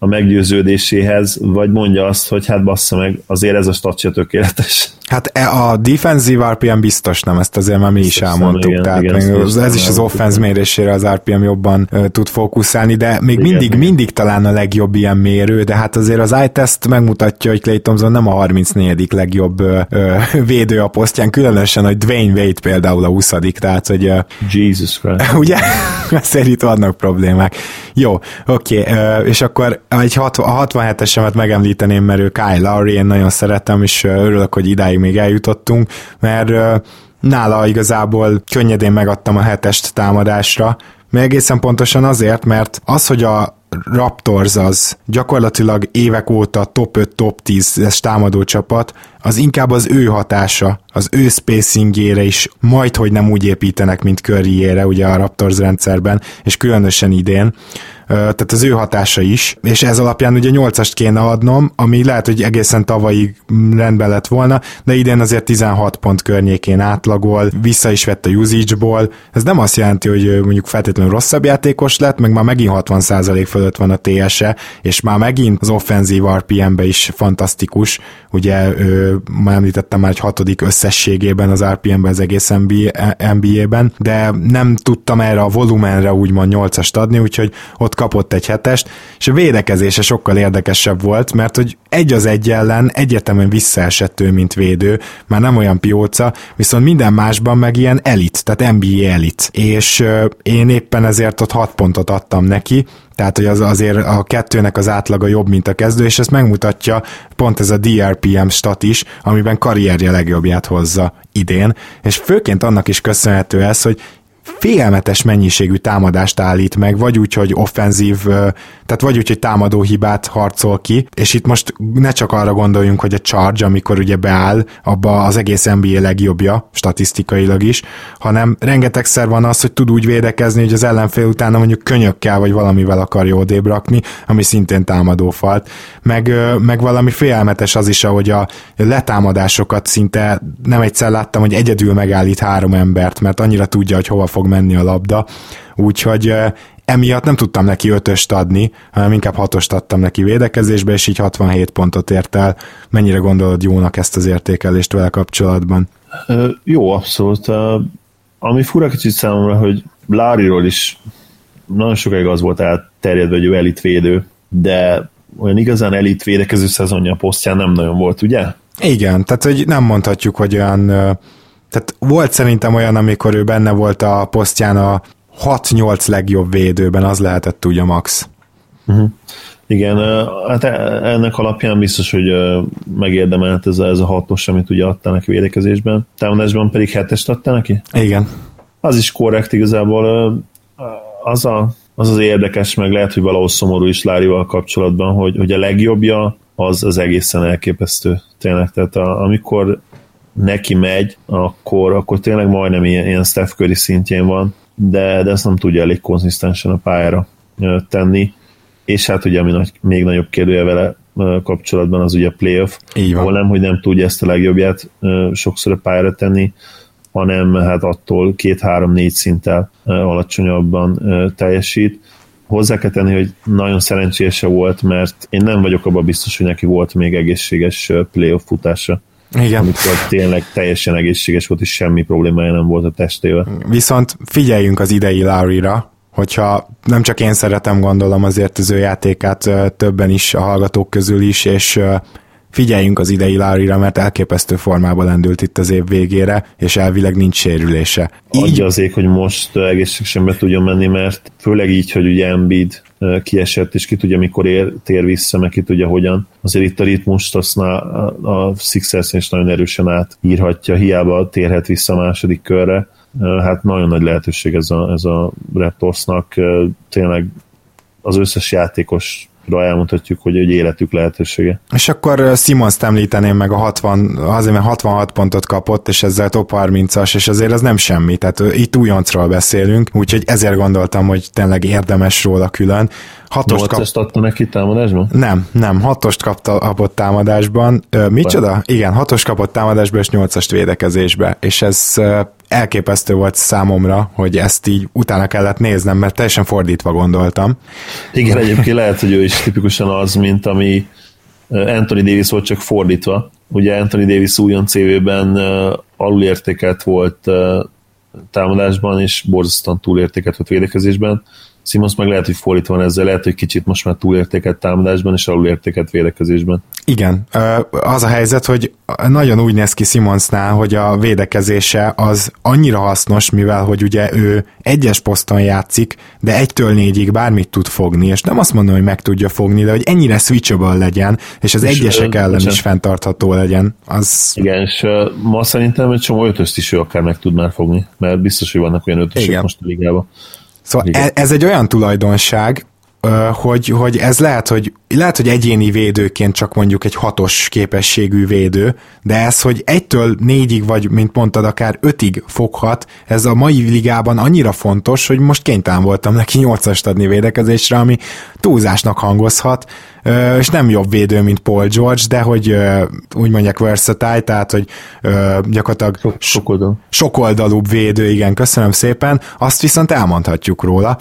a meggyőződéséhez, vagy mondja azt, hogy hát bassza meg, azért ez a statja tökéletes. Hát e, a defensive RPM biztos nem, ezt azért már mi is elmondtuk, igen, tehát igen, még ez, ez is az offense mérésére az RPM jobban uh, tud fókuszálni, de még igen, mindig, igen. mindig talán a legjobb ilyen mérő, de hát azért az iTest megmutatja, hogy Clay Thompson nem a 34. legjobb uh, uh, védő a posztján, különösen, hogy Dwayne Wade például a 20 tehát hogy uh, Jesus Christ. ugye? Szerint vannak problémák. Jó, oké, okay, uh, és akkor egy 60, a 67-esemet megemlíteném, mert ő Kyle Lowry, én nagyon szeretem, és örülök, hogy idáig még eljutottunk, mert nála igazából könnyedén megadtam a hetest támadásra, mert egészen pontosan azért, mert az, hogy a Raptors az gyakorlatilag évek óta top 5, top 10-es támadó csapat, az inkább az ő hatása, az ő spacingére is majd, hogy nem úgy építenek, mint Curryére, ugye a Raptors rendszerben, és különösen idén tehát az ő hatása is, és ez alapján ugye 8-ast kéne adnom, ami lehet, hogy egészen tavalyig rendben lett volna, de idén azért 16 pont környékén átlagol, vissza is vett a usage-ból, ez nem azt jelenti, hogy mondjuk feltétlenül rosszabb játékos lett, meg már megint 60% fölött van a TSE, és már megint az offenzív RPM-be is fantasztikus, ugye ő, már említettem már egy hatodik összességében az RPM-ben az egész NBA-ben, de nem tudtam erre a volumenre úgymond 8-ast adni, úgyhogy ott kapott egy hetest, és a védekezése sokkal érdekesebb volt, mert hogy egy az egy ellen egyetemen visszaesett ő, mint védő, már nem olyan pióca, viszont minden másban meg ilyen elit, tehát NBA elit. És én éppen ezért ott 6 pontot adtam neki, tehát hogy az azért a kettőnek az átlaga jobb, mint a kezdő, és ezt megmutatja pont ez a DRPM stat is, amiben karrierje legjobbját hozza idén, és főként annak is köszönhető ez, hogy félelmetes mennyiségű támadást állít meg, vagy úgy, hogy offenzív, tehát vagy úgy, hogy támadó hibát harcol ki, és itt most ne csak arra gondoljunk, hogy a charge, amikor ugye beáll, abba az egész NBA legjobbja, statisztikailag is, hanem rengetegszer van az, hogy tud úgy védekezni, hogy az ellenfél utána mondjuk könyökkel vagy valamivel akarja odébb rakni, ami szintén támadó falt. Meg, meg valami félelmetes az is, ahogy a letámadásokat szinte nem egyszer láttam, hogy egyedül megállít három embert, mert annyira tudja, hogy hova fog menni a labda, úgyhogy emiatt nem tudtam neki ötöst adni, hanem inkább hatost adtam neki védekezésbe, és így 67 pontot ért el. Mennyire gondolod jónak ezt az értékelést vele kapcsolatban? Jó, abszolút. Ami fura kicsit számomra, hogy Láriról is nagyon sokáig az volt elterjedve, hogy ő elitvédő, de olyan igazán elit védekező szezonja a posztján nem nagyon volt, ugye? Igen, tehát hogy nem mondhatjuk, hogy olyan tehát volt szerintem olyan, amikor ő benne volt a posztján a 6-8 legjobb védőben, az lehetett ugye max. Uh-huh. Igen, hát e, ennek alapján biztos, hogy megérdemelt ez a, ez a hatos, amit ugye adta neki védekezésben. Támadásban pedig hetest adta neki? Igen. Az is korrekt igazából. Az a, az, az érdekes, meg lehet, hogy valahol szomorú is Lárival kapcsolatban, hogy, hogy a legjobbja az, az egészen elképesztő. Tényleg, tehát a, amikor neki megy, akkor, akkor tényleg majdnem ilyen, ilyen Steph Curry szintjén van, de, de ezt nem tudja elég konzisztensen a pályára tenni, és hát ugye ami nagy, még nagyobb kérdője vele kapcsolatban az ugye a playoff, Így van. ahol nem, hogy nem tudja ezt a legjobbját sokszor a pályára tenni, hanem hát attól két-három-négy szinttel alacsonyabban teljesít. Hozzá kell tenni, hogy nagyon szerencsése volt, mert én nem vagyok abban biztos, hogy neki volt még egészséges playoff futása. Igen. Amikor tényleg teljesen egészséges volt, és semmi problémája nem volt a testével. Viszont figyeljünk az idei Lowry-ra, hogyha nem csak én szeretem, gondolom azért az ő játékát többen is a hallgatók közül is, és figyeljünk az idei Larry-ra, mert elképesztő formában lendült itt az év végére, és elvileg nincs sérülése. Így... Adja az ég, hogy most egészségesen be tudjon menni, mert főleg így, hogy ugye Embiid kiesett, és ki tudja, mikor ér, tér vissza, meg ki tudja, hogyan. Azért itt a ritmust azt a Sixers is nagyon erősen átírhatja, hiába térhet vissza a második körre. Hát nagyon nagy lehetőség ez a, ez a Raptorsnak. Tényleg az összes játékos elmondhatjuk, hogy egy életük lehetősége. És akkor Simons említeném meg a 60, azért mert 66 pontot kapott, és ezzel top 30-as, és azért az nem semmi, tehát itt újoncról beszélünk, úgyhogy ezért gondoltam, hogy tényleg érdemes róla külön. Hatost kap... adta neki támadásban? Nem, nem, hatost kapta, kapott támadásban. Ö, micsoda? Igen, hatos kapott támadásban, és nyolcast védekezésbe, és ez elképesztő volt számomra, hogy ezt így utána kellett néznem, mert teljesen fordítva gondoltam. Igen, egyébként lehet, hogy ő is tipikusan az, mint ami Anthony Davis volt csak fordítva. Ugye Anthony Davis újon CV-ben alulértékelt volt támadásban, és borzasztóan túlértékelt volt védekezésben. Simons meg lehet, hogy fordítva van ezzel, lehet, hogy kicsit most már túlértékelt támadásban és alulértékelt védekezésben. Igen, az a helyzet, hogy nagyon úgy néz ki Simonsnál, hogy a védekezése az annyira hasznos, mivel hogy ugye ő egyes poszton játszik, de egytől négyig bármit tud fogni, és nem azt mondom, hogy meg tudja fogni, de hogy ennyire switchable legyen, és az és egyesek ellen is fenntartható legyen. Az... Igen, és ma szerintem egy csomó ötöst is ő akár meg tud már fogni, mert biztos, hogy vannak olyan ötösök most a ligában. Szóval Igen. E- ez egy olyan tulajdonság, hogy, hogy ez lehet hogy, lehet, hogy egyéni védőként csak mondjuk egy hatos képességű védő, de ez, hogy egytől négyig, vagy mint mondtad, akár ötig foghat, ez a mai ligában annyira fontos, hogy most kénytelen voltam neki nyolcast adni védekezésre, ami túlzásnak hangozhat, és nem jobb védő, mint Paul George, de hogy úgy mondják versatile, tehát hogy gyakorlatilag sokoldalú. sokoldalúbb védő, igen, köszönöm szépen, azt viszont elmondhatjuk róla.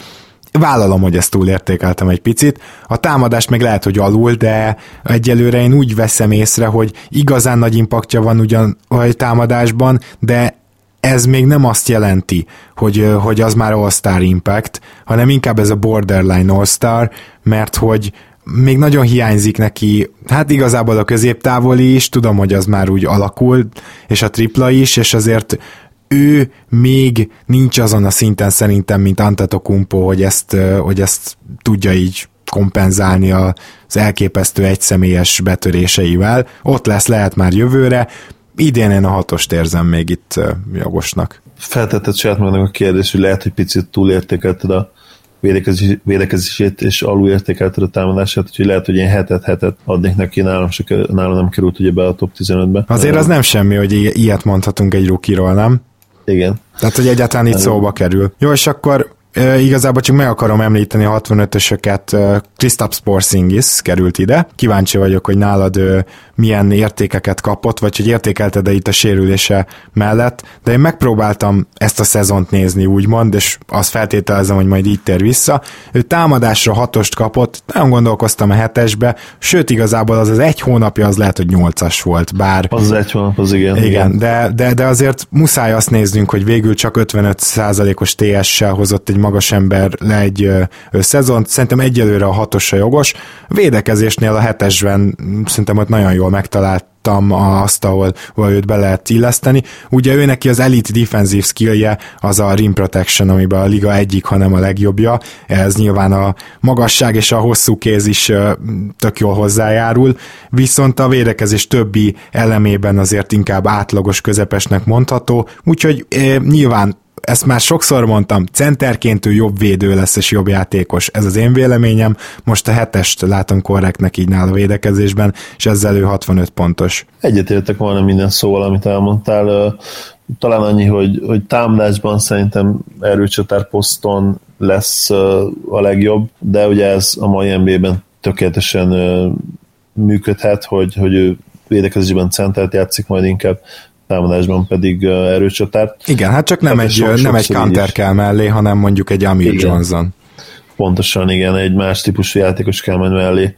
Vállalom, hogy ezt túlértékeltem egy picit. A támadás meg lehet, hogy alul, de egyelőre én úgy veszem észre, hogy igazán nagy impaktja van ugyan a támadásban, de ez még nem azt jelenti, hogy, hogy az már All-Star Impact, hanem inkább ez a borderline All-Star, mert hogy még nagyon hiányzik neki, hát igazából a középtávoli is, tudom, hogy az már úgy alakul, és a tripla is, és azért ő még nincs azon a szinten szerintem, mint Antetokumpo, hogy ezt, hogy ezt tudja így kompenzálni az elképesztő egyszemélyes betöréseivel. Ott lesz lehet már jövőre, idén én a hatost érzem még itt jogosnak. Feltetted saját magadnak a kérdés, hogy lehet, hogy picit túlértékelted a védekezését és alulértékelted a támadását, úgyhogy lehet, hogy én hetet hetet adnék neki, nálam, se, nálam nem került ugye be a top 15-be. Azért az nem semmi, hogy ilyet mondhatunk egy rukiról, nem? Igen. Tehát, hogy egyáltalán itt szóba kerül. Jó, és akkor igazából csak meg akarom említeni a 65-ösöket, Kristaps Porzingis került ide. Kíváncsi vagyok, hogy nálad milyen értékeket kapott, vagy hogy értékelted-e itt a sérülése mellett, de én megpróbáltam ezt a szezont nézni, úgymond, és azt feltételezem, hogy majd így tér vissza. Ő támadásra hatost kapott, nagyon gondolkoztam a hetesbe, sőt igazából az az egy hónapja az lehet, hogy nyolcas volt, bár... Az, az egy hónap, az igen. Igen, igen. De, de, de azért muszáj azt néznünk, hogy végül csak 55%-os TS-sel hozott egy magas ember le egy szezont, szerintem egyelőre a hatosra jogos. Védekezésnél a hetesben szerintem ott nagyon jól megtalált azt, ahol, ahol őt be lehet illeszteni. Ugye ő neki az elite defensive skillje az a rim protection, amiben a liga egyik, hanem a legjobbja. Ez nyilván a magasság és a hosszú kéz is tök jól hozzájárul, viszont a védekezés többi elemében azért inkább átlagos közepesnek mondható, úgyhogy nyilván ezt már sokszor mondtam, centerként ő jobb védő lesz és jobb játékos. Ez az én véleményem. Most a hetest látom korrektnek így nála védekezésben, és ezzel ő 65 pontos. Egyetértek volna minden szóval, amit elmondtál. Talán annyi, hogy, hogy támadásban szerintem erőcsatár poszton lesz a legjobb, de ugye ez a mai NBA-ben tökéletesen működhet, hogy, hogy ő védekezésben centert játszik majd inkább, támadásban pedig erőcsatár. Igen, hát csak nem hát egy, nem egy counter kell mellé, hanem mondjuk egy Amir igen. Johnson. Pontosan, igen, egy más típusú játékos kell majd mellé,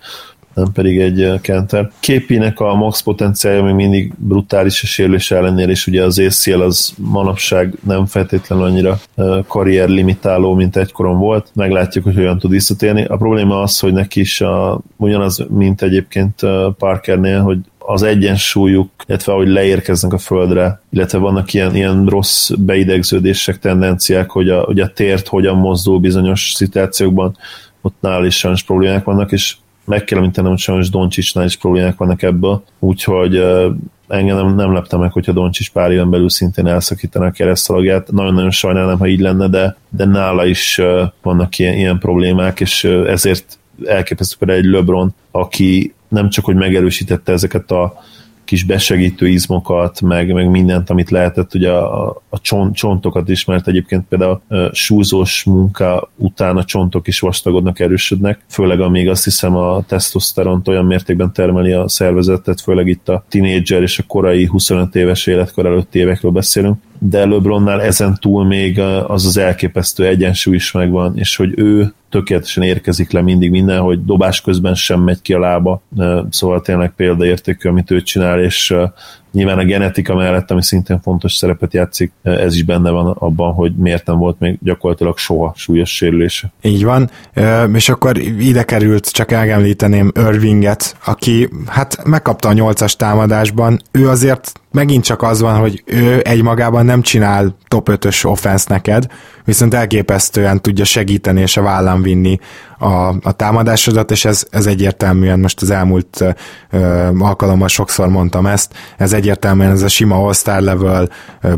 nem pedig egy Kenter. Képinek a max potenciálja még mindig brutális a sérülés ellenére, és ugye az ACL az manapság nem feltétlenül annyira karrier limitáló, mint egykoron volt. Meglátjuk, hogy hogyan tud visszatérni. A probléma az, hogy neki is a, ugyanaz, mint egyébként Parkernél, hogy az egyensúlyuk, illetve ahogy leérkeznek a földre, illetve vannak ilyen, ilyen rossz beidegződések, tendenciák, hogy a, hogy a tért hogyan mozdul bizonyos szituációkban, ott nál is sajnos problémák vannak, és meg kell említenem, hogy sajnos Doncsicsnál is problémák vannak ebből, úgyhogy engem nem, nem lepte meg, hogyha Doncsics pár éven belül szintén elszakítaná a keresztalagját. Nagyon-nagyon sajnálom, ha így lenne, de, de nála is vannak ilyen, ilyen problémák, és ezért elképesztő például egy LeBron, aki nem csak, hogy megerősítette ezeket a kis besegítő izmokat, meg, meg mindent, amit lehetett, ugye a, a csont, csontokat is, mert egyébként például a súzós munka után a csontok is vastagodnak, erősödnek, főleg amíg azt hiszem a tesztoszteront olyan mértékben termeli a szervezetet, főleg itt a tinédzser és a korai 25 éves életkor előtti évekről beszélünk, de LeBronnál ezen túl még az az elképesztő egyensúly is megvan, és hogy ő tökéletesen érkezik le mindig minden, hogy dobás közben sem megy ki a lába, szóval tényleg példaértékű, amit ő csinál, és Nyilván a genetika mellett, ami szintén fontos szerepet játszik, ez is benne van abban, hogy miért nem volt még gyakorlatilag soha súlyos sérülése. Így van, és akkor ide került, csak elgemlíteném Irvinget, aki hát megkapta a nyolcas támadásban, ő azért megint csak az van, hogy ő egymagában nem csinál top 5-ös offense neked, viszont elképesztően tudja segíteni és a vállán vinni a, a támadásodat, és ez, ez egyértelműen most az elmúlt ö, alkalommal sokszor mondtam ezt, ez egyértelműen ez a sima all-star level,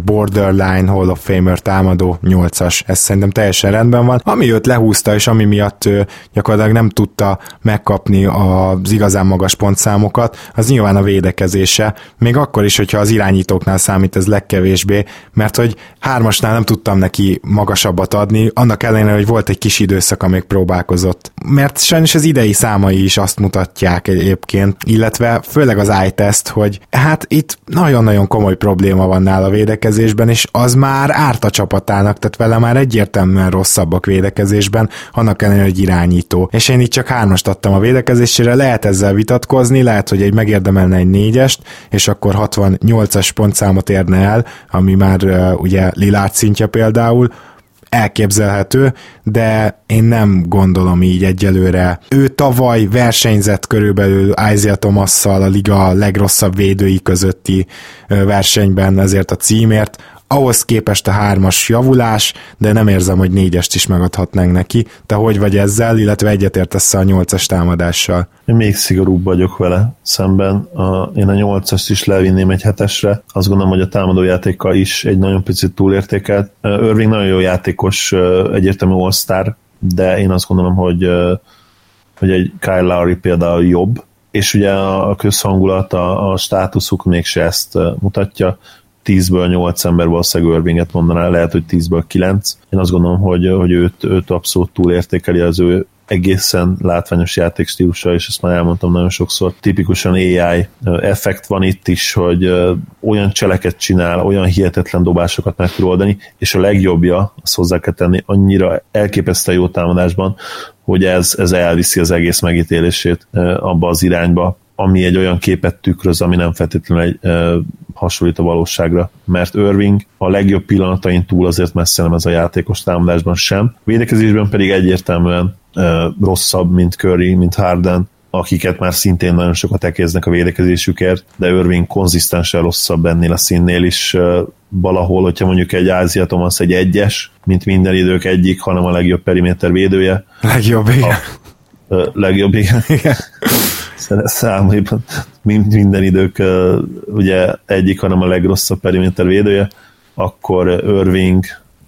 borderline Hall of Famer támadó 8-as, ez szerintem teljesen rendben van. Ami őt lehúzta, és ami miatt ő gyakorlatilag nem tudta megkapni az igazán magas pontszámokat, az nyilván a védekezése, még akkor is, hogyha az irányítóknál számít ez legkevésbé, mert hogy hármasnál nem tudtam neki magasabbat adni, annak ellenére, hogy volt egy kis időszak, amíg próbálkozott. Mert sajnos az idei számai is azt mutatják egyébként, illetve főleg az iTest, hogy hát itt nagyon-nagyon komoly probléma van nála a védekezésben, és az már árt a csapatának, tehát vele már egyértelműen rosszabbak védekezésben, annak ellenére, hogy irányító. És én itt csak hármast adtam a védekezésére, lehet ezzel vitatkozni, lehet, hogy egy megérdemelne egy négyest, és akkor 68-as pontszámot érne el, ami már ugye Lilárd szintje például, elképzelhető, de én nem gondolom így egyelőre. Ő tavaly versenyzett körülbelül Isaiah thomas a liga legrosszabb védői közötti versenyben ezért a címért, ahhoz képest a hármas javulás, de nem érzem, hogy négyest is megadhatnánk neki. Te hogy vagy ezzel, illetve egyetértesz a nyolcas támadással? Én még szigorúbb vagyok vele szemben. A, én a nyolcast is levinném egy hetesre. Azt gondolom, hogy a támadójátékkal is egy nagyon picit túlértékelt. Irving nagyon jó játékos, egyértelmű all de én azt gondolom, hogy hogy egy Kyle Lowry például jobb, és ugye a közhangulat, a, a státuszuk mégse ezt mutatja. 10-ből 8 ember valószínűleg Irvinget mondaná, lehet, hogy 10-ből 9. Én azt gondolom, hogy, hogy őt, őt abszolút túlértékeli az ő egészen látványos játékstílusa, és ezt már elmondtam nagyon sokszor, tipikusan AI effekt van itt is, hogy olyan cseleket csinál, olyan hihetetlen dobásokat meg tud oldani, és a legjobbja, azt hozzá kell tenni, annyira elképesztő jó támadásban, hogy ez, ez elviszi az egész megítélését abba az irányba, ami egy olyan képet tükröz, ami nem feltétlenül egy, e, hasonlít a valóságra, mert Irving a legjobb pillanatain túl azért messze nem ez a játékos támadásban sem. Védekezésben pedig egyértelműen e, rosszabb, mint Curry, mint Harden, akiket már szintén nagyon sokat ekéznek a védekezésükért, de Irving konzisztensen rosszabb ennél a színnél is e, valahol, hogyha mondjuk egy Ázia Thomas egy egyes, mint minden idők egyik, hanem a legjobb periméter védője. Legjobb, igen. A, a legjobb, igen. igen számaiban minden idők ugye egyik, hanem a legrosszabb periméter védője, akkor Irving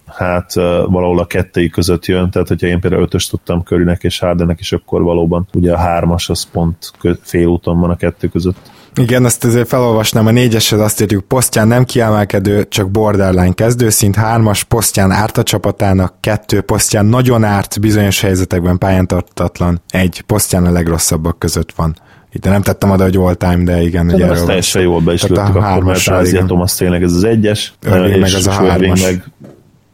hát valahol a kettői között jön, tehát hogyha én például ötös tudtam Körinek és Hardennek is, akkor valóban ugye a hármas az pont félúton van a kettő között. Igen, ezt azért felolvasnám, a négyeshez azt írjuk, posztján nem kiemelkedő, csak borderline kezdőszint, hármas, posztján árt a csapatának, kettő, posztján nagyon árt, bizonyos helyzetekben pályán tartatlan, egy, posztján a legrosszabbak között van. Itt nem tettem oda, hogy all time, de igen. Ugye ezt teljesen jól be is lőttük akkor, mert Ázia Thomas tényleg ez az egyes, Irving és meg az a hármas. meg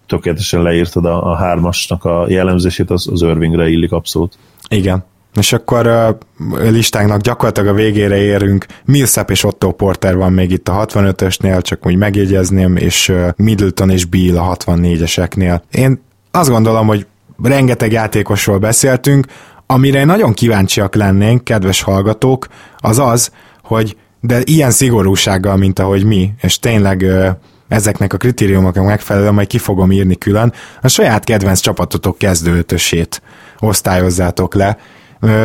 tökéletesen leírtad a, a hármasnak a jellemzését, az, az Irvingre illik abszolút. Igen. És akkor a listánknak gyakorlatilag a végére érünk. Millsap és Otto Porter van még itt a 65-ösnél, csak úgy megjegyezném, és Middleton és Bill a 64-eseknél. Én azt gondolom, hogy rengeteg játékosról beszéltünk, amire nagyon kíváncsiak lennénk, kedves hallgatók, az az, hogy de ilyen szigorúsággal, mint ahogy mi, és tényleg ezeknek a kritériumoknak megfelelően majd ki fogom írni külön, a saját kedvenc csapatotok kezdőötösét osztályozzátok le,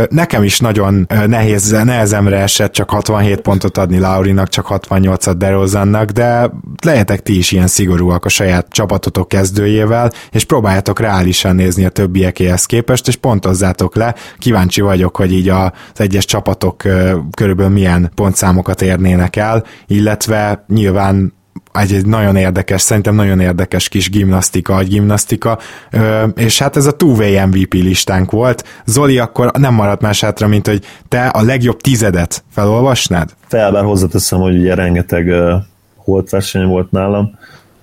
Nekem is nagyon nehéz, nehezemre esett csak 67 pontot adni Laurinak, csak 68-at DeRozannak, de lehetek ti is ilyen szigorúak a saját csapatotok kezdőjével, és próbáljátok reálisan nézni a többiekéhez képest, és pontozzátok le. Kíváncsi vagyok, hogy így az egyes csapatok körülbelül milyen pontszámokat érnének el, illetve nyilván egy, egy nagyon érdekes, szerintem nagyon érdekes kis gimnasztika, gimnasztika, és hát ez a two-way MVP listánk volt. Zoli, akkor nem maradt más hátra, mint hogy te a legjobb tizedet felolvasnád? Fel, bár hozzáteszem, hogy ugye rengeteg uh, holt verseny volt nálam,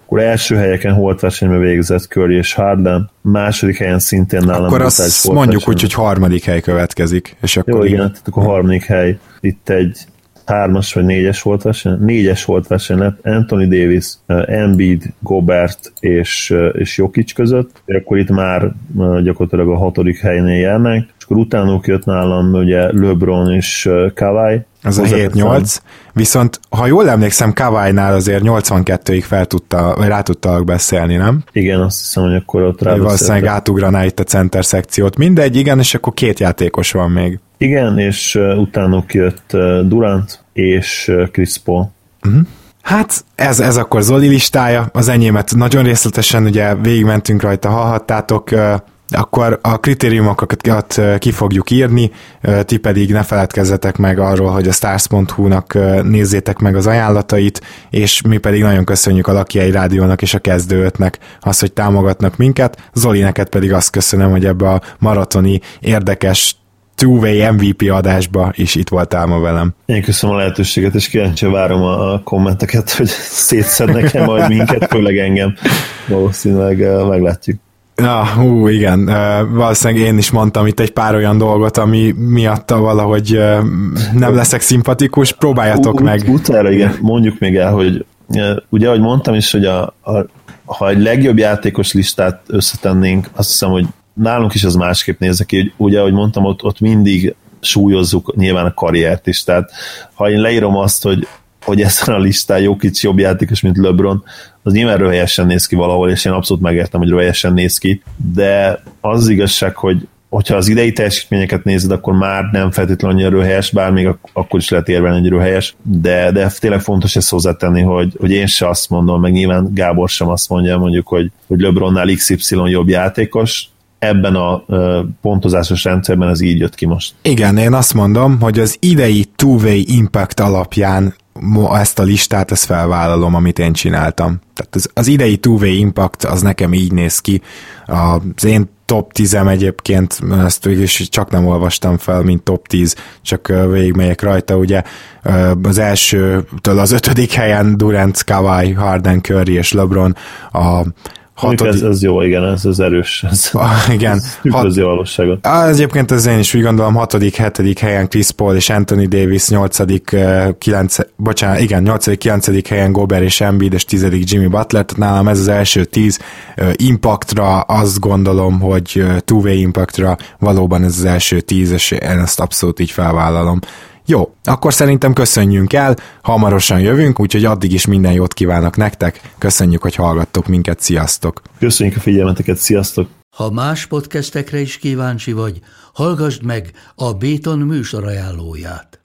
Akkor első helyeken holtversenyben végzett Curry és Harden, második helyen szintén nálam. Akkor azt mondjuk úgy, hogy harmadik hely következik. És akkor Jó, igen, tehát akkor a harmadik hely. Itt egy hármas vagy négyes volt verseny, négyes volt verseny lett Anthony Davis, Embiid, Gobert és, és Jokic között, akkor itt már gyakorlatilag a hatodik helynél járnak, és akkor utánuk jött nálam ugye LeBron és Kawhi, ez a 7-8, viszont ha jól emlékszem, Kawai-nál azért 82-ig fel tudta, vagy rá tudtak beszélni, nem? Igen, azt hiszem, hogy akkor ott rá Valószínűleg átugraná itt a center szekciót. Mindegy, igen, és akkor két játékos van még. Igen, és utánuk jött Durant és Chris Paul. Uh-huh. Hát ez, ez akkor Zoli listája, az enyémet nagyon részletesen ugye végigmentünk rajta, hallhattátok, akkor a kritériumokat ki fogjuk írni, ti pedig ne feledkezzetek meg arról, hogy a stars.hu-nak nézzétek meg az ajánlatait, és mi pedig nagyon köszönjük a Lakiai Rádiónak és a Kezdőötnek azt, hogy támogatnak minket. Zoli, neked pedig azt köszönöm, hogy ebbe a maratoni érdekes two-way MVP adásba is itt voltál ma velem. Én köszönöm a lehetőséget, és kíváncsi várom a kommenteket, hogy szétszednek-e majd minket, főleg engem. Valószínűleg meglátjuk. Ja, hú, igen, valószínűleg én is mondtam itt egy pár olyan dolgot, ami miatta valahogy nem leszek szimpatikus, próbáljatok meg. Utára, igen, mondjuk még el, hogy ugye, ahogy mondtam is, hogy a, a, ha egy legjobb játékos listát összetennénk, azt hiszem, hogy nálunk is az másképp néz ki, ugye, ahogy mondtam, ott, ott mindig súlyozzuk nyilván a karriert is, tehát ha én leírom azt, hogy hogy ezen a listán jó kicsi jobb játékos, mint LeBron, az nyilván röhelyesen néz ki valahol, és én abszolút megértem, hogy röhelyesen néz ki, de az, az igazság, hogy hogyha az idei teljesítményeket nézed, akkor már nem feltétlenül annyira röhelyes, bár még akkor is lehet érvelni, hogy röhelyes, de, de tényleg fontos ezt hozzátenni, hogy, hogy én se azt mondom, meg nyilván Gábor sem azt mondja, mondjuk, hogy, hogy LeBronnál XY jobb játékos, ebben a pontozásos rendszerben ez így jött ki most. Igen, én azt mondom, hogy az idei two-way impact alapján ezt a listát, ezt felvállalom, amit én csináltam. Tehát az, az idei two-way impact az nekem így néz ki. Az én top 10 egyébként, ezt végül csak nem olvastam fel, mint top 10, csak végigmegyek rajta, ugye az elsőtől az ötödik helyen Durant, Kawhi, Harden, Curry és LeBron, a Hatodik... Ez, ez jó, igen, ez az erős. Ez, ah, igen. Ez hat... valóságot. Ah, egyébként az én is úgy gondolom, hatodik, hetedik helyen Chris Paul és Anthony Davis, nyolcadik, kilenc, bocsánat, igen, nyolcadik, kilencedik helyen Gober és Embiid, és tizedik Jimmy Butler, tehát nálam ez az első tíz impactra, azt gondolom, hogy two-way impactra valóban ez az első tíz, és én ezt abszolút így felvállalom. Jó, akkor szerintem köszönjünk el, hamarosan jövünk, úgyhogy addig is minden jót kívánok nektek, köszönjük, hogy hallgattok minket, sziasztok! Köszönjük a figyelmeteket, sziasztok! Ha más podcastekre is kíváncsi vagy, hallgassd meg a Béton műsor ajánlóját.